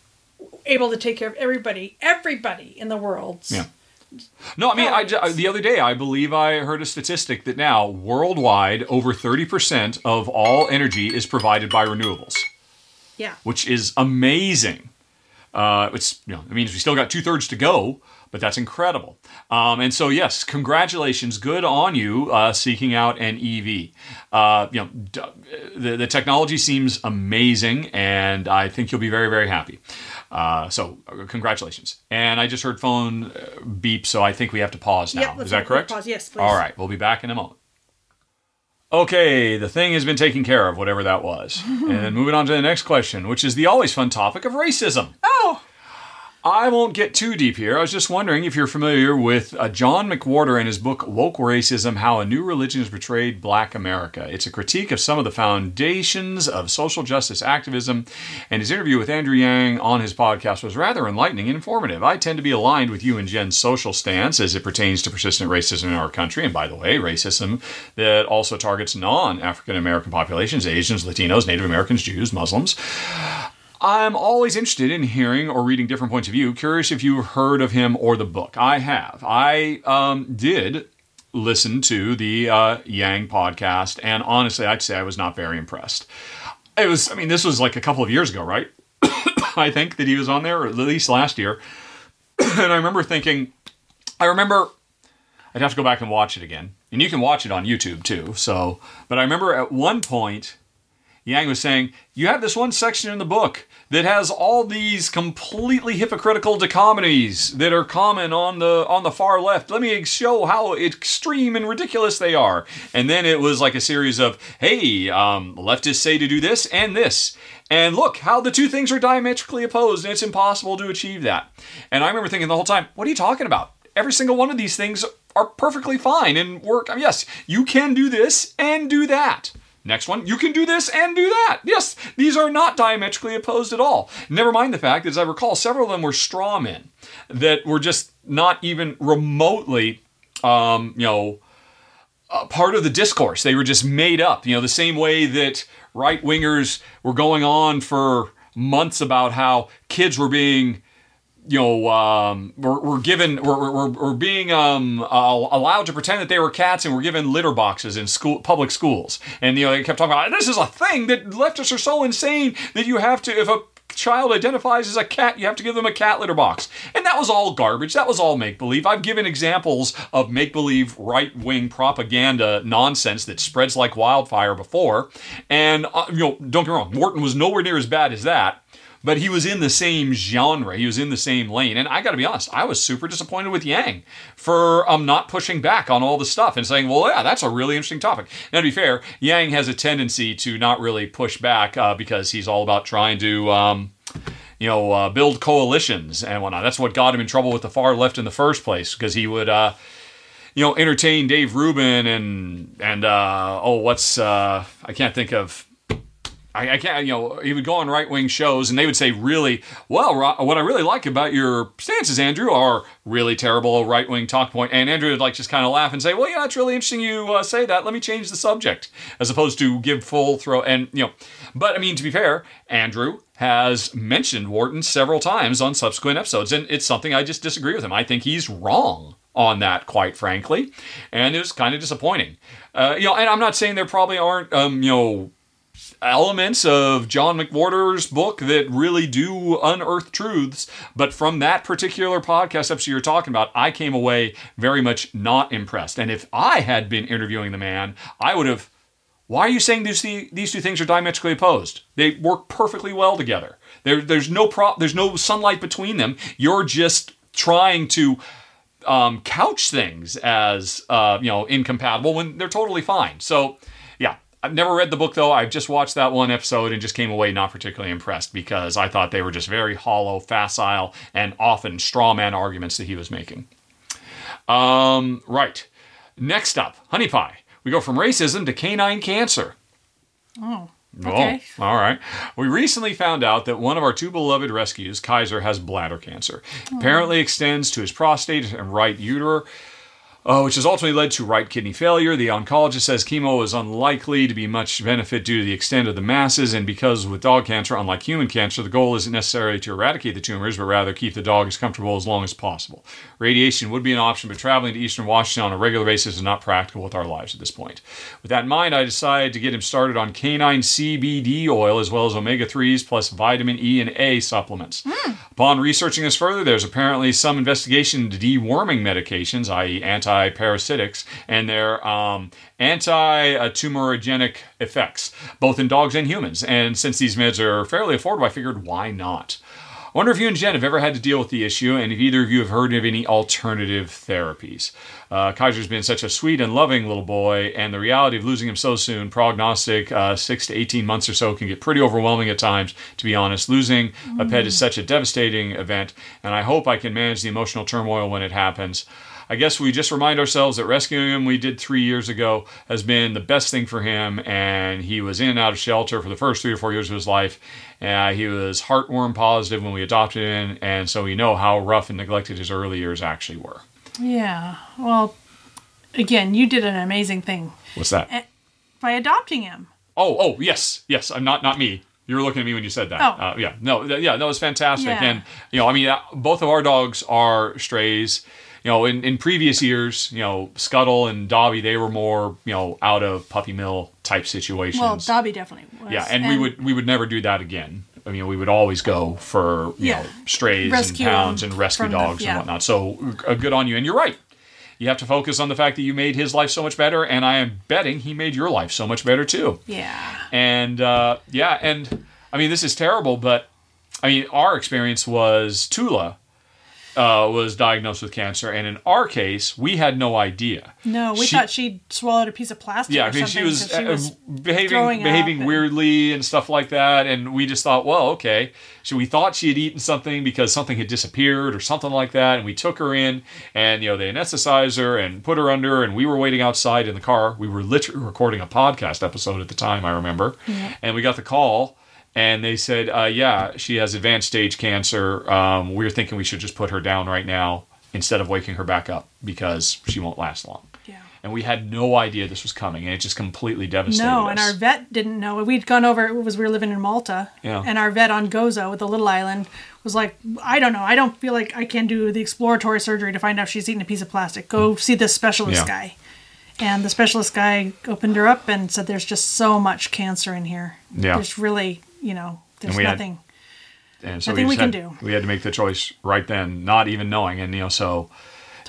able to take care of everybody, everybody in the world. Yeah. No, I mean, I, Powers. the other day I believe I heard a statistic that now worldwide over 30% of all energy is provided by renewables, Yeah. which is amazing. Uh, it's you know, it means we still got two thirds to go, but that's incredible. Um, and so yes, congratulations, good on you uh, seeking out an EV. Uh, you know, d- the the technology seems amazing, and I think you'll be very very happy. Uh, so uh, congratulations. And I just heard phone uh, beep, so I think we have to pause now. Yep, let's Is that have a quick correct? pause. Yes, please. All right, we'll be back in a moment. Okay, the thing has been taken care of, whatever that was. and moving on to the next question, which is the always fun topic of racism. Oh, I won't get too deep here. I was just wondering if you're familiar with uh, John McWhorter and his book Woke Racism How a New Religion Has Betrayed Black America. It's a critique of some of the foundations of social justice activism, and his interview with Andrew Yang on his podcast was rather enlightening and informative. I tend to be aligned with you and Jen's social stance as it pertains to persistent racism in our country, and by the way, racism that also targets non African American populations Asians, Latinos, Native Americans, Jews, Muslims. I'm always interested in hearing or reading different points of view. Curious if you've heard of him or the book. I have. I um, did listen to the uh, Yang podcast, and honestly, I'd say I was not very impressed. It was, I mean, this was like a couple of years ago, right? I think that he was on there, or at least last year. and I remember thinking, I remember I'd have to go back and watch it again. And you can watch it on YouTube too. So, but I remember at one point, Yang was saying, You have this one section in the book that has all these completely hypocritical dichotomies that are common on the on the far left. Let me show how extreme and ridiculous they are. And then it was like a series of, hey, um, leftists say to do this and this. And look how the two things are diametrically opposed, and it's impossible to achieve that. And I remember thinking the whole time, what are you talking about? Every single one of these things are perfectly fine and work. I mean, yes, you can do this and do that. Next one, you can do this and do that. Yes, these are not diametrically opposed at all. Never mind the fact, as I recall, several of them were straw men that were just not even remotely, um, you know, part of the discourse. They were just made up. You know, the same way that right wingers were going on for months about how kids were being you know, um, we're, we're given, we're, we're, being um, uh, allowed to pretend that they were cats and we're given litter boxes in school, public schools. And, you know, they kept talking about this is a thing that leftists are so insane that you have to, if a child identifies as a cat, you have to give them a cat litter box. And that was all garbage. That was all make believe. I've given examples of make believe right wing propaganda nonsense that spreads like wildfire before. And, uh, you know, don't get me wrong, Wharton was nowhere near as bad as that but he was in the same genre. He was in the same lane. And I got to be honest, I was super disappointed with Yang for um, not pushing back on all the stuff and saying, well, yeah, that's a really interesting topic. Now, to be fair, Yang has a tendency to not really push back uh, because he's all about trying to. Um, you know, uh, build coalitions and whatnot. That's what got him in trouble with the far left in the first place, because he would, uh, you know, entertain Dave Rubin and and uh, oh, what's uh, I can't think of I, I, can't, you know, he would go on right wing shows and they would say, really, well, what I really like about your stances, Andrew, are really terrible right wing talk point. And Andrew would like just kind of laugh and say, well, yeah, it's really interesting you uh, say that. Let me change the subject, as opposed to give full throw. And, you know, but I mean, to be fair, Andrew has mentioned Wharton several times on subsequent episodes. And it's something I just disagree with him. I think he's wrong on that, quite frankly. And it was kind of disappointing. Uh, you know, and I'm not saying there probably aren't, um, you know, elements of John McWhorter's book that really do unearth truths. But from that particular podcast episode you're talking about, I came away very much not impressed. And if I had been interviewing the man, I would have. Why are you saying these these two things are diametrically opposed? They work perfectly well together. There, there's no pro, there's no sunlight between them. You're just trying to um, couch things as uh, you know incompatible when they're totally fine. So I've never read the book though. I've just watched that one episode and just came away not particularly impressed because I thought they were just very hollow, facile, and often straw man arguments that he was making. Um, right. Next up, honey pie. We go from racism to canine cancer. Oh. Okay. Oh, all right. We recently found out that one of our two beloved rescues, Kaiser, has bladder cancer. Apparently extends to his prostate and right uterus uh, which has ultimately led to right kidney failure. The oncologist says chemo is unlikely to be much benefit due to the extent of the masses, and because with dog cancer, unlike human cancer, the goal isn't necessarily to eradicate the tumors, but rather keep the dog as comfortable as long as possible. Radiation would be an option, but traveling to eastern Washington on a regular basis is not practical with our lives at this point. With that in mind, I decided to get him started on canine CBD oil as well as omega 3s plus vitamin E and A supplements. Mm. Upon researching this further, there's apparently some investigation into deworming medications, i.e., anti anti-parasitics and their um, anti-tumorigenic effects, both in dogs and humans. And since these meds are fairly affordable, I figured why not? I wonder if you and Jen have ever had to deal with the issue, and if either of you have heard of any alternative therapies. Uh, Kaiser's been such a sweet and loving little boy, and the reality of losing him so soon, prognostic uh, six to 18 months or so, can get pretty overwhelming at times, to be honest. Losing a pet is such a devastating event, and I hope I can manage the emotional turmoil when it happens. I guess we just remind ourselves that rescuing him we did three years ago has been the best thing for him, and he was in and out of shelter for the first three or four years of his life. Uh, he was heartworm positive when we adopted him, and so we know how rough and neglected his early years actually were. Yeah. Well, again, you did an amazing thing What's that? by adopting him. Oh, oh, yes, yes. I'm not not me. You were looking at me when you said that. Oh. Uh, yeah, no, th- yeah, that was fantastic. Yeah. And you know, I mean, uh, both of our dogs are strays. You know, in, in previous years, you know, Scuttle and Dobby, they were more, you know, out of puppy mill type situations. Well, Dobby definitely was. yeah, and, we would we would never do that again. I mean, we would always go for you Yeah. know strays Rescue and pounds and rescue from the- dogs yeah. and whatnot. So uh, good on you. And you're right. You have to focus on the fact that you made his life so much better, and I am betting he made your life so much better too. Yeah. And uh, yeah, and I mean, this is terrible, but I mean, our experience was Tula uh, was diagnosed with cancer, and in our case, we had no idea. No, we She- thought she'd swallowed a piece of plastic. Yeah, or I mean, she something, was, she uh, was behaving behaving and- weirdly and stuff like that, and we just thought, well, okay. So we thought she had eaten something because something had disappeared or something like that, and we took her in, and you know, they anesthetized her and put her under, and we were waiting outside in the car. We were literally recording a podcast episode at the time, I remember, and we got the call. And they said, uh, "Yeah, she has advanced stage cancer. Um, we're thinking we should just put her down right now instead of waking her back up because she won't last long." Yeah. and we had no idea this was coming, and it just completely devastated No, us. No, and our vet didn't know. We'd gone over. It was we were living in Malta, Yeah. and our vet on Gozo, with the little island, was like, "I don't know. I don't feel like I can do the exploratory surgery to find out if she's eaten a piece of plastic. Go see this specialist. Yeah. guy." And the specialist guy opened her up and said, "There's just so much cancer in here. Yeah. There's really, you know, there's we had- nothing." and so nothing we, we just can had, do. We had to make the choice right then, not even knowing, and you know, so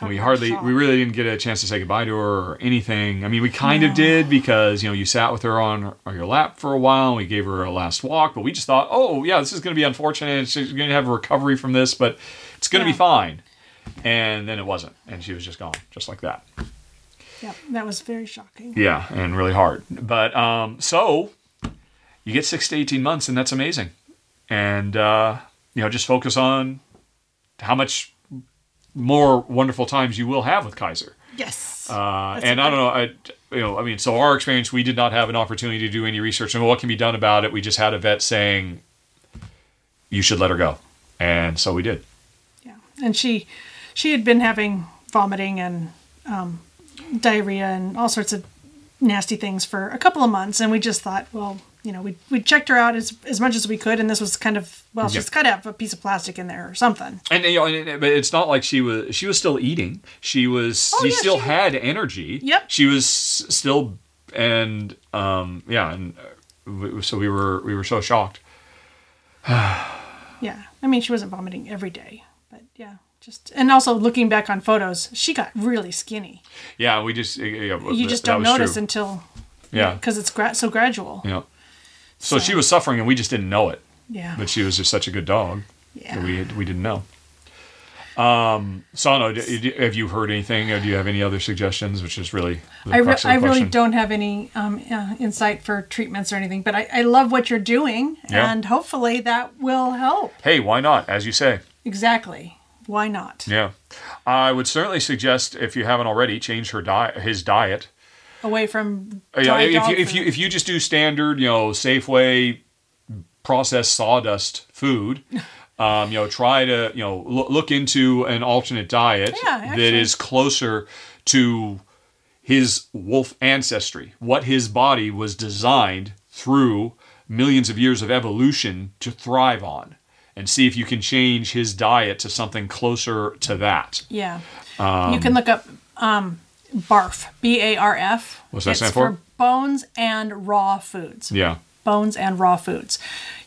we hardly, we really didn't get a chance to say goodbye to her or anything. I mean, we kind of did because you know you sat with her on, on your lap for a while. and We gave her a last walk, but we just thought, oh yeah, this is going to be unfortunate. She's going to have a recovery from this, but it's going to Yeah. be fine. And then it wasn't, and she was just gone, just like that. Yeah, that was very shocking. Yeah, and really hard. But um, so you get six to eighteen months, and that's amazing. And uh, you know, just focus on how much more wonderful times you will have with Kaiser. Yes. Uh, and I don't know, I, you know, I mean, so our experience, we did not have an opportunity to do any research on what can be done about it. We just had a vet saying, "You should let her go," and so we did. Yeah, and she she had been having vomiting and um, diarrhea and all sorts of nasty things for a couple of months, and we just thought, well, you know, we we checked her out as as much as we could, and this was kind of well, she's got to have a piece of plastic in there or something. And you know, but it's not like she was she was still eating. She was Oh, she yeah, still she- had energy. Yep. She was still and um yeah, and uh, so we were we were so shocked. Yeah, I mean, she wasn't vomiting every day, but yeah, just and also looking back on photos, she got really skinny. Yeah, we just yeah, You just don't notice until yeah because it's gra- so gradual. yeah. So she was suffering and we just didn't know it. Yeah, But she was just such a good dog. yeah. we we didn't know. Um, Sano, have you heard anything, or do you have any other suggestions? Which is really I, re- I really don't have any um, uh, insight for treatments or anything, but I, I love what you're doing, Yeah. and hopefully that will help. Hey, why not? As you say. Exactly. Why not? Yeah, I would certainly suggest if you haven't already, change her diet, his diet. Away from Uh, if you if you if you just do standard, you know, Safeway processed sawdust food, um, you know, try to you know loo- look into an alternate diet Yeah, that is closer to his wolf ancestry, what his body was designed through millions of years of evolution to thrive on, and see if you can change his diet to something closer to that. yeah, Um, you can look up um, BARF, B A R F. What's that It's stand for? bones and raw foods. Yeah. bones and raw foods.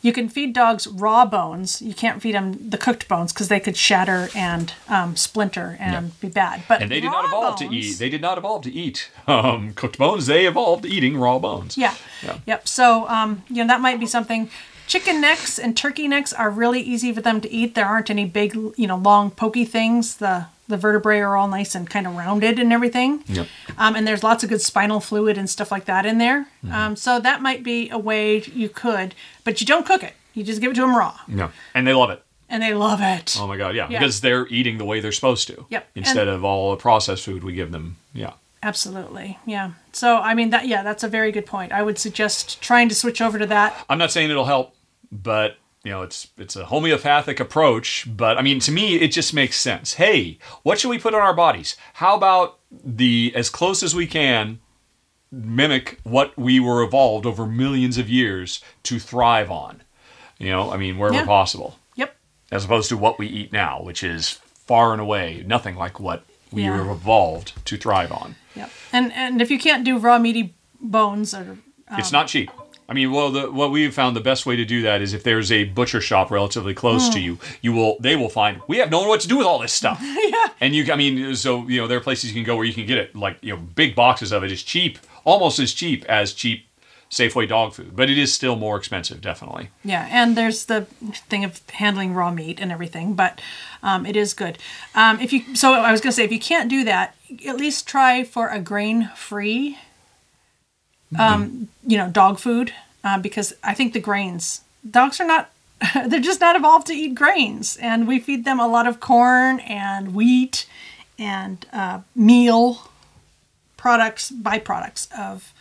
You can feed dogs raw bones. You can't feed them the cooked bones because they could shatter and um, splinter and be bad. But And they did not raw evolve to eat. They did not evolve to eat um, cooked bones. They evolved eating raw bones. Yeah. Yeah. Yep. So, um, you know, that might be something. Chicken necks and turkey necks are really easy for them to eat. There aren't any big, you know, long pokey things. The the vertebrae are all nice and kind of rounded and everything. Yep. Um, and there's lots of good spinal fluid and stuff like that in there. Um, so that might be a way you could, but you don't cook it. You just give it to them raw, Yeah. And they love it. and they love it. Oh my god, yeah. Yeah. Because they're eating the way they're supposed to. Yep. Instead And- of all the processed food we give them. Yeah. Absolutely, yeah. So I mean that, yeah, that's a very good point. I would suggest trying to switch over to that. I'm not saying it'll help, but you know, it's it's a homeopathic approach, but I mean to me it just makes sense. Hey, what should we put on our bodies? How about the as close as we can mimic what we were evolved over millions of years to thrive on? You know, I mean wherever Yeah. possible. Yep. As opposed to what we eat now, which is far and away nothing like what we Yeah. were evolved to thrive on. Yep. And and if you can't do raw meaty bones or It's not cheap. I mean, well, the, what we've found the best way to do that is if there's a butcher shop relatively close Hmm. to you, you will they will find we have no one what to do with all this stuff. yeah. And you, I mean, so you know there are places you can go where you can get it like you know big boxes of it is cheap, almost as cheap as cheap Safeway dog food, but it is still more expensive, definitely. Yeah, and there's the thing of handling raw meat and everything, but um, it is good. Um, if you so I was gonna say if you can't do that, at least try for a grain free, um, you know, dog food uh, because I think the grains dogs are not they're just not evolved to eat grains, and we feed them a lot of corn and wheat and uh, meal products byproducts of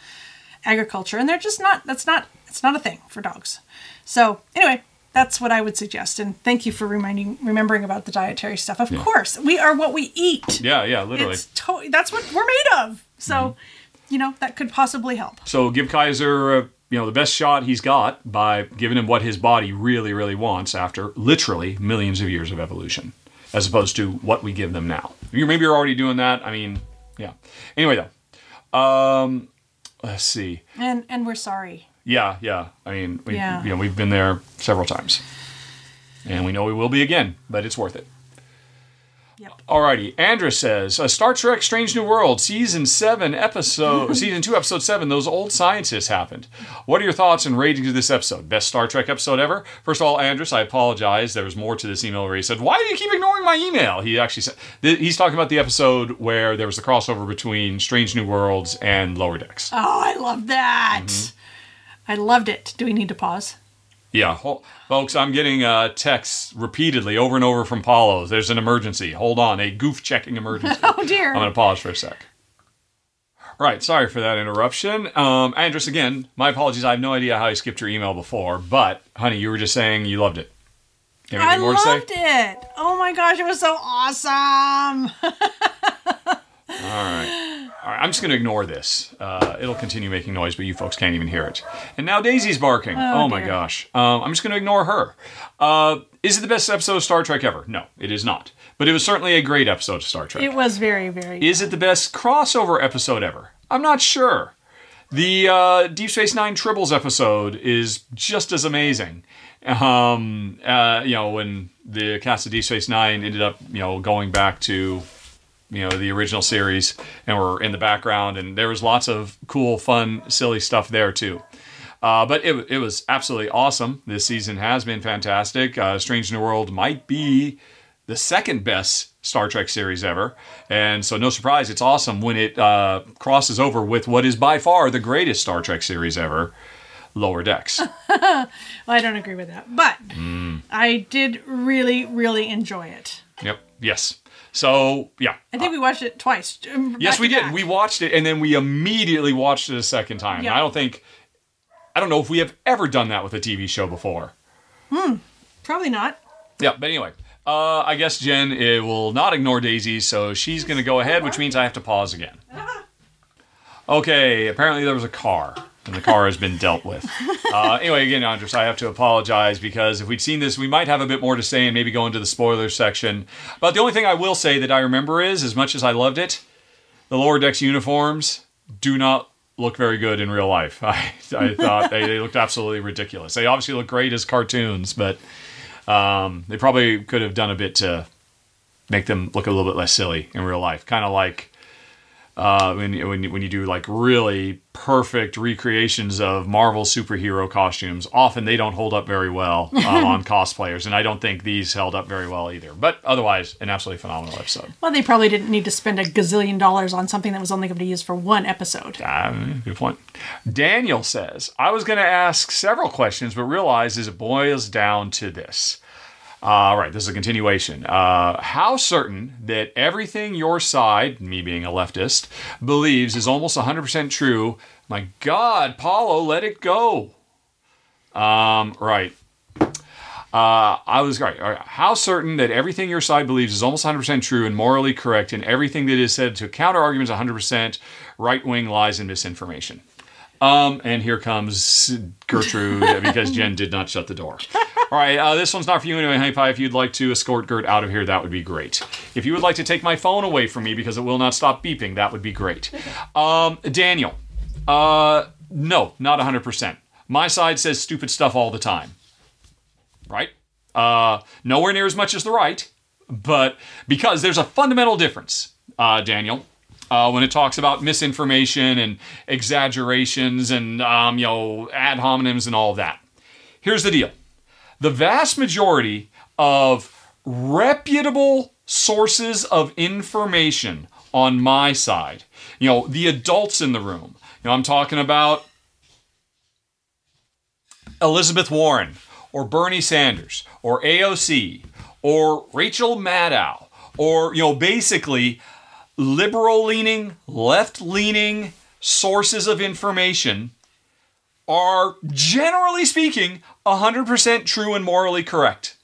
agriculture and they're just not that's not it's not a thing for dogs so anyway that's what i would suggest and thank you for reminding remembering about the dietary stuff of course we are what we eat Yeah, yeah, literally. it's to- that's what we're made of so you know that could possibly help So give Kaiser, uh, you know, the best shot he's got by giving him what his body really, really wants after literally millions of years of evolution, as opposed to what we give them now. You maybe you're already doing that. I mean, yeah. Anyway, though, um, let's see. and and we're sorry Yeah, yeah. I mean, we, Yeah. you know, we've been there several times, and we know we will be again, but it's worth it. Yep Alrighty, Andra says, uh, Star Trek Strange New World, Season 7, Episode, Season 2, Episode 7, those old scientists happened. What are your thoughts and ratings of this episode? Best Star Trek episode ever? First of all, Andrus, I apologize. There was more to this email where he said, Why do you keep ignoring my email? He actually said, th- he's talking about the episode where there was the crossover between Strange New Worlds and Lower Decks. oh i love that i loved it do we need to pause Yeah, hol- folks, I'm getting uh, texts repeatedly over and over from Paulo. There's an emergency. Hold on, a goof checking emergency. oh dear I'm going to pause for a sec. Right, sorry for that interruption. Um, Andrus, again, my apologies. I have no idea how I skipped your email before, but honey, you were just saying you loved it. You I anything more to say? loved it. Oh my gosh, it was so awesome. All right, I'm just going to ignore this. Uh, it'll continue making noise, but you folks can't even hear it. And now Daisy's barking. Oh, my gosh. Um, I'm just going to ignore her. Uh, is it the best episode of Star Trek ever? No, it is not. But it was certainly a great episode of Star Trek. It was very, very. Is it the best crossover episode ever? I'm not sure. The uh, Deep Space Nine Tribbles episode is just as amazing. Um, uh, you know, when the cast of Deep Space Nine ended up, you know, going back to, you know, the original series and were in the background, and there was lots of cool, fun, silly stuff there too. Uh, but it, it was absolutely awesome. This season has been fantastic. Uh, Strange New World might be the second best Star Trek series ever. And so, no surprise, it's awesome when it uh, crosses over with what is by far the greatest Star Trek series ever Lower Decks. Well, I don't agree with that, but Mm. I did really, really enjoy it. yep. Yes. So, yeah. I think we watched it twice. Yes, we did. back. We watched it and then we immediately watched it a second time. Yeah. I don't think, I don't know if we have ever done that with a TV show before. Hmm, probably not. Yeah, but anyway, uh, I guess Jen it will not ignore Daisy, so she's going to go ahead, which means I have to pause again. Okay, apparently there was a car, and the car has been dealt with. Uh, anyway, again, Andres, I have to apologize because if we'd seen this, we might have a bit more to say and maybe go into the spoilers section. But the only thing I will say that I remember is, as much as I loved it, the lower decks uniforms do not look very good in real life. I, I thought they, they looked absolutely ridiculous. They obviously look great as cartoons, but um, they probably could have done a bit to make them look a little bit less silly in real life. Kind of like uh, when, when, you- when you do like really perfect recreations of Marvel superhero costumes, often they don't hold up very well um, on cosplayers, and I don't think these held up very well either. But otherwise, an absolutely phenomenal episode. Well, they probably didn't need to spend a gazillion dollars on something that was only going to be used for one episode. Uh, good point. Daniel says, I was going to ask several questions, but realized as it boils down to this. All right, this is a continuation. Uh, how certain that everything your side, me being a leftist, believes is almost 100% true? My God, Paulo, let it go. Um, right. Uh, I was right. Right. How certain that everything your side believes is almost 100% true and morally correct, and everything that is said to counter arguments 100% right wing lies and misinformation. Um, and here comes Gertrude because Jen did not shut the door. All right, uh, this one's not for you anyway, Honey Pie. If you'd like to escort Gert out of here, that would be great. If you would like to take my phone away from me because it will not stop beeping, that would be great. Um, Daniel, uh, no, not 100%. My side says stupid stuff all the time right? Uh, nowhere near as much as the right, but because there's a fundamental difference, uh, Daniel, uh, when it talks about misinformation and exaggerations and um, you know ad hominems and all that. Here's the deal: the vast majority of reputable sources of information on my side, you know, the adults in the room. You know, I'm talking about Elizabeth Warren or Bernie Sanders or AOC or Rachel Maddow or, you know, basically liberal leaning, left leaning sources of information are generally speaking 100% true and morally correct.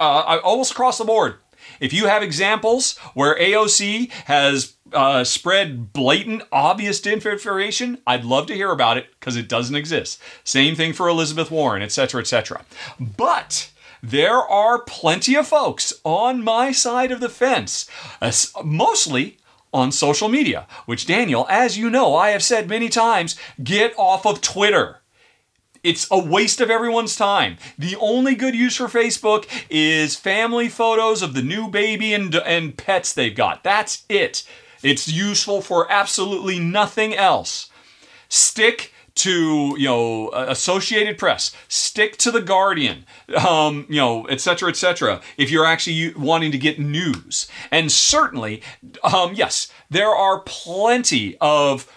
Uh, almost across the board. If you have examples where AOC has uh, spread blatant, obvious disinformation, I'd love to hear about it because it doesn't exist. Same thing for Elizabeth Warren, etc., etc. But there are plenty of folks on my side of the fence, as- mostly on social media, which, Daniel, as you know, I have said many times, get off of Twitter. It's a waste of everyone's time. The only good use for Facebook is family photos of the new baby and, and pets they've got. That's it. It's useful for absolutely nothing else. Stick to you know Associated Press. Stick to the Guardian. Um, you know, et cetera, et cetera. If you're actually wanting to get news, and certainly, um, yes, there are plenty of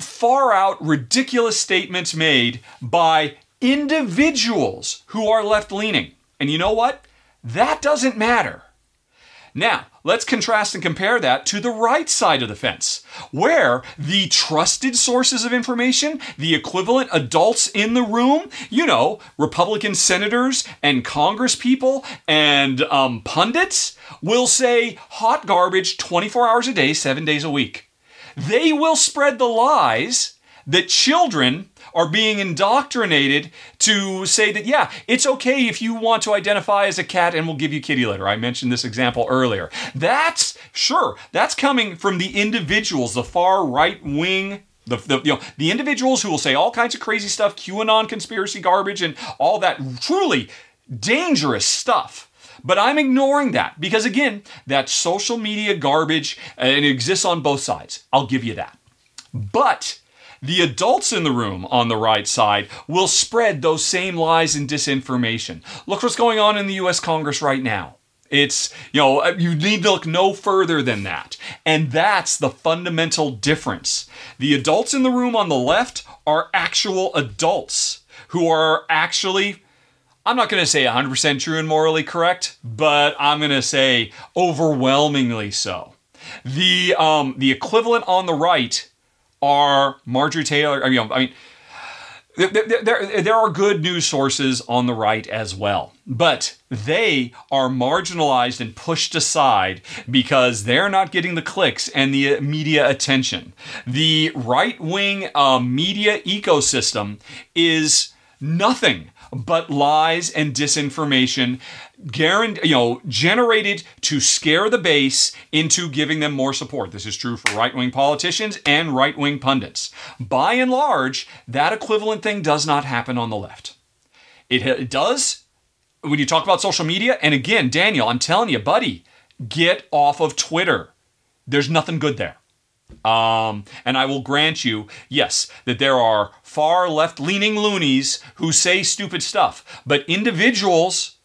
far out ridiculous statements made by individuals who are left leaning. And you know what? That doesn't matter. Now, let's contrast and compare that to the right side of the fence, where the trusted sources of information, the equivalent adults in the room, you know, Republican senators and Congress people and um, pundits, will say hot garbage 24 hours a day, seven days a week. They will spread the lies that children are being indoctrinated to say that, yeah, it's okay if you want to identify as a cat and we'll give you kitty litter. I mentioned this example earlier. That's, sure, that's coming from the individuals, the far right wing. The, the, you know, the individuals who will say all kinds of crazy stuff, QAnon conspiracy garbage, and all that truly dangerous stuff. But I'm ignoring that because, again, that's social media garbage uh, and it exists on both sides. I'll give you that. But the adults in the room on the right side will spread those same lies and disinformation. Look what's going on in the US Congress right now. It's, you know, uh, you need to look no further than that. And that's the fundamental difference. The adults in the room on the left are actual adults who are actually I'm not going to say 100% true and morally correct, but I'm going to say overwhelmingly so. The um, the equivalent on the right are Marjorie Taylor. I mean, I mean, there, there, there, are good news sources on the right as well, but they are marginalized and pushed aside because they're not getting the clicks and the media attention. The right wing uh, media ecosystem is nothing but lies and disinformation guaranteed, you know, generated to scare the base into giving them more support. This is true for right-wing politicians and right-wing pundits. By and large, that equivalent thing does not happen on the left. It, it does when you talk about social media. And again, Daniel, I'm telling you, buddy, get off of Twitter. There's nothing good there. Um, and I will grant you, yes, that there are far left leaning loonies who say stupid stuff, but individuals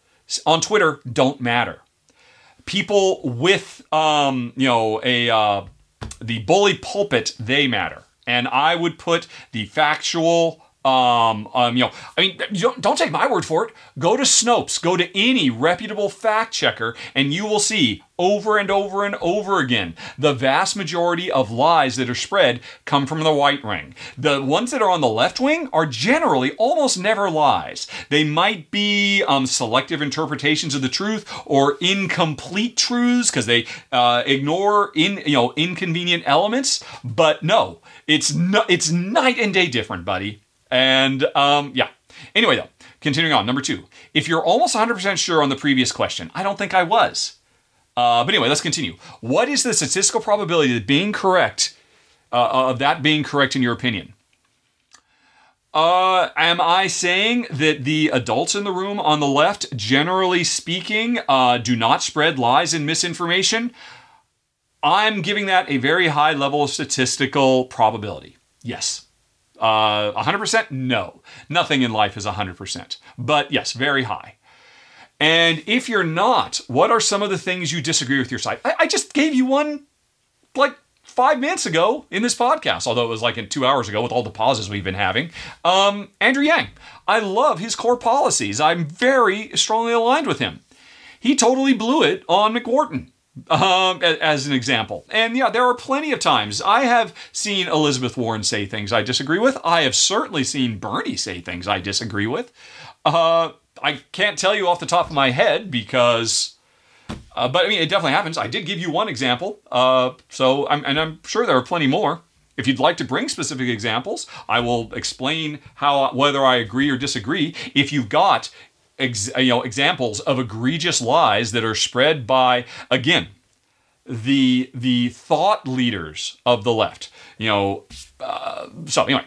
on Twitter don't matter. People with, um, you know, a uh, the bully pulpit, they matter. And I would put the factual um, um, you know, I mean, don't, don't take my word for it. Go to Snopes, go to any reputable fact checker, and you will see over and over and over again the vast majority of lies that are spread come from the right wing. The ones that are on the left wing are generally almost never lies. They might be um, selective interpretations of the truth or incomplete truths because they uh, ignore in you know inconvenient elements. But no, it's no, it's night and day different, buddy. And um, yeah. Anyway, though, continuing on. Number two, if you're almost 100% sure on the previous question, I don't think I was. Uh, but anyway, let's continue. What is the statistical probability of being correct, uh, of that being correct in your opinion? Uh, am I saying that the adults in the room on the left, generally speaking, uh, do not spread lies and misinformation? I'm giving that a very high level of statistical probability. Yes. Uh, 100%? No. Nothing in life is 100%. But yes, very high. And if you're not, what are some of the things you disagree with your side? I, I just gave you one like five minutes ago in this podcast, although it was like in two hours ago with all the pauses we've been having. Um, Andrew Yang. I love his core policies. I'm very strongly aligned with him. He totally blew it on McWhorter um, as an example. And yeah, there are plenty of times I have seen Elizabeth Warren say things I disagree with. I have certainly seen Bernie say things I disagree with. Uh, I can't tell you off the top of my head because, uh, but I mean, it definitely happens. I did give you one example. Uh, so, I'm, and I'm sure there are plenty more. If you'd like to bring specific examples, I will explain how whether I agree or disagree. If you've got ex, you know examples of egregious lies that are spread by again the the thought leaders of the left. You know, uh, so anyway,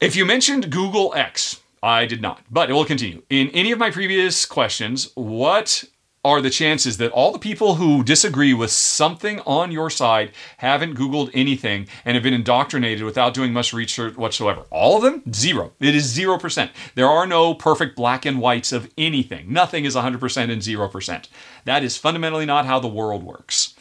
if you mentioned Google X, I did not, but it will continue. In any of my previous questions, what are the chances that all the people who disagree with something on your side haven't Googled anything and have been indoctrinated without doing much research whatsoever? All of them? Zero. It is 0%. There are no perfect black and whites of anything. Nothing is 100% and 0%. That is fundamentally not how the world works.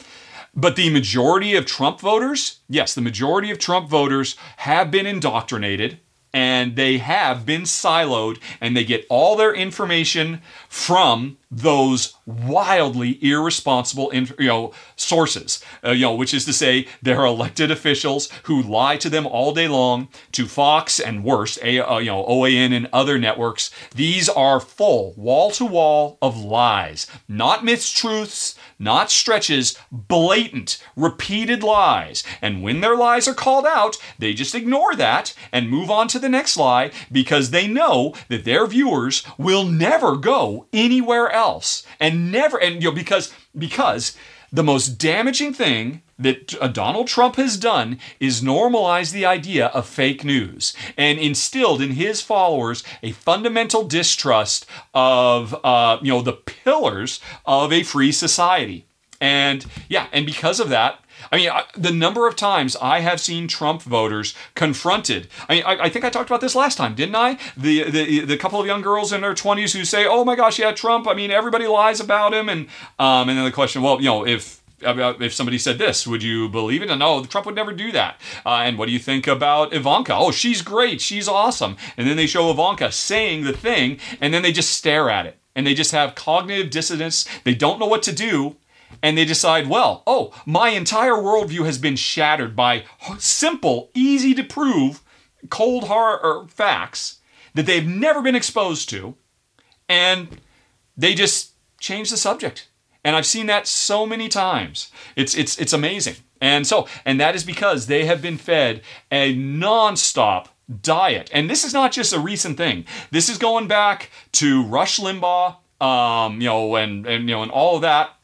But the majority of Trump voters, yes, the majority of Trump voters have been indoctrinated and they have been siloed and they get all their information from those wildly irresponsible you know sources. Uh, you know which is to say there are elected officials who lie to them all day long to Fox and worse a, uh, you know OAN and other networks. These are full wall to wall of lies not mistruths not stretches blatant repeated lies. And when their lies are called out they just ignore that and move on to the next lie because they know that their viewers will never go anywhere else. And never and you know because because the most damaging thing that uh, Donald Trump has done is normalize the idea of fake news and instilled in his followers a fundamental distrust of uh, you know the pillars of a free society. And yeah, and because of that, I mean, the number of times I have seen Trump voters confronted. I mean, I, I, think I talked about this last time, didn't I? The, the the couple of young girls in their twenties who say, "Oh my gosh, yeah, Trump. I mean, everybody lies about him." And um, and then the question, well, you know, if if somebody said this, would you believe it? And no, Trump would never do that. Uh, and what do you think about Ivanka? Oh, she's great. She's awesome. And then they show Ivanka saying the thing, and then they just stare at it. And they just have cognitive dissonance. They don't know what to do and they decide, well, oh, my entire worldview has been shattered by simple, easy to prove, cold hard facts that they've never been exposed to, and they just change the subject. And I've seen that so many times. It's it's it's amazing. And so, and that is because they have been fed a nonstop diet. And this is not just a recent thing. This is going back to Rush Limbaugh, um, you know, and and you know, and all of that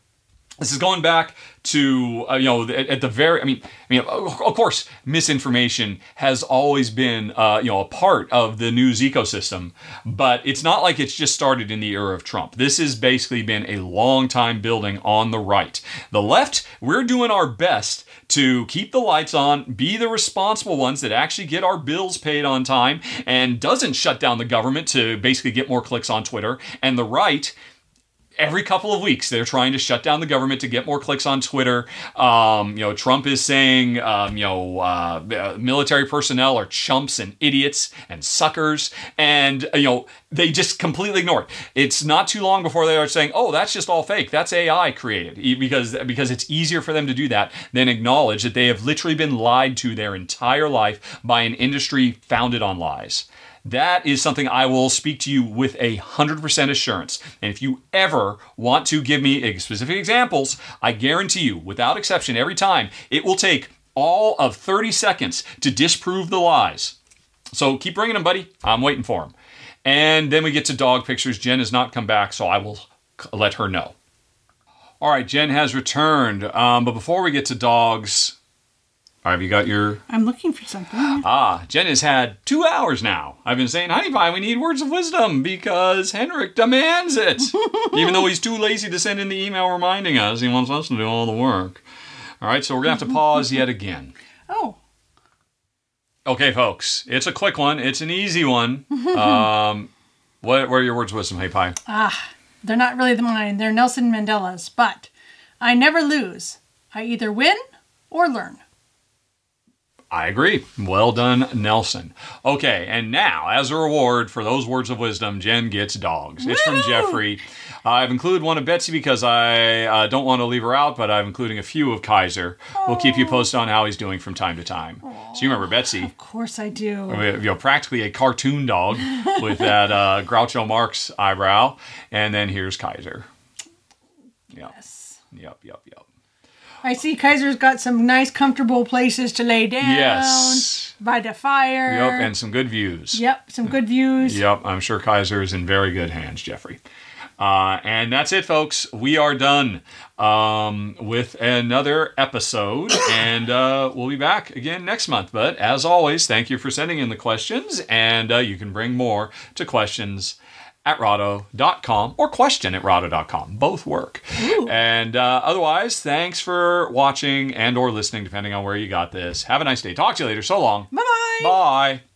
this is going back to uh, you know at, at the very. I mean, I mean, of course, misinformation has always been uh, you know a part of the news ecosystem, but it's not like it's just started in the era of Trump. This has basically been a long time building on the right. The left, we're doing our best to keep the lights on, be the responsible ones that actually get our bills paid on time, and doesn't shut down the government to basically get more clicks on Twitter. And the right every couple of weeks they're trying to shut down the government to get more clicks on Twitter. Um, you know, Trump is saying, um, you know, uh, uh, military personnel are chumps and idiots and suckers, and uh, you know they just completely ignore it. It's not too long before they are saying, "Oh, that's just all fake. That's AI created," because because it's easier for them to do that than acknowledge that they have literally been lied to their entire life by an industry founded on lies. That is something I will speak to you with a 100% assurance. And if you ever want to give me specific examples, I guarantee you, without exception, every time, it will take all of 30 seconds to disprove the lies. So keep bringing them, buddy. I'm waiting for them. And then we get to dog pictures. Jen has not come back, so I will let her know. All right, Jen has returned. Um, but before we get to dogs, have you got your I'm looking for something. Ah, Jen has had two hours now. I've been saying, Honey Pie, we need words of wisdom because Henrik demands it. Even though he's too lazy to send in the email reminding us, he wants us to do all the work. All right, so we're going to have to pause yet again. Oh, Okay, folks, it's a quick one, it's an easy one. Um, what, what are your words of wisdom, Hey Pie? Ah, they're not really the mine. They're Nelson Mandela's. But I never lose. I either win or learn. I agree. Well done, Nelson. Okay, and now, as a reward for those words of wisdom, Jen gets dogs. It's from Jeffrey. Uh, I've included one of Betsy because I uh, don't want to leave her out, but I'm including a few of Kaiser. We'll keep you posted on how he's doing from time to time. So you remember Betsy, Of course I do. you know, practically a cartoon dog with that uh, Groucho Marx eyebrow, and then here's Kaiser. Yep, Yes. yep, yep, yep. I see Kaiser's got some nice, comfortable places to lay down. Yes. By the fire. Yep, and some good views. Yep, some good views. Yep, I'm sure Kaiser is in very good hands, Jeffrey. Uh, and that's it, folks. We are done um, with another episode, and uh, we'll be back again next month. But as always, thank you for sending in the questions, and uh, you can bring more to questions at rahdo.com or question at rahdo.com. Both work. And uh, otherwise, thanks for watching and or listening, depending on where you got this. Have a nice day. Talk to you later. So long. Bye bye. Bye.